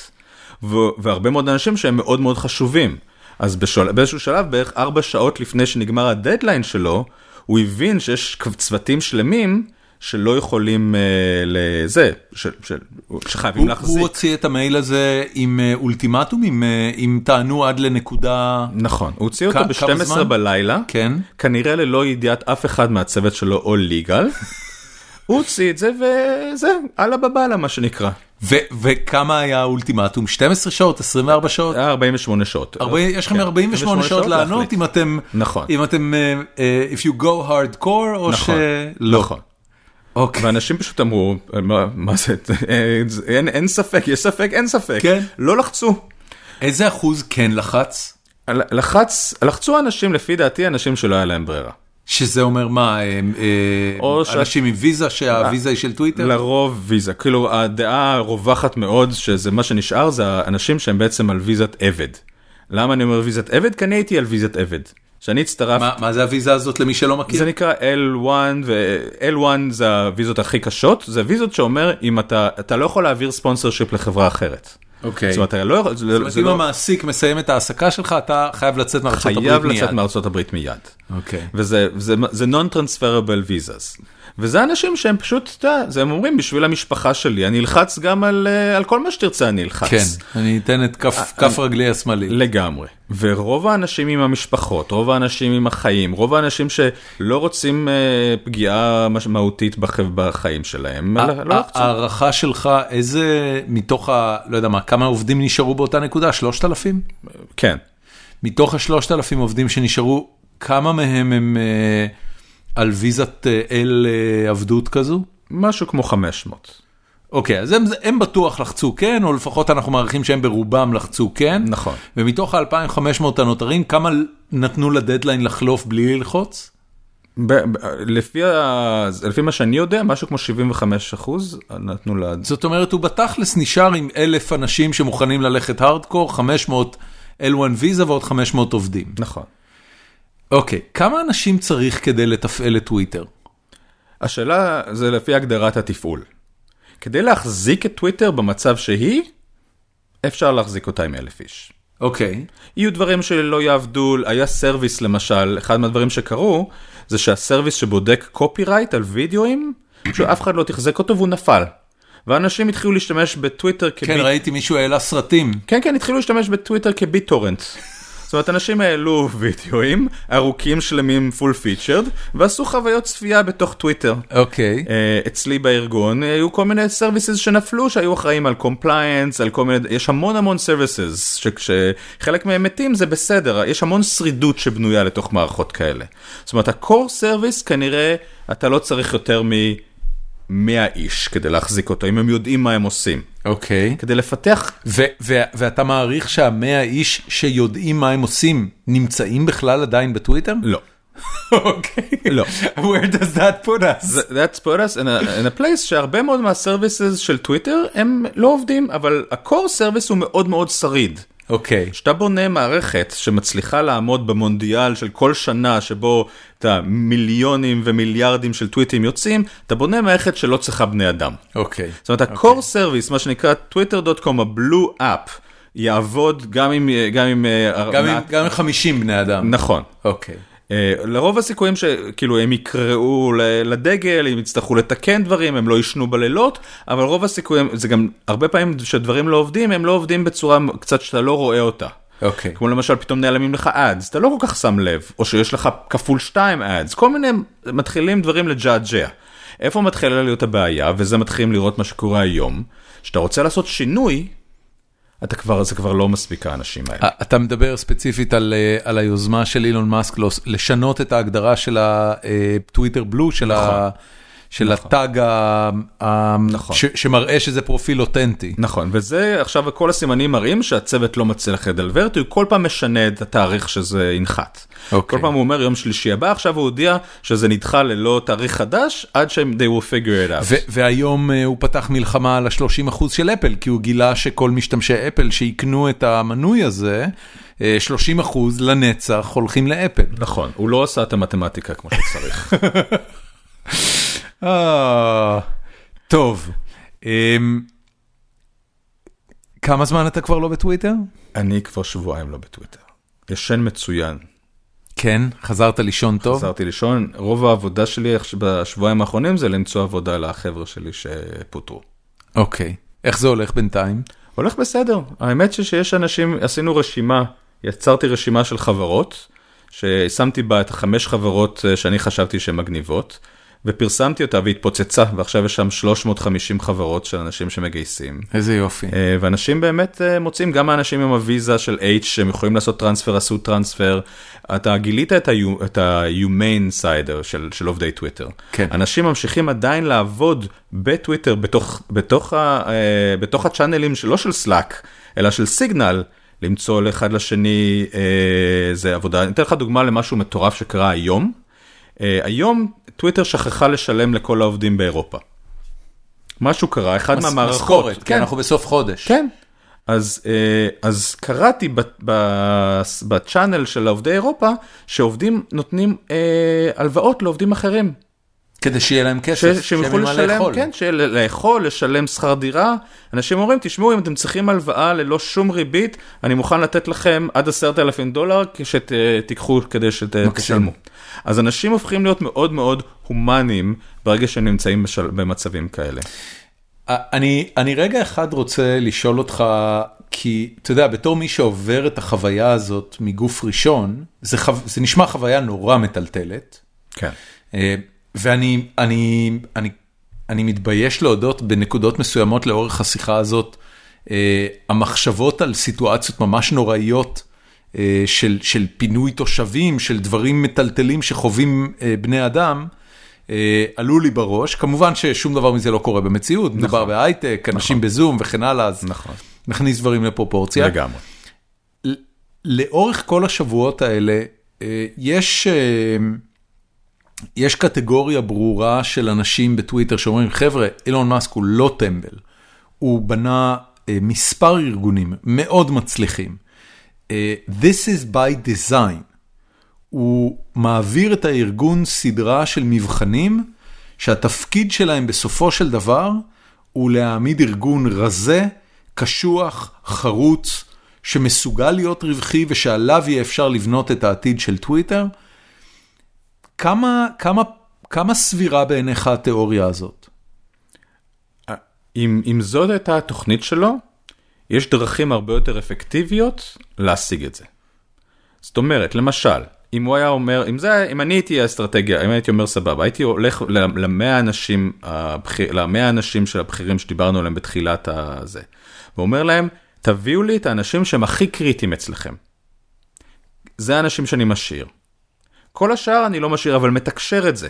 והרבה מאוד אנשים שהם מאוד מאוד חשובים. אז בשול, באיזשהו שלב, בערך ארבע שעות לפני שנגמר הדדליין שלו, הוא הבין שיש צוותים שלמים שלא יכולים אה, לזה, ש, ש, שחייבים הוא, להחזיק. הוא הוציא את המייל הזה עם אה, אולטימטום, עם, אה, עם טענו עד לנקודה... נכון, הוא הוציא אותו כמה ב-12 זמן? בלילה, כן. כנראה ללא ידיעת אף אחד מהצוות שלו או ליגל. הוא הוציא את זה וזה, אללה בבאללה מה שנקרא. ו, וכמה היה האולטימטום? 12 שעות? 24 שעות? היה 48 שעות. 40, יש לכם כן, 48 שעות לענות. אם אתם, נכון. אם אתם, אה, אה, if you go hardcore או נכון, שלא. נכון. אוקיי. ואנשים פשוט אמרו, מה, זה, אין, אין ספק, יש ספק, אין ספק. כן. לא לחצו. איזה אחוז כן לחץ? לחץ, לחצו אנשים, לפי דעתי, אנשים שלא היה להם ברירה. שזה אומר מה, אה, אה, או ש- אנשים עם ויזה שהוויזה היא של טוויטר? לרוב ויזה, כאילו הדעה הרווחת מאוד, שזה מה שנשאר, זה האנשים שהם בעצם על ויזת עבד. למה אני אומר ויזת עבד? כי אני הייתי על ויזת עבד. כשאני הצטרפתי, מה, מה זה הוויזה הזאת למי שלא מכיר? זה נקרא L1 ו-L1 זה הוויזות הכי קשות, זה ויזות שאומר אם אתה, אתה לא יכול להעביר ספונסר שיפ לחברה אחרת. אוקיי. זאת אומרת, אתה לא יכול, זה, זאת אומרת, אם לא המעסיק מסיים את ההעסקה שלך, אתה חייב לצאת מארצות הברית מיד. חייב לצאת מארצות הברית מיד. אוקיי. וזה זה, זה non-transferable visas. וזה אנשים שהם פשוט, אתה יודע, הם אומרים בשביל המשפחה שלי, אני אלחץ גם על, אה, על כל מה שתרצה אני אלחץ. כן, אני אתן את כף כף רגלי השמאלי. לגמרי. ורוב האנשים עם המשפחות, רוב האנשים עם החיים, רוב האנשים שלא רוצים אה, פגיעה משמעותית בח... בחיים שלהם, לא לא לחצו. הערכה שלך, איזה מתוך ה... לא יודע מה, כמה עובדים נשארו באותה נקודה? 3,000? כן. מתוך השלושת אלפים עובדים שנשארו, כמה מהם הם אה, על ויזת אה, אל אה, עבדות כזו? משהו כמו 500. אוקיי, אז הם, הם בטוח לחצו כן, או לפחות אנחנו מעריכים שהם ברובם לחצו כן. נכון. ומתוך ה-2500 הנותרים, כמה נתנו לדדליין לחלוף בלי ללחוץ? ב- ב- לפי, ה... לפי מה שאני יודע, משהו כמו 75 אחוז נתנו לה... זאת אומרת, הוא בתכלס נשאר עם אלף אנשים שמוכנים ללכת הארדקור, 500 L1 ויזה ועוד 500 עובדים. נכון. אוקיי, כמה אנשים צריך כדי לתפעל את טוויטר? השאלה זה לפי הגדרת התפעול. כדי להחזיק את טוויטר במצב שהיא, אפשר להחזיק אותה עם אלף איש. אוקיי. יהיו דברים שלא יעבדו, היה service למשל, אחד מהדברים שקרו, זה שה service שבודק copyright על וידאוים, שאף אחד לא תחזק אותו והוא נפל. ואנשים התחילו להשתמש בטוויטר כביט... כן, ראיתי מישהו העלה סרטים. כן, כן, התחילו להשתמש בטוויטר כ BitTorrent. זאת אומרת, אנשים העלו וידאוים ארוכים שלמים full featured, ועשו חוויות צפייה בתוך טוויטר. אוקיי. אה, אצלי בארגון אה, היו כל מיני services שנפלו שהיו אחראים על compliance, על כל מיני, יש המון המון services, שחלק מהם מתים זה בסדר, יש המון שרידות שבנויה לתוך מערכות כאלה. זאת אומרת, ה-core service כנראה אתה לא צריך יותר מ-100 איש כדי להחזיק אותו, אם הם יודעים מה הם עושים. אוקיי. כדי לפתח, ו- ו- ואתה מעריך שהמאה איש שיודעים מה הם עושים נמצאים בכלל עדיין בטוויטר? לא. [laughs] אוקיי. לא. Where does that put us? That's put us in a, in a place שהרבה מאוד מהסרוויסס של טוויטר הם לא עובדים, אבל ה-core service הוא מאוד מאוד שריד. אוקיי. כשאתה בונה מערכת שמצליחה לעמוד במונדיאל של כל שנה שבו אתה מיליונים ומיליארדים של טוויטים יוצאים, אתה בונה מערכת שלא צריכה בני אדם. אוקיי. זאת אומרת, ה-core service, מה שנקרא twitter.com, ה-blue app, יעבוד גם עם... גם עם, אה, גם עם- גם עם 50 בני אדם. נכון. אוקיי. אה, לרוב הסיכויים שכאילו הם יקראו לדגל, הם יצטרכו לתקן דברים, הם לא יישנו בלילות, אבל רוב הסיכויים, זה גם הרבה פעמים שדברים לא עובדים, הם לא עובדים בצורה קצת שאתה לא רואה אותה. אוקיי. כמו למשל פתאום נעלמים לך ads, אתה לא כל כך שם לב, או שיש לך כפול 2 ads, כל מיני מתחילים דברים לג'עג'ע. איפה מתחילה להיות הבעיה, וזה מתחילים לראות מה שקורה היום, שאתה רוצה לעשות שינוי, אתה כבר, זה כבר לא מספיק האנשים האלה. אתה מדבר ספציפית על, אה, על היוזמה של אילון מאסק לשנות את ההגדרה של הטוויטר בלו, של, ה, של הטאג ה, ה, נכון. שמראה שזה פרופיל אותנטי. נכון, וזה עכשיו כל הסימנים מראים שהצוות לא מצליח לדלבר, הוא כל פעם משנה את התאריך שזה ינחת. אוקיי. כל פעם הוא אומר יום שלישי הבא, עכשיו הוא הודיע שזה נדחה ללא תאריך חדש, עד שהם they will figure it out. והיום אה, הוא פתח מלחמה על ה-30% של אפל, כי הוא גילה שכל משתמשי אפל שיקנו את המנוי הזה, אה, 30% לנצח הולכים לאפל. נכון, הוא לא עשה את המתמטיקה כמו שצריך. [laughs] אה, טוב, אמ, כמה זמן אתה כבר לא בטוויטר? אני כבר שבועיים לא בטוויטר. ישן מצוין. כן, חזרת לישון טוב? חזרתי לישון, רוב העבודה שלי בשבועיים האחרונים זה למצוא עבודה לחבר'ה שלי שפוטרו. אוקיי. איך זה הולך בינתיים? הולך בסדר, האמת ששיש אנשים, עשינו רשימה, יצרתי רשימה של חברות, ששמתי בה את החמש חברות אה, שאני חשבתי שהן מגניבות, ופרסמתי אותה והתפוצצה, ועכשיו יש שם 350 חברות של אנשים שמגייסים. איזה יופי. אה, ואנשים באמת אה, מוצאים, גם האנשים עם הוויזה של H שהם יכולים לעשות טרנספר, עשו טרנספר. אתה גילית את ה- human side של, של עובדי טוויטר. כן. אנשים ממשיכים עדיין לעבוד בטוויטר, בתוך, בתוך, ה, אה, בתוך הצ'אנלים שלא של סלאק, אלא של סיגנל, למצוא לאחד לשני אה, זה עבודה. אני אתן לך דוגמה למשהו מטורף שקרה היום. אה, היום טוויטר שכחה לשלם לכל העובדים באירופה. משהו קרה, אחד מס- מהמערכות, משכורת, כי אנחנו בסוף חודש. כן. אז, אה, אז קראתי בצ'אנל של עובדי אירופה, שעובדים נותנים אה, הלוואות לעובדים אחרים. כדי שיהיה להם ש- כסף, שהם יוכלו לשלם, לאכול. כן, של- לאכול, לשלם שכר דירה. אנשים אומרים, תשמעו, אם אתם צריכים הלוואה ללא שום ריבית, אני מוכן לתת לכם עד עשרת אלפים דולר כשתיקחו כדי שתשלמו. אז אנשים הופכים להיות מאוד מאוד הומניים ברגע שהם נמצאים בשל- במצבים כאלה. אני, אני רגע אחד רוצה לשאול אותך, כי אתה יודע, בתור מי שעובר את החוויה הזאת מגוף ראשון, זה, חו... זה נשמע חוויה נורא מטלטלת, כן. ואני אני, אני, אני מתבייש להודות בנקודות מסוימות לאורך השיחה הזאת, אה, המחשבות על סיטואציות ממש נוראיות אה, של, של פינוי תושבים, של דברים מטלטלים שחווים אה, בני אדם. אה, עלו לי בראש, כמובן ששום דבר מזה לא קורה במציאות, מדובר בהייטק, אנשים בזום וכן הלאה, אז נכון. נכניס דברים לפרופורציה. לגמרי. לאורך כל השבועות האלה, אה, יש, אה, יש קטגוריה ברורה של אנשים בטוויטר שאומרים, חבר'ה, אילון מאסק הוא לא טמבל, הוא בנה אה, מספר ארגונים מאוד מצליחים. אה, This is by design. הוא מעביר את הארגון סדרה של מבחנים, שהתפקיד שלהם בסופו של דבר הוא להעמיד ארגון רזה, קשוח, חרוץ, שמסוגל להיות רווחי ושעליו יהיה אפשר לבנות את העתיד של טוויטר. כמה, כמה, כמה סבירה בעיניך התיאוריה הזאת? אם, אם זאת הייתה התוכנית שלו, יש דרכים הרבה יותר אפקטיביות להשיג את זה. זאת אומרת, למשל, אם הוא היה אומר, אם, זה, אם אני הייתי האסטרטגיה, אם הייתי אומר סבבה, הייתי הולך למאה אנשים, הבחיר, למאה אנשים של הבכירים שדיברנו עליהם בתחילת הזה, ואומר להם, תביאו לי את האנשים שהם הכי קריטיים אצלכם. זה האנשים שאני משאיר. כל השאר אני לא משאיר, אבל מתקשר את זה.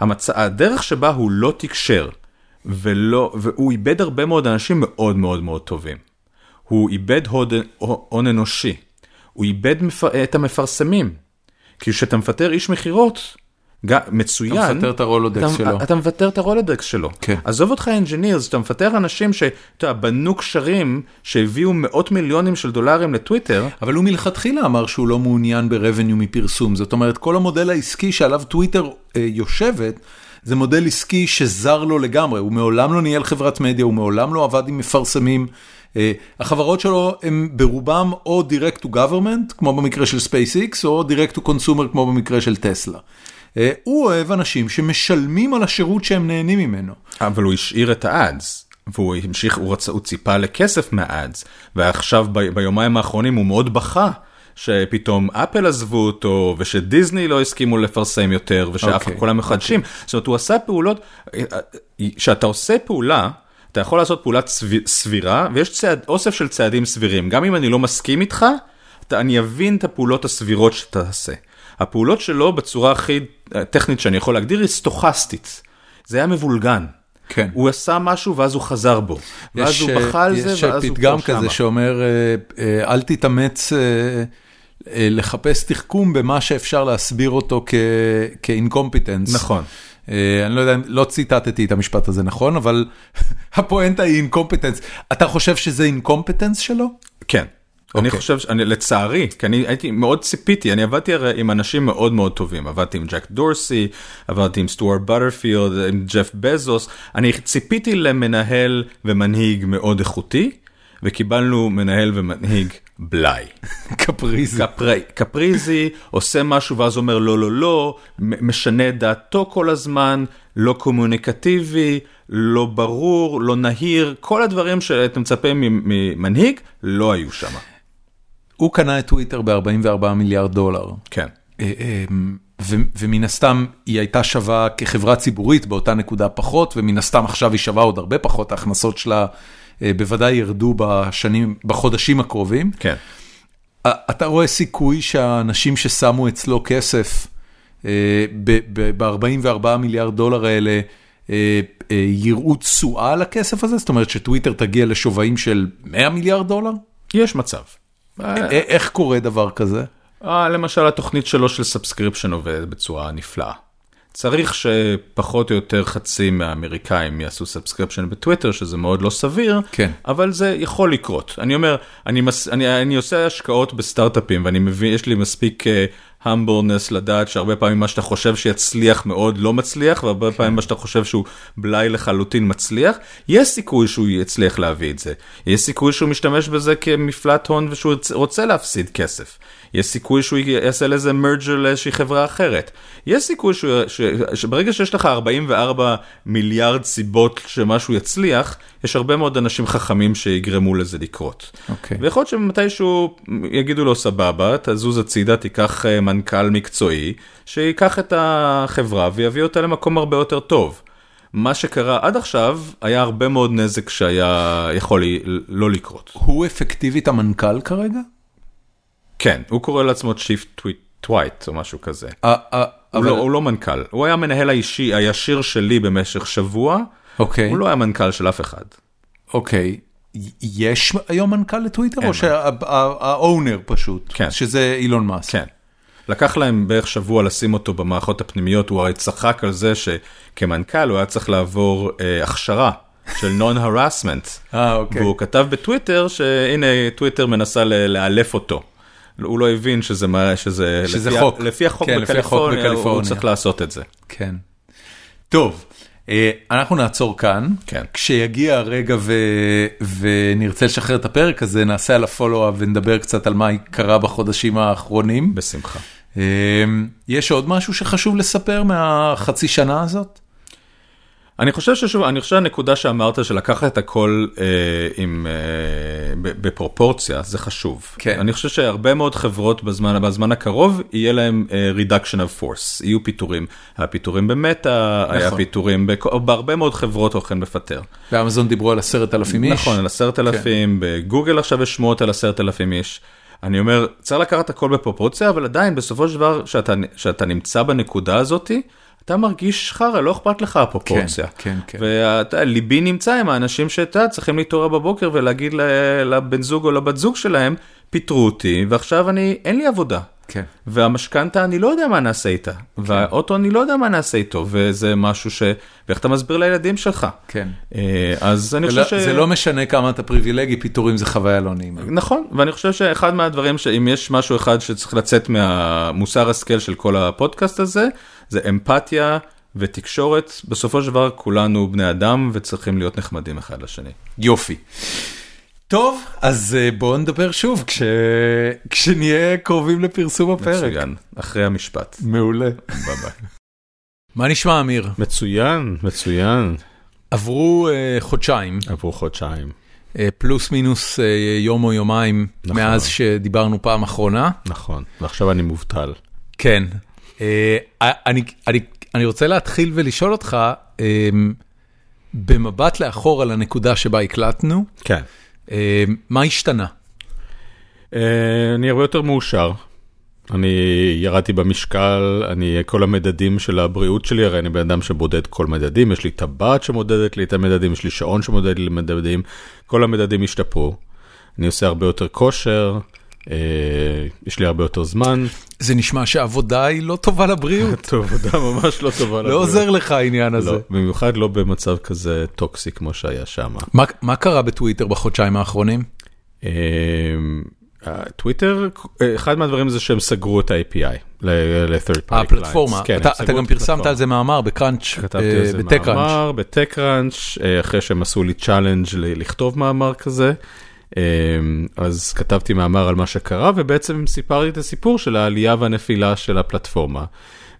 המצ... הדרך שבה הוא לא תקשר, ולא, והוא איבד הרבה מאוד אנשים מאוד מאוד מאוד טובים. הוא איבד הוד, הון אנושי. הוא איבד מפ... את המפרסמים. כי כשאתה מפטר איש מכירות, מצוין, אתה מפטר את ה Rolodex שלו. אתה מוותר את ה Rolodex שלו. כן. עזוב אותך engineers, אתה מפטר אנשים שאתה יודע, בנו קשרים שהביאו מאות מיליונים של דולרים לטוויטר. אבל הוא מלכתחילה אמר שהוא לא מעוניין ב revenue מפרסום, זאת אומרת כל המודל העסקי שעליו טוויטר אה, יושבת, זה מודל עסקי שזר לו לגמרי, הוא מעולם לא ניהל חברת מדיה, הוא מעולם לא עבד עם מפרסמים. אה, החברות שלו הן ברובם או direct to government, כמו במקרה של SpaceX, או direct to consumer, כמו במקרה של טסלה. אה, הוא אוהב אנשים שמשלמים על השירות שהם נהנים ממנו. אבל הוא השאיר את האדס. והוא המשיך, הוא, רצה, הוא ציפה לכסף מהאדס, ועכשיו ב, ביומיים האחרונים הוא מאוד בכה. שפתאום אפל עזבו אותו, ושדיסני לא הסכימו לפרסם יותר, ושאף אוקיי, כולם מחדשים. זאת אומרת, הוא עשה פעולות, כשאתה עושה פעולה, אתה יכול לעשות פעולה צב- סבירה, ויש צעד, אוסף של צעדים סבירים. גם אם אני לא מסכים איתך, אתה, אני אבין את הפעולות הסבירות שאתה תעשה. הפעולות שלו בצורה הכי טכנית שאני יכול להגדיר היא סטוכסטית. זה היה מבולגן. כן. הוא עשה משהו ואז הוא חזר בו. ואז יש, הוא בכה על זה, יש ואז הוא פתגם פה כזה שמה. שאומר, אה, אה, אל תתאמץ אה, לחפש תחכום במה שאפשר להסביר אותו כ incompetence. נכון. אני לא יודע, לא ציטטתי את המשפט הזה נכון, אבל [laughs] הפואנטה היא incompetence. אתה חושב שזה incompetence שלו? כן. אני אוקיי. חושב, שאני, לצערי, כי אני הייתי מאוד ציפיתי, אני עבדתי הרי עם אנשים מאוד מאוד טובים, עבדתי עם ג'ק דורסי, עבדתי עם סטוארט בטרפילד, עם ג'ף בזוס, אני ציפיתי למנהל ומנהיג מאוד איכותי, וקיבלנו מנהל ומנהיג בלאי. [laughs] קפריזי. קפרי, קפריזי, עושה משהו ואז אומר לא, לא, לא, משנה את דעתו כל הזמן, לא קומוניקטיבי, לא ברור, לא נהיר, כל הדברים שאתם מצפים ממ- ממנהיג, לא היו שם. הוא קנה את טוויטר ב-44 מיליארד דולר. כן. אה, אה, ו- ומן הסתם היא הייתה שווה כחברה ציבורית באותה נקודה פחות, ומן הסתם עכשיו היא שווה עוד הרבה פחות, ההכנסות שלה אה, בוודאי ירדו בשנים, בחודשים הקרובים. כן. אתה רואה סיכוי שהאנשים ששמו אצלו כסף ב-44 מיליארד דולר האלה, אה, אה, יראו תשואה על הכסף הזה? זאת אומרת שטוויטר תגיע לשווים של 100 מיליארד דולר? יש מצב. א- איך קורה דבר כזה? אה, למשל התוכנית שלו של subscription עובדת בצורה נפלאה. צריך שפחות או יותר חצי מהאמריקאים יעשו subscription בטוויטר, שזה מאוד לא סביר, כן. אבל זה יכול לקרות. אני אומר, אני, מס, אני, אני עושה השקעות בסטארט-אפים, ואני מבין, יש לי מספיק המבורנס uh, לדעת שהרבה פעמים מה שאתה חושב שיצליח מאוד לא מצליח, והרבה פעמים מה שאתה חושב שהוא בלאי לחלוטין מצליח, יש סיכוי שהוא יצליח להביא את זה. יש סיכוי שהוא משתמש בזה כמפלט הון ושהוא רוצה להפסיד כסף. יש סיכוי שהוא יעשה לזה מרג'ר לאיזושהי חברה אחרת. יש סיכוי שהוא, ש, שברגע שיש לך 44 מיליארד סיבות שמשהו יצליח, יש הרבה מאוד אנשים חכמים שיגרמו לזה לקרות. אוקיי. ויכול להיות שמתישהו יגידו לו סבבה, תזוז הצידה, תיקח אה, מנכ"ל מקצועי, שייקח את החברה ויביא אותה למקום הרבה יותר טוב. מה שקרה עד עכשיו היה הרבה מאוד נזק שהיה יכול לא לקרות. הוא אפקטיבית המנכ"ל כרגע? כן, הוא קורא לעצמו Chief טווייט או משהו כזה. ה- ה- הוא, אבל- לא, הוא לא מנכ"ל, הוא היה המנהל האישי הישיר שלי במשך שבוע, אוקיי, הוא לא היה מנכ"ל של אף אחד. אוקיי. יש היום מנכ"ל לטוויטר או שהאונר פשוט? כן. שזה אילון מאסק? כן. לקח להם בערך שבוע לשים אותו במערכות הפנימיות, הוא הרי צחק על זה שכמנכ"ל הוא היה צריך לעבור אה, הכשרה של נון-הרסמנט. אה, אוקיי. והוא כתב בטוויטר שהנה טוויטר מנסה לאלף אותו. הוא לא הבין שזה מה, שזה, שזה לפי, חוק. לפי החוק כן, לפי החוק בקליפורניה, הוא. צריך לעשות את זה. כן. טוב, אה, אנחנו נעצור כאן. כן. כשיגיע הרגע ו... ונרצה לשחרר את הפרק הזה, נעשה על הפולו-אפ ונדבר קצת על מה קרה בחודשים האחרונים. בשמחה. אה, יש עוד משהו שחשוב לספר מהחצי שנה הזאת? אני חושב ששוב, אני חושב שהנקודה שאמרת של לקחת את הכל אה, עם, אה, בפרופורציה, זה חשוב. כן. אני חושב שהרבה מאוד חברות בזמן, בזמן הקרוב, יהיה להם אה, reduction of force, יהיו פיטורים. היה פיטורים במטא, היה נכון. פיטורים, בכ- בהרבה מאוד חברות הולכים לפטר. באמזון דיברו על עשרת אלפים איש. נכון, על עשרת אלפים, בגוגל עכשיו יש שמועות על עשרת אלפים איש. אני אומר, צריך לקחת הכל בפרופורציה, אבל עדיין, בסופו של דבר, שאתה, שאתה נמצא בנקודה הזאתי, אתה מרגיש חרא, לא אכפת לך הפרופורציה. כן, כן. וליבי נמצא עם האנשים שאתה צריכים להתעורר בבוקר ולהגיד לבן זוג או לבת זוג שלהם, פיטרו אותי, ועכשיו אני, אין לי עבודה. כן. והמשכנתה אני לא יודע מה נעשה איתה, והאוטו אני לא יודע מה נעשה איתו, וזה משהו ש... ואיך אתה מסביר לילדים שלך. כן. אה, אז אני חושב לא- ש... זה לא משנה כמה אתה פריבילגי, פיטורים זה חוויה לא נעימה. נכון, ואני חושב שאחד מהדברים שאם יש משהו אחד שצריך לצאת מהמוסר השכל של כל הפודקאסט הזה, זה אמפתיה ותקשורת. בסופו של דבר כולנו בני אדם וצריכים להיות נחמדים אחד לשני. יופי. טוב, אז אה, בואו נדבר שוב כש... כשנהיה קרובים לפרסום הפרק. מצוין, אחרי המשפט. מעולה. ביי ביי. מה נשמע, אמיר? מצוין, מצוין. עברו אה, חודשיים, עברו חודשיים. אה, פלוס מינוס אה, יום או יומיים נכון. מאז שדיברנו פעם אחרונה. נכון, ועכשיו אני מובטל. כן. אה, אני, אני, אני רוצה להתחיל ולשאול אותך, אה, במבט לאחור על הנקודה שבה הקלטנו, כן. אה, מה השתנה? אה, אני הרבה יותר מאושר. אני ירדתי במשקל, אני, כל המדדים של הבריאות שלי, הרי אני בן אדם שבודד כל מדדים, יש לי טבעת שמודדת לי את המדדים, יש לי שעון שמודד לי למדדים, כל המדדים השתפרו. אני עושה הרבה יותר כושר, יש לי הרבה יותר זמן. זה נשמע שעבודה היא לא טובה לבריאות. [laughs] עבודה ממש לא טובה. לא עוזר לך העניין הזה. לא, במיוחד לא במצב כזה toxic כמו שהיה שם. מה, מה קרה בטוויטר בחודשיים האחרונים? טוויטר, אחד מהדברים זה שהם סגרו את ה-API ל-third party clients. הפלטפורמה, כן, אתה, גם פרסמת. על זה מאמר ב-Crunch, כתבתי אה, על זה. מאמר אה, אחרי שהם עשו לי challenge לכתוב מאמר כזה. אה, אז כתבתי מאמר על מה שקרה, ובעצם סיפרתי את הסיפור של העלייה והנפילה של הפלטפורמה.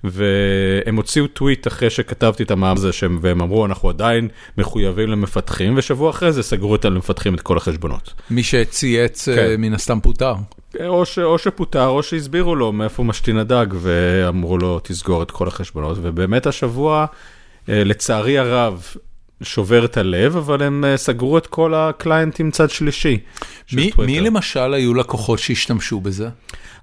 והם הוציאו טוויט אחרי שכתבתי את המאמר הזה, שהם- והם אמרו, אנחנו עדיין מחויבים למפתחים, ושבוע אחרי זה סגרו את המפתחים את כל החשבונות. מי שצייץ אה, כן. מן הסתם פוטר. או, ש, או שפוטר, או שהסבירו לו מאיפה משתין הדג, ואמרו לו, תסגור את כל החשבונות. ובאמת השבוע, אה, לצערי הרב, שובר את הלב, אבל הם אה, סגרו את כל הקליינטים צד שלישי. של מי. מי למשל היו לקוחות שהשתמשו בזה?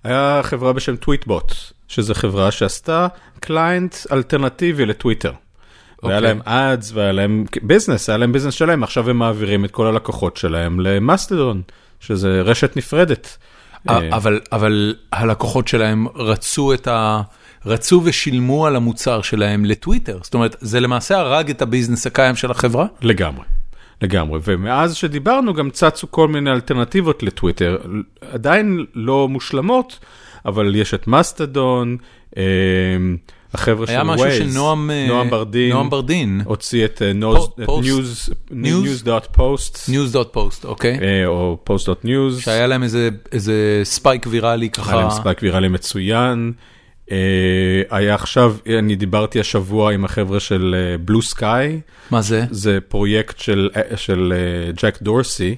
היה חברה בשם Tweetbot, שזו חברה שעשתה client אלטרנטיבי לטוויטר. והיה אוקיי. להם ads והיה להם business, היה להם business שלהם, עכשיו הם מעבירים את כל הלקוחות שלהם למאסטדון, שזה רשת נפרדת. אה, אבל, אבל הלקוחות שלהם רצו את ה... רצו ושילמו על המוצר שלהם לטוויטר. זאת אומרת, זה למעשה הרג את ה-business הקיים של החברה? לגמרי, לגמרי. ומאז שדיברנו גם צצו כל מיני אלטרנטיבות לטוויטר, עדיין לא מושלמות, אבל יש את מאסטדון, אה, החבר'ה של היה Waze, משהו שנועם אה, נועם ברדין, נועם ברדין, הוציא את אה, news.post, news.post, אוקיי? או post.news, שהיה להם איזה, איזה spike ויראלי ככה. היה להם spike ויראלי מצוין. אה, היה עכשיו, אני דיברתי השבוע עם החבר'ה של Bluesky, מה זה? זה פרויקט של, של אה, ג'ק דורסי,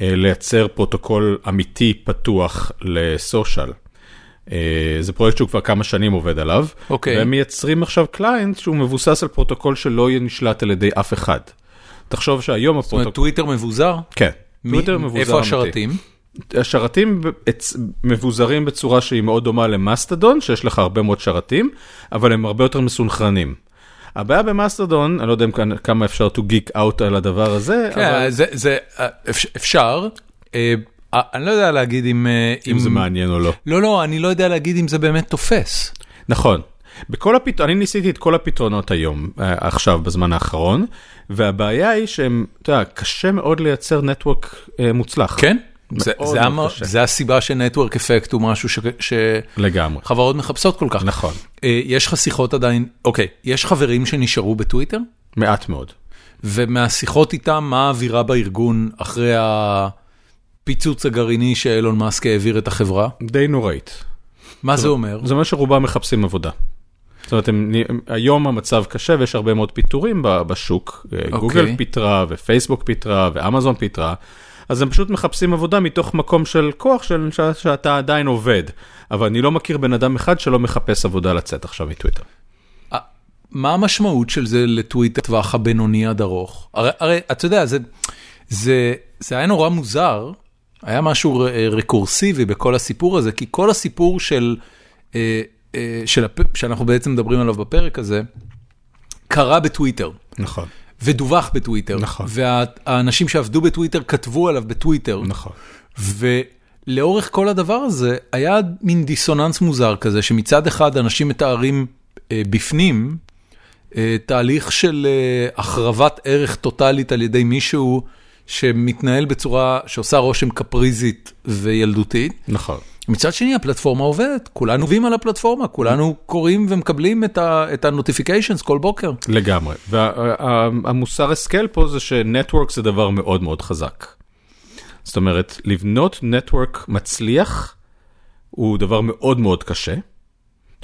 אה, לייצר פרוטוקול אמיתי פתוח ל-social. אה, זה פרויקט שהוא כבר כמה שנים עובד עליו, אוקיי. והם מייצרים עכשיו client שהוא מבוסס על פרוטוקול שלא יהיה נשלט על ידי אף אחד. תחשוב שהיום זאת אומרת, הפרוטוקול, טוויטר מבוזר? כן, טוויטר מבוזר איפה אמיתי. השרתים? השרתים מבוזרים בצורה שהיא מאוד דומה למאסטדון, שיש לך הרבה מאוד שרתים, אבל הם הרבה יותר מסונכרנים. הבעיה במאסטרדון, אני לא יודע אם כמה אפשר to geek out על הדבר הזה, כן, אבל זה, זה, אה, אפ- אפשר. אה, אה, אני לא יודע להגיד אם... אה, אם זה מעניין או לא. לא, לא, אני לא יודע להגיד אם זה באמת תופס. נכון. בכל הפת... אני ניסיתי את כל הפתרונות היום, עכשיו, בזמן האחרון, והבעיה היא שהם, אתה יודע, קשה מאוד לייצר נטוורק מוצלח. כן? זה, מאוד זה, מאוד המ... קשה. זה הסיבה שנטוורק אפקט הוא משהו ש... לגמרי. שחברות מחפשות כל כך. נכון. אה, יש לך שיחות עדיין, אוקיי, יש חברים שנשארו בטוויטר? מעט מאוד. ומהשיחות איתם, מה האווירה בארגון אחרי הפיצוץ הגרעיני שאילון מאסק העביר את החברה? די נוראית. מה זה אומר? זה אומר שרובם מחפשים עבודה. זאת אומרת, הם, היום המצב קשה ויש הרבה מאוד פיטורים בשוק. Okay. גוגל פיטרה ופייסבוק פיטרה ואמזון פיטרה. אז הם פשוט מחפשים עבודה מתוך מקום של כוח של, ש, שאתה עדיין עובד. אבל אני לא מכיר בן אדם אחד שלא מחפש עבודה לצאת עכשיו מטוויטר. מה המשמעות של זה לטוויטר טווח הבינוני עד ארוך? הרי, הרי אתה יודע, זה, זה, זה היה נורא מוזר, היה משהו ר- רקורסיבי בכל הסיפור הזה, כי כל הסיפור של, אה, אה, של הפ... שאנחנו בעצם מדברים עליו בפרק הזה, קרה בטוויטר. נכון. ודווח בטוויטר. נכון. והאנשים שעבדו בטוויטר כתבו עליו בטוויטר. נכון. לאורך כל הדבר הזה היה מין דיסוננס מוזר כזה, שמצד אחד אנשים מתארים אה, בפנים אה, תהליך של אה, החרבת ערך טוטאלית על ידי מישהו שמתנהל בצורה שעושה רושם קפריזית וילדותית. נכון. מצד שני, הפלטפורמה עובדת, כולנו עובדים על הפלטפורמה, כולנו קוראים ומקבלים את ה-notifications כל בוקר. לגמרי, והמוסר השכל פה זה שנטוורק זה דבר מאוד מאוד חזק. זאת אומרת, לבנות נטוורק מצליח הוא דבר מאוד מאוד קשה.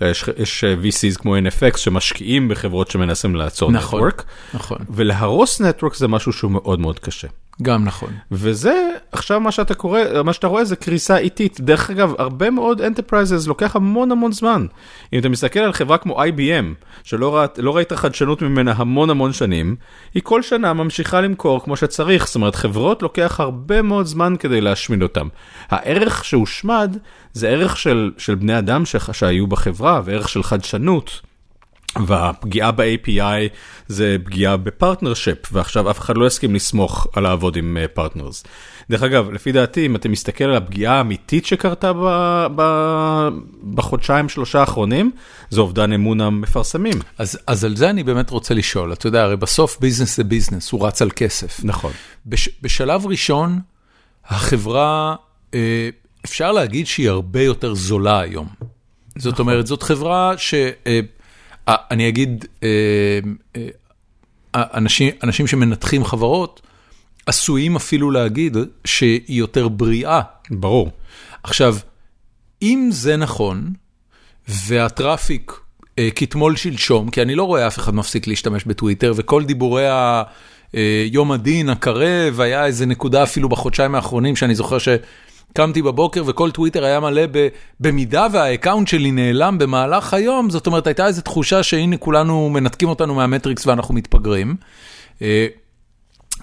יש, יש VCs כמו NFX שמשקיעים בחברות שמנסים לעצור נכון, נטוורק, נכון. ולהרוס נטוורק זה משהו שהוא מאוד מאוד קשה. גם נכון. וזה עכשיו מה שאתה קורא, מה שאתה רואה זה קריסה איטית. דרך אגב, הרבה מאוד enterprises לוקח המון המון זמן. אם אתה מסתכל על חברה כמו IBM, שלא ראית, לא ראית חדשנות ממנה המון המון שנים, היא כל שנה ממשיכה למכור כמו שצריך. זאת אומרת, חברות לוקח הרבה מאוד זמן כדי להשמיד אותם. הערך שהושמד זה ערך של, של בני אדם שהיו בחברה, וערך של חדשנות. והפגיעה ב-API זה פגיעה ב-partnership, ועכשיו אף אחד לא יסכים לסמוך על לעבוד עם partners. אה, דרך אגב, לפי דעתי, אם אתה מסתכל על הפגיעה האמיתית שקרתה ב, ב, בחודשיים שלושה האחרונים, זה אובדן אמון המפרסמים. אז, אז על זה אני באמת רוצה לשאול, אתה יודע, הרי בסוף ביזנס זה ביזנס, הוא רץ על כסף. נכון. בש, בשלב ראשון, החברה, אה, אפשר להגיד שהיא הרבה יותר זולה היום. זאת נכון. אומרת, זאת חברה ש... אה, אני אגיד, אה, אה, אנשים, אנשים שמנתחים חברות, עשויים אפילו להגיד שהיא יותר בריאה. ברור. עכשיו, אם זה נכון, והטראפיק אה, כתמול שלשום, כי אני לא רואה אף אחד מפסיק להשתמש בטוויטר, וכל דיבורי יום הדין הקרב, היה איזה נקודה אפילו בחודשיים האחרונים, שאני זוכר ש... קמתי בבוקר וכל טוויטר היה מלא במידה והאקאונט שלי נעלם במהלך היום, זאת אומרת הייתה איזו תחושה שהנה כולנו מנתקים אותנו מהמטריקס ואנחנו מתפגרים. אה,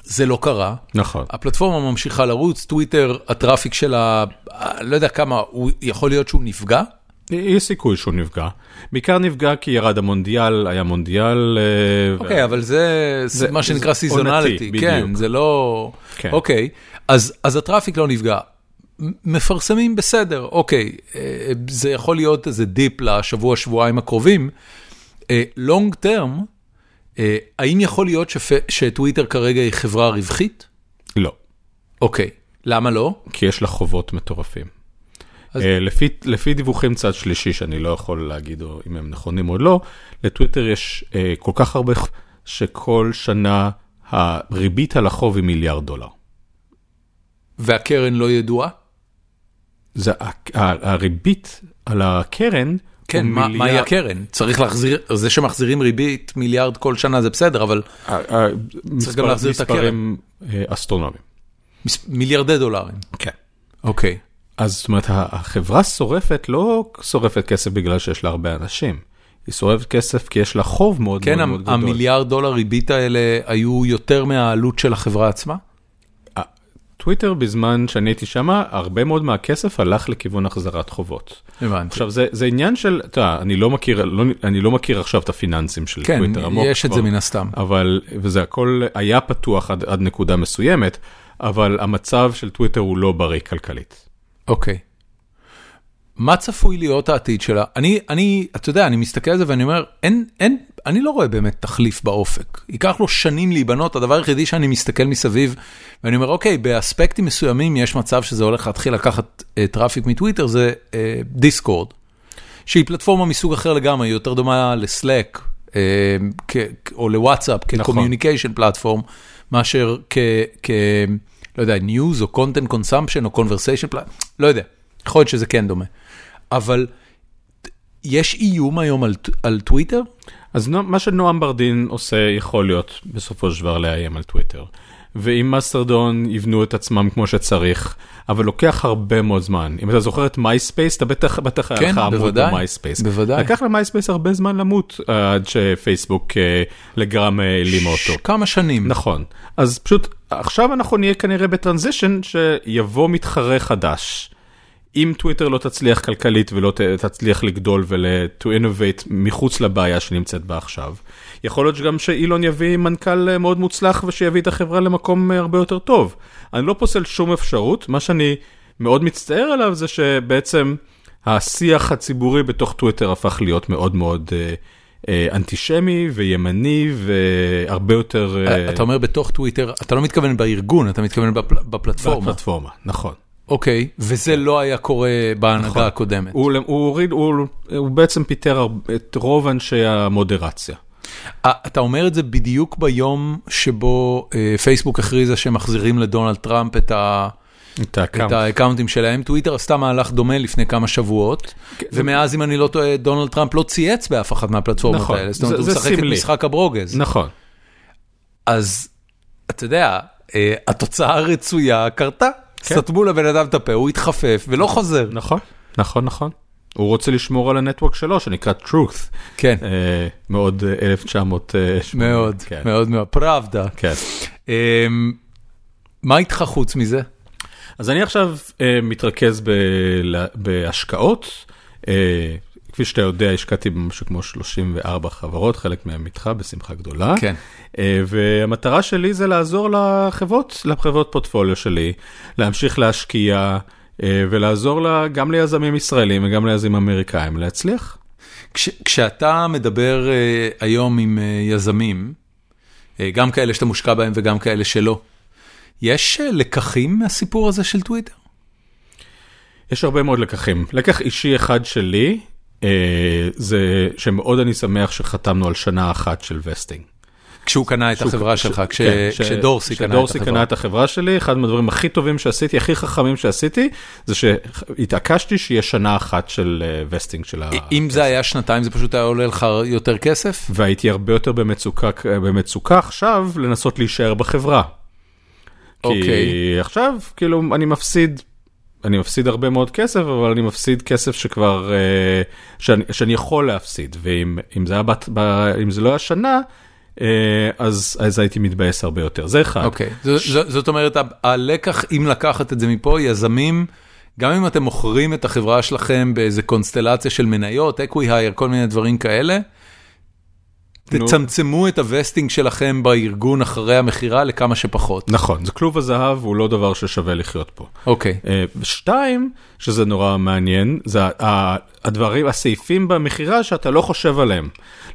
זה לא קרה. נכון. הפלטפורמה ממשיכה לרוץ, טוויטר, ה-traffic שלה, לא יודע כמה, הוא יכול להיות שהוא נפגע? יש סיכוי שהוא נפגע. בעיקר נפגע כי ירד המונדיאל, היה מונדיאל. אה, אוקיי, okay, ו... אבל זה, זה מה שנקרא seasonality, כן, זה לא... כן. אוקיי, okay. אז, אז ה-traffic לא נפגע. מפרסמים בסדר, אוקיי, אה, זה יכול להיות איזה dip לשבוע, שבועיים הקרובים. לונג אה, טרם, אה, האם יכול להיות שטוויטר כרגע היא חברה רווחית? לא. אוקיי, למה לא? כי יש לה חובות מטורפים. אז... לפי, לפי דיווחים צד שלישי, שאני לא יכול להגיד אם הם נכונים או לא, לטוויטר יש כל כך הרבה שכל שנה הריבית על החוב היא מיליארד דולר. והקרן לא ידועה? זה הריבית על הקרן. כן, מה, מיליאר... מהי הקרן? צריך להחזיר, זה שמחזירים ריבית מיליארד כל שנה זה בסדר, אבל צריך גם להחזיר את הקרן. מספרים אה, אסטרונומיים. מס, מיליארדי דולרים. כן. אוקיי. אז זאת אומרת, החברה שורפת, לא שורפת כסף בגלל שיש לה הרבה אנשים. היא שורפת כסף כי יש לה חוב מאוד כן, מאוד, מאוד גדול. כן, המיליארד דולר ריבית האלה היו יותר מהעלות של החברה עצמה? טוויטר בזמן שאני הייתי שם, הרבה מאוד מהכסף הלך לכיוון החזרת חובות. הבנתי. עכשיו זה, זה עניין של, אתה יודע, אני לא מכיר, לא, אני לא מכיר עכשיו את הפיננסים של כן, טוויטר עמוק. כן, יש את זה מן הסתם. אבל, וזה הכל היה פתוח עד, עד נקודה מסוימת, אבל המצב של טוויטר הוא לא בריא כלכלית. אוקיי. מה צפוי להיות העתיד שלה? אני, אני, אתה יודע, אני מסתכל על זה ואני אומר, אין, אין, אני לא רואה באמת תחליף באופק. ייקח לו שנים להיבנות, הדבר היחידי שאני מסתכל מסביב, ואני אומר, אוקיי, באספקטים מסוימים יש מצב שזה הולך להתחיל לקחת אה, traffic מטוויטר, זה דיסקורד, אה, שהיא פלטפורמה מסוג אחר לגמרי, היא יותר דומה לסלאק, אה, או לוואטסאפ, כ-communication נכון. platform, מאשר כ... כ לא יודע, news או content consumption או conversation platform, לא יודע, יכול להיות שזה כן דומה. אבל יש איום היום על, על טוויטר? אז מה שנועם ברדין עושה יכול להיות בסופו של דבר לאיים על טוויטר. ואם מסטדון יבנו את עצמם כמו שצריך, אבל לוקח הרבה מאוד זמן. אם אתה זוכר את מייספייס, אתה בטח, בטח היה כן, לך עמוד במייספייס. בוודאי. לקח למייספייס הרבה זמן למות אה, עד שפייסבוק אה, לגרם העלימה אותו. כמה שנים. נכון. אז פשוט עכשיו אנחנו נהיה כנראה בטרנזישן שיבוא מתחרה חדש. אם טוויטר לא תצליח כלכלית ולא תצליח לגדול ול-to innovate מחוץ לבעיה שנמצאת בה עכשיו, יכול להיות גם שאילון יביא מנכ"ל מאוד מוצלח ושיביא את החברה למקום הרבה יותר טוב. אני לא פוסל שום אפשרות, מה שאני מאוד מצטער עליו זה שבעצם השיח הציבורי בתוך טוויטר הפך להיות מאוד מאוד אה, אה, אנטישמי וימני והרבה יותר... אה, אתה אומר בתוך טוויטר, אתה לא מתכוון בארגון, אתה מתכוון בפל, בפלטפורמה. בפלטפורמה, נכון. אוקיי, וזה לא היה קורה בהנהגה נכון. הקודמת. הוא, הוא, הוריד, הוא, הוא בעצם פיטר את רוב אנשי המודרציה. אה, אתה אומר את זה בדיוק ביום שבו אה, פייסבוק הכריזה שהם מחזירים לדונלד טראמפ את ה... את ה account. את ה accountים שלהם, טוויטר עשתה מהלך דומה לפני כמה שבועות, ומאז אם אני לא טועה, דונלד טראמפ לא צייץ באף אחת מהפלטפורמות נכון, האלה, זאת אומרת, הוא משחק את. משחק הברוגז. נכון. אז אתה יודע, אה, התוצאה הרצויה קרתה, כן. סתמו לבן אדם את הפה, הוא התחפף ולא חוזר. נכון, נכון, נכון. הוא רוצה לשמור על הנטוורק שלו שנקרא truth. כן, אה, מאוד אה, 1980. מאוד, כן. מאוד מאוד, פראבדה. כן. אה, מה איתך חוץ מזה? אז אני עכשיו אה, מתרכז ב, לה- בהשקעות. אה, כפי שאתה יודע, השקעתי במשהו כמו 34 חברות, חלק מהן איתך בשמחה גדולה. כן. אה, והמטרה שלי זה לעזור לחברות, לחברות פורטפוליו שלי, להמשיך להשקיע אה, ולעזור לה, גם ליזמים ישראלים וגם ליזמים אמריקאים להצליח. כש, כשאתה מדבר uh, היום עם יזמים, גם כאלה שאתה מושקע בהם וגם כאלה שלא, יש לקחים מהסיפור הזה של טוויטר? יש הרבה מאוד לקחים. לקח אישי אחד שלי, אה, זה שמאוד אני שמח שחתמנו על שנה אחת של vesting. כשהוא קנה את החברה שלך, כש, כן, ש- כשדורסי קנה את כשדורסי החברה. קנה את החברה שלי, אחד מהדברים הכי טובים שעשיתי, הכי חכמים שעשיתי, זה שהתעקשתי שיהיה שנה אחת של אה, vesting של ה... אם זה היה שנתיים, זה פשוט היה עולה לך יותר כסף? והייתי הרבה יותר במצוקה, במצוקה עכשיו לנסות להישאר בחברה. כי אוקיי. עכשיו, כאילו, אני מפסיד, אני מפסיד הרבה מאוד כסף, אבל אני מפסיד כסף שכבר, אה, שאני, שאני יכול להפסיד, ואם אם זה, היה בת, ב, אם זה לא היה שנה, אה, אז, אז הייתי מתבאס הרבה יותר. זה אחד. אוקיי, ז- ז- זאת אומרת, הלקח, אם לקחת את זה מפה, יזמים, גם אם אתם מוכרים את החברה שלכם באיזה קונסטלציה של מניות, אקווי הייר, כל מיני דברים כאלה. תצמצמו את ה vesting שלכם בארגון אחרי המכירה לכמה שפחות. נכון, כלוב הזהב הוא לא דבר ששווה לחיות פה. אוקיי, אה, ושתיים, שזה נורא מעניין, זה הדברים, הסעיפים במכירה שאתה לא חושב עליהם.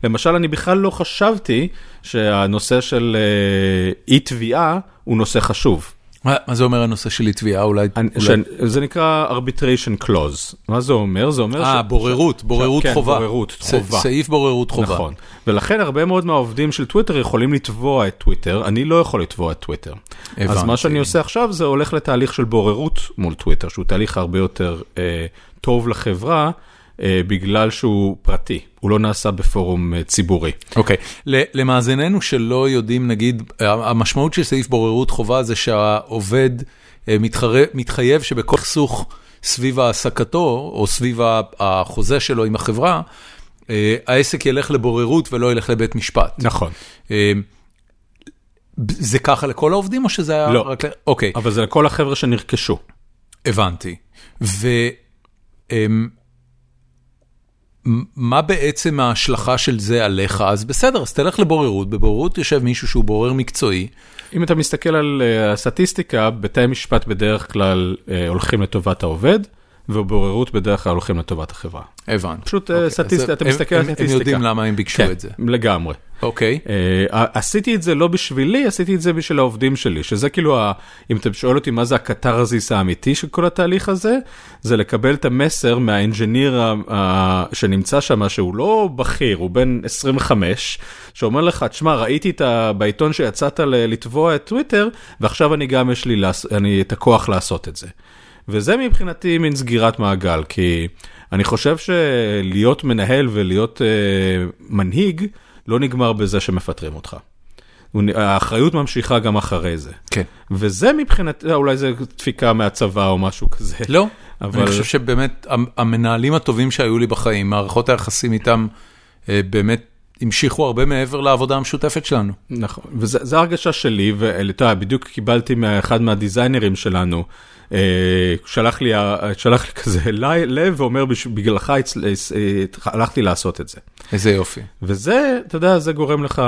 למשל, אני בכלל לא חשבתי שהנושא של אה, אי תביעה הוא נושא חשוב. מה מה זה אומר הנושא של אי תביעה? אולי... אני- אולי- ש- זה נקרא arbitration clause. מה זה אומר? זה אומר אה, ש- בוררות, ש- בוררות כן, חובה. בוררות ס- חובה. סעיף בוררות חובה. נכון, ולכן הרבה מאוד מהעובדים של טוויטר יכולים לתבוע את טוויטר, אני לא יכול לתבוע את טוויטר. אז הבנתי. מה שאני עושה עכשיו זה הולך לתהליך של בוררות מול טוויטר, שהוא תהליך הרבה יותר אה, טוב לחברה, אה, בגלל שהוא פרטי, הוא לא נעשה בפורום אה, ציבורי. אוקיי, ל- למאזיננו שלא יודעים, נגיד, המשמעות של סעיף בוררות חובה זה שהעובד אה, מתחרה- מתחייב שבכל סכסוך סביב העסקתו, או סביב החוזה שלו עם החברה, אה, העסק ילך לבוררות ולא ילך לבית משפט. נכון. אה, זה ככה לכל העובדים או שזה היה לא. רק... ל- אוקיי, אבל זה לכל החבר'ה שנרכשו. הבנתי. ומה בעצם ההשלכה של זה עליך? אז בסדר, אז תלך לבוררות, בבוררות יושב מישהו שהוא בורר מקצועי. אם אתה מסתכל על אה, הסטטיסטיקה, בתי המשפט בדרך כלל אה, הולכים לטובת העובד, ובוררות בדרך כלל הולכים לטובת החברה. הבנתי. פשוט אה, אוקיי, סטטיסט- אז אתה מסתכל על הם- הם סטטיסטיקה. יודעים למה הם ביקשו כן, את זה. לגמרי. אוקיי, אה, עשיתי את זה לא בשבילי, עשיתי את זה בשביל העובדים שלי, שזה כאילו, ה- אם אתה שואל אותי מה זה הקתרזיס האמיתי של כל התהליך הזה, זה לקבל את המסר מהאנג'יניר ה- ה- שנמצא שם, שהוא לא בכיר, הוא בן 25, שאומר לך, תשמע, ראיתי את ה- בעיתון שיצאת לתבוע את טוויטר, ועכשיו אני גם יש לי אני את הכוח לעשות את זה. וזה מבחינתי מין סגירת מעגל, כי אני חושב שלהיות מנהל ולהיות אה, מנהיג, לא נגמר בזה שמפטרים אותך. האחריות ממשיכה גם אחרי זה. כן. וזה מבחינתי, אולי זה דפיקה מהצבא או משהו כזה. לא, אבל- אני חושב שבאמת המ- המנהלים הטובים שהיו לי בחיים, מערכות היחסים איתם, אה, באמת המשיכו הרבה מעבר לעבודה המשותפת שלנו. נכון, וזו הרגשה שלי, ואתה יודע, בדיוק קיבלתי מאחד מהדיזיינרים שלנו, אה, שלח לי, שלח לי כזה [laughs] לב ואומר, "בש- בגללך הצ- אה, הלכתי לעשות את זה. איזה יופי. וזה, אתה יודע, זה גורם לך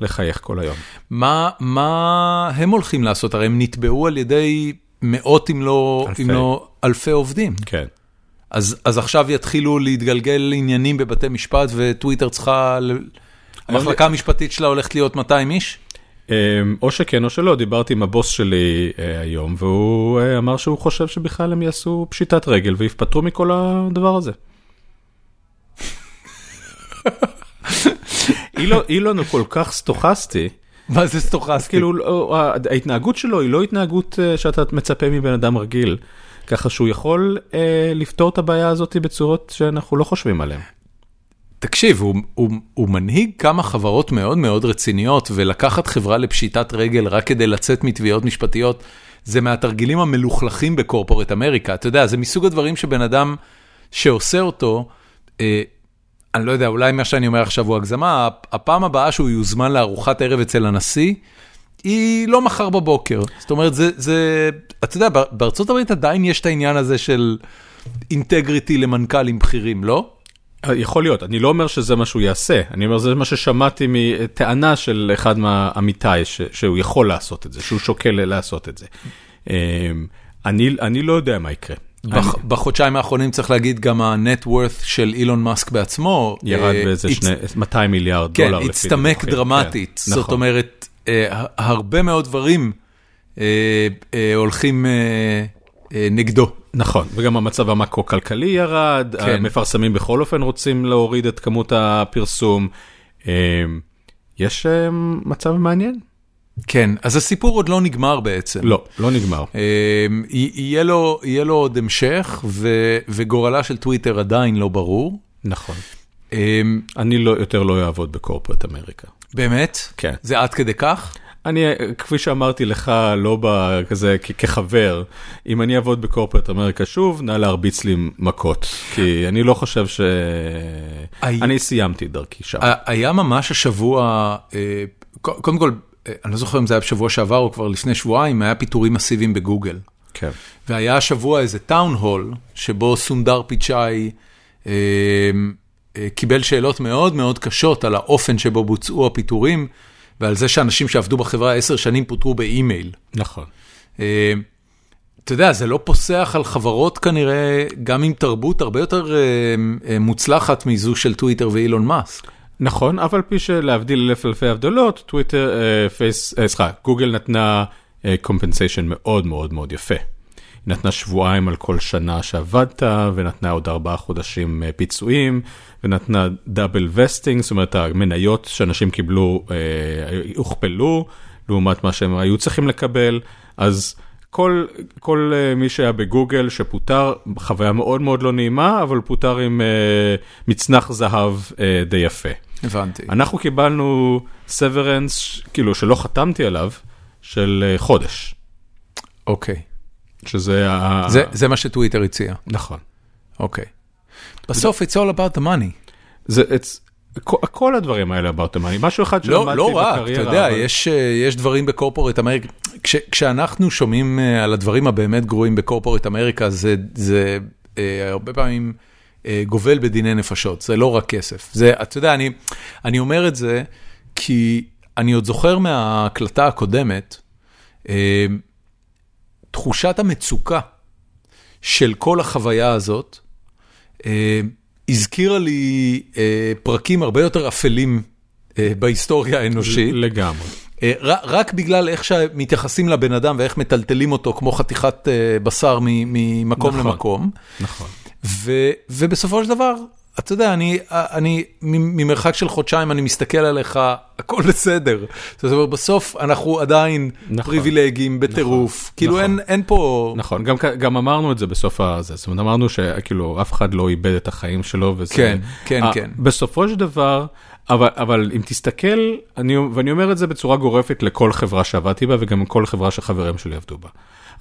לחייך כל היום. מה, מה הם הולכים לעשות? הרי הם נתבעו על ידי מאות אם לא, אלפי. אם לא אלפי עובדים. כן. אז, אז עכשיו יתחילו להתגלגל עניינים בבתי משפט וטוויטר צריכה, המחלקה המשפטית שלה הולכת להיות 200 איש? אמ, או שכן או שלא, דיברתי עם הבוס שלי אה, היום, והוא אה, אמר שהוא חושב שבכלל הם יעשו פשיטת רגל ויפטרו מכל הדבר הזה. אילון- אילון הוא כל כך סטוכסטי, מה זה סטוכסטי? כאילו לא, ההתנהגות שלו היא לא התנהגות אה, שאתה מצפה מבן אדם רגיל, ככה שהוא יכול אה, לפתור את הבעיה הזאת בצורות שאנחנו לא חושבים עליהן. תקשיב, הוא, הוא, הוא מנהיג כמה חברות מאוד מאוד רציניות, ולקחת חברה לפשיטת רגל רק כדי לצאת מתביעות משפטיות, זה מהתרגילים המלוכלכים בקורפורט אמריקה. אתה יודע, זה מסוג הדברים שבן אדם שעושה אותו, אה, אני לא יודע, אולי מה שאני אומר עכשיו הוא הגזמה, הפעם הבאה שהוא יוזמן לארוחת ערב אצל הנשיא, היא לא מחר בבוקר. זאת אומרת, זה, זה, אתה יודע, בארצות הברית עדיין יש את העניין הזה של אינטגריטי למנכ"לים בכירים, לא? יכול להיות, אני לא אומר שזה מה שהוא יעשה, אני אומר זה מה ששמעתי מטענה של אחד מעמיתיי, ש- שהוא יכול לעשות את זה, שהוא שוקל לעשות את זה. אמ, אני, אני לא יודע מה יקרה. בח, בחודשיים האחרונים צריך להגיד גם ה-net worth של אילון מאסק בעצמו. ירד אה, באיזה שני, 200 מיליארד כן, דולר. לפי הצטמק. דרמטית. כן, זאת נכון. אומרת, אה, הרבה מאוד דברים אה, אה, הולכים אה, אה, נגדו. נכון, וגם המצב המקרו-כלכלי ירד, כן. המפרסמים בכל אופן רוצים להוריד את כמות הפרסום. אמ, יש אמ, מצב מעניין? כן, אז הסיפור עוד לא נגמר בעצם. לא, לא נגמר. אה, יהיה לו, יהיה לו עוד המשך, ו, וגורלה של טוויטר עדיין לא ברור. נכון. אה, אני לא, יותר לא אעבוד בקורפרט אמריקה. באמת? כן. זה עד כדי כך? אני, כפי שאמרתי לך, לא כזה כחבר, אם אני אעבוד בקורפרט אמריקה שוב, נא להרביץ לי מכות, כי אני לא חושב ש... הי- אני סיימתי את דרכי שם. היה ממש השבוע, אה, קודם כל, אה, אני לא זוכר אם זה היה בשבוע שעבר או כבר לפני שבועיים, היה פיטורים מסיביים בגוגל. כן. והיה השבוע איזה town hall, שבו סונדאר פיצ'אי אה, אה, קיבל שאלות מאוד מאוד קשות על האופן שבו בוצעו הפיטורים, ועל זה שאנשים שעבדו בחברה עשר שנים פוטרו באימייל. נכון. אה, אתה יודע, זה לא פוסח על חברות כנראה, גם עם תרבות הרבה יותר אה, אה, מוצלחת מזו של טוויטר ואילון מאסק. נכון, אף על פי שלהבדיל אלף אלפי הבדלות, טוויטר, פייס, סליחה, גוגל נתנה compensation מאוד מאוד מאוד יפה. נתנה שבועיים על כל שנה שעבדת, ונתנה עוד ארבעה חודשים אה, פיצויים, ונתנה double vesting, זאת אומרת המניות שאנשים קיבלו אה, הוכפלו, לעומת מה שהם היו צריכים לקבל, אז כל, כל אה, מי שהיה בגוגל שפוטר, חוויה מאוד מאוד לא נעימה, אבל פוטר עם אה, מצנח זהב אה, די יפה. הבנתי. אנחנו קיבלנו סוורנס, כאילו שלא חתמתי עליו, של אה, חודש, אוקיי. שזה ה... זה, זה מה שטוויטר הציע. נכון. אוקיי. בסוף it's all about the money. זה, it's, כל, כל הדברים האלה about the money, משהו אחד שלמדתי לא, לא רק, בקריירה. אתה יודע, אבל- יש, אה, יש דברים בקורפורט אמריקה, כש, כשאנחנו שומעים אה, על הדברים הבאמת גרועים בקורפורט אמריקה, זה, זה אה, הרבה פעמים אה, גובל בדיני נפשות, זה לא רק כסף. זה, אתה יודע, אני, אני אומר את זה כי אני עוד זוכר מההקלטה הקודמת, אה, תחושת המצוקה של כל החוויה הזאת, אה, הזכירה לי אה, פרקים הרבה יותר אפלים אה, בהיסטוריה האנושית, לגמרי. רק בגלל איך שמתייחסים לבן אדם ואיך מטלטלים אותו כמו חתיכת בשר ממקום נכון. למקום. נכון. ו, ובסופו של דבר, אתה יודע, אני, אני ממרחק של חודשיים, אני מסתכל עליך, הכל בסדר. זאת אומרת, בסוף אנחנו עדיין נכון. פריבילגיים בטירוף. כאילו נכון. אין, אין פה... נכון, גם, גם אמרנו את זה בסוף הזה, זאת אומרת אמרנו שכאילו אף אחד לא איבד את החיים שלו וזה... כן, כן, ה- כן. בסופו של דבר, אבל, אבל אם תסתכל, אני, ואני אומר את זה בצורה גורפת לכל חברה שעבדתי בה וגם כל חברה שחברים שלי עבדו בה.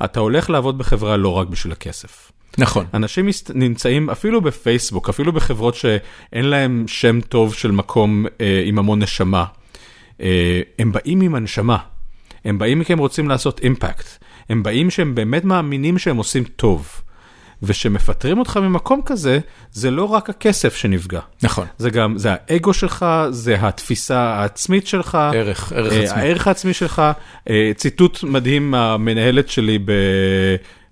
אתה הולך לעבוד בחברה לא רק בשביל הכסף. נכון. אנשים נמצאים אפילו בפייסבוק, אפילו בחברות שאין להם שם טוב של מקום אה, עם המון נשמה. אה, הם באים עם הנשמה, הם באים כי הם רוצים לעשות אימפקט, הם באים שהם באמת מאמינים שהם עושים טוב. ושמפטרים אותך ממקום כזה, זה לא רק הכסף שנפגע. נכון. זה גם, זה האגו שלך, זה התפיסה העצמית שלך. ערך, ערך אה, עצמי. הערך העצמי שלך. אה, ציטוט מדהים מהמנהלת שלי ב...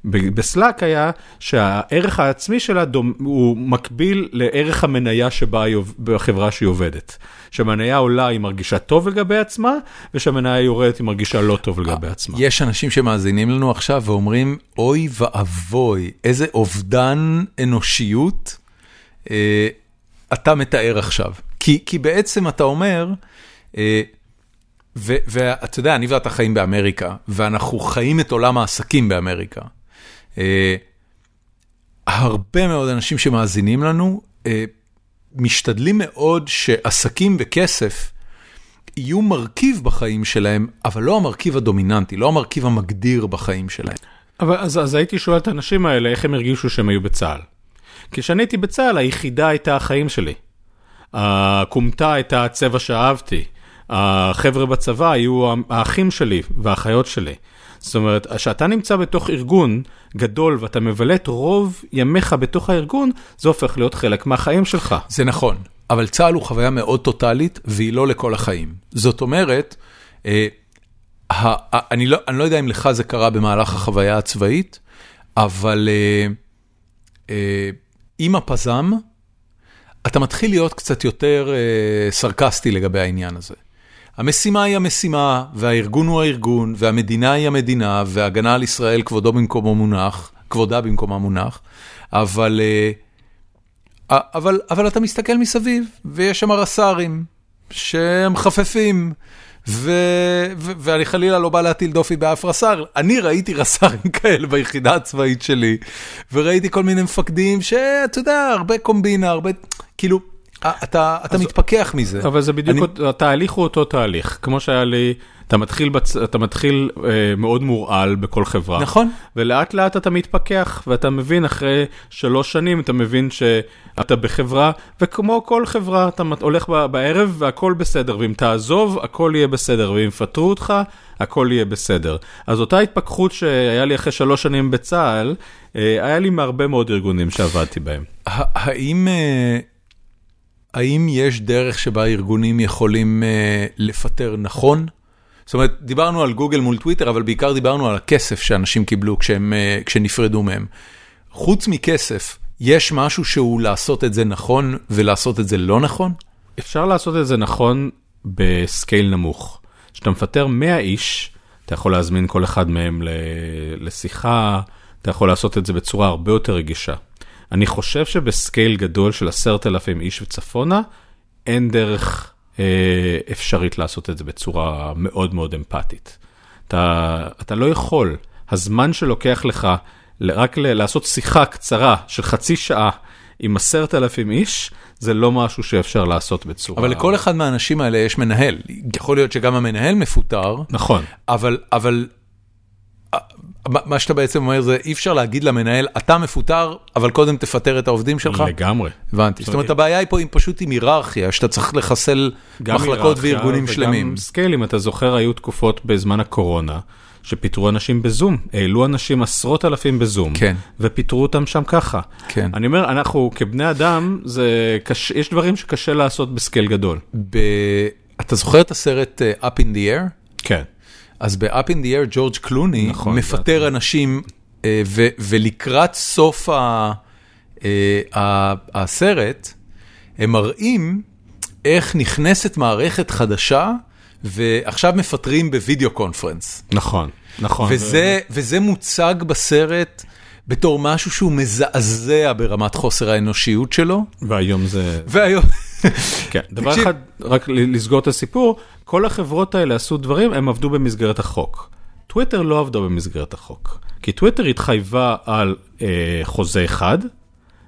בסלאק היה שהערך העצמי שלה דומ... הוא מקביל לערך המניה שבה היא בחברה שהיא עובדת. שהמניה עולה היא מרגישה טוב לגבי עצמה, ושהמניה יורדת היא מרגישה לא טוב לגבי עצמה. יש אנשים שמאזינים לנו עכשיו ואומרים, אוי ואבוי, איזה אובדן אנושיות אה, אתה מתאר עכשיו. כי, כי בעצם אתה אומר, אה, ואתה יודע, אני ואתה חיים באמריקה, ואנחנו חיים את עולם העסקים באמריקה. אה, הרבה מאוד אנשים שמאזינים לנו, אה, משתדלים מאוד שעסקים וכסף יהיו מרכיב בחיים שלהם, אבל לא המרכיב הדומיננטי, לא המרכיב המגדיר בחיים שלהם. אבל אז, אז הייתי שואל את האנשים האלה איך הם הרגישו שהם היו בצה"ל. כשאני הייתי בצה"ל היחידה הייתה החיים שלי. הכומתה הייתה הצבע שאהבתי. החבר'ה בצבא היו האחים שלי והאחיות שלי. זאת אומרת, כשאתה נמצא בתוך ארגון גדול ואתה מבלה את רוב ימיך בתוך הארגון, זה הופך להיות חלק מהחיים שלך. זה נכון, אבל צה"ל הוא חוויה מאוד טוטאלית, והיא לא לכל החיים. זאת אומרת, אה, ה- ה- אני לא, אני לא יודע אם לך זה קרה במהלך החוויה הצבאית, אבל אה, אה, עם הפזם, אתה מתחיל להיות קצת יותר אה, סרקסטי לגבי העניין הזה. המשימה היא המשימה, והארגון הוא הארגון, והמדינה היא המדינה, והגנה על ישראל כבודו במקומו מונח, כבודה במקומה מונח, אבל, אה, אבל, אבל אתה מסתכל מסביב, ויש שם רס"רים שהם חפפים, ו, ו, ואני חלילה לא בא להטיל דופי באף רס"ר, אני ראיתי רס"רים [laughs] כאלה ביחידה הצבאית שלי, וראיתי כל מיני מפקדים שאתה יודע, הרבה קומבינה, הרבה, כאילו, אתה, אתה מתפכח מזה. אבל זה בדיוק, אני- התהליך הוא אותו תהליך. כמו שהיה לי, אתה מתחיל, בצ... אתה מתחיל אה, מאוד מורעל בכל חברה. נכון. ולאט לאט אתה מתפכח, ואתה מבין אחרי שלוש שנים, אתה מבין שאתה בחברה, וכמו כל חברה, אתה הולך ב- בערב והכל בסדר, ואם תעזוב, הכל יהיה בסדר, ואם יפטרו אותך, הכל יהיה בסדר. אז אותה התפכחות שהיה לי אחרי שלוש שנים בצה"ל, אה, היה לי מהרבה מאוד ארגונים שעבדתי בהם. האם, אה, האם יש דרך שבה ארגונים יכולים אה, לפטר נכון? זאת אומרת, דיברנו על גוגל מול טוויטר, אבל בעיקר דיברנו על הכסף שאנשים קיבלו כשהם, אה, כשנפרדו מהם. חוץ מכסף, יש משהו שהוא לעשות את זה נכון ולעשות את זה לא נכון? אפשר לעשות את זה נכון בסקייל נמוך. כשאתה מפטר 100 איש, אתה יכול להזמין כל אחד מהם לשיחה, אתה יכול לעשות את זה בצורה הרבה יותר רגישה. אני חושב שבסקייל גדול של עשרת אלפים איש וצפונה, אין דרך אה, אפשרית לעשות את זה בצורה מאוד מאוד אמפתית. אתה, אתה לא יכול, הזמן שלוקח לך רק ל- לעשות שיחה קצרה של חצי שעה עם עשרת אלפים איש, זה לא משהו שאפשר לעשות בצורה... אבל לכל אחד מהאנשים האלה יש מנהל. יכול להיות שגם המנהל מפוטר, נכון. אבל, אבל מה שאתה בעצם אומר זה אי אפשר להגיד למנהל, אתה מפוטר, אבל קודם תפטר את העובדים שלך. לגמרי. הבנתי. זאת אומרת, הבעיה היא פה היא פשוט עם היררכיה, שאתה צריך לחסל גם מחלקות וארגונים שלמים. וגם scale, אם אתה זוכר, היו תקופות בזמן הקורונה, שפיטרו אנשים בזום, העלו אנשים עשרות אלפים בזום, כן. ופיטרו אותם שם ככה. כן. אני אומר, אנחנו כבני אדם, זה קש... יש דברים שקשה לעשות ב scale גדול. ב... אתה זוכר את הסרט אה, Up in the Air? כן. אז ב-Up in the Air ג'ורג' קלוני נכון, מפטר אנשים, אה, ו- ולקראת סוף ה- אה, ה- הסרט, הם מראים איך נכנסת מערכת חדשה, ועכשיו מפטרים בווידאו קונפרנס. נכון, נכון. וזה, וזה מוצג בסרט בתור משהו שהוא מזעזע ברמת חוסר האנושיות שלו, והיום זה... והיום... כן. דבר. אחד, רק לסגור את הסיפור, כל החברות האלה עשו דברים, הם עבדו במסגרת החוק. טוויטר לא עבדה במסגרת החוק. כי טוויטר התחייבה על אה, חוזה אחד,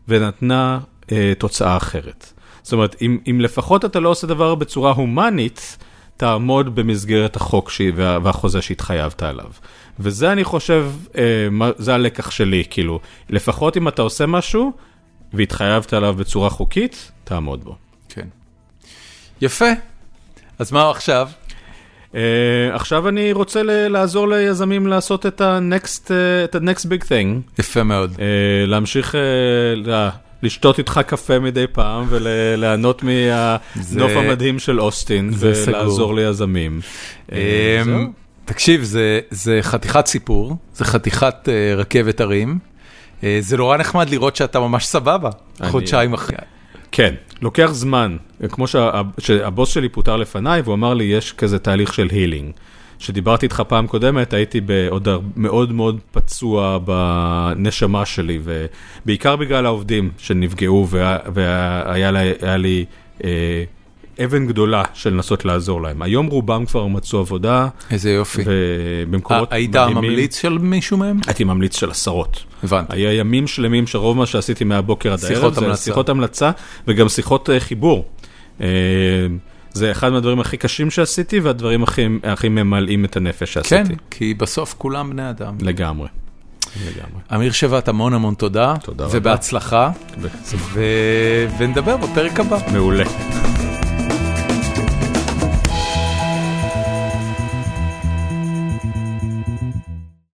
ונתנה אה, תוצאה אחרת. זאת אומרת, אם, אם לפחות אתה לא עושה דבר בצורה הומנית, תעמוד במסגרת החוק ש... וה... והחוזה שהתחייבת עליו. וזה אני חושב, אה, מה... זה הלקח שלי, כאילו, לפחות אם אתה עושה משהו, והתחייבת עליו בצורה חוקית, תעמוד בו. כן. יפה. אז מה עכשיו? Uh, עכשיו אני רוצה ל- לעזור ליזמים לעשות את ה-next, uh, את ה-next big thing. יפה מאוד. Uh, להמשיך uh, ל- לשתות איתך קפה מדי פעם וליהנות מהנוף זה- המדהים של אוסטין. ולעזור ליזמים. Uh, זהו. תקשיב, זה- זה חתיכת סיפור, זה חתיכת אה, רכבת הרים. אה, זה נורא נחמד לראות שאתה ממש סבבה, אני- חודשיים אחרי. כן, לוקח זמן, כמו שה- שהבוס שלי פוטר לפניי והוא אמר לי יש כזה תהליך של הילינג. כשדיברתי איתך פעם קודמת הייתי בעוד הר- מאוד מאוד פצוע בנשמה שלי ובעיקר בגלל העובדים שנפגעו וה- והיה לי, היה לי אה, אבן גדולה של לנסות לעזור להם. היום רובם כבר מצאו עבודה איזה יופי. ובמקומות אה, היית מדהימים. הממליץ של מישהו מהם? הייתי ממליץ של עשרות. הבנתי. היה ימים שלמים שרוב מה שעשיתי מהבוקר עד שיחות הערב זה המלצה. שיחות המלצה וגם שיחות אה, חיבור. אה, זה אחד מהדברים הכי קשים שעשיתי והדברים הכי, הכי ממלאים את הנפש כן, שעשיתי. כי בסוף כולם בני אדם. לגמרי. לגמרי. אמיר שבט, המון המון תודה. תודה רבה. ובהצלחה. ו- ונדבר בפרק הבא. מעולה.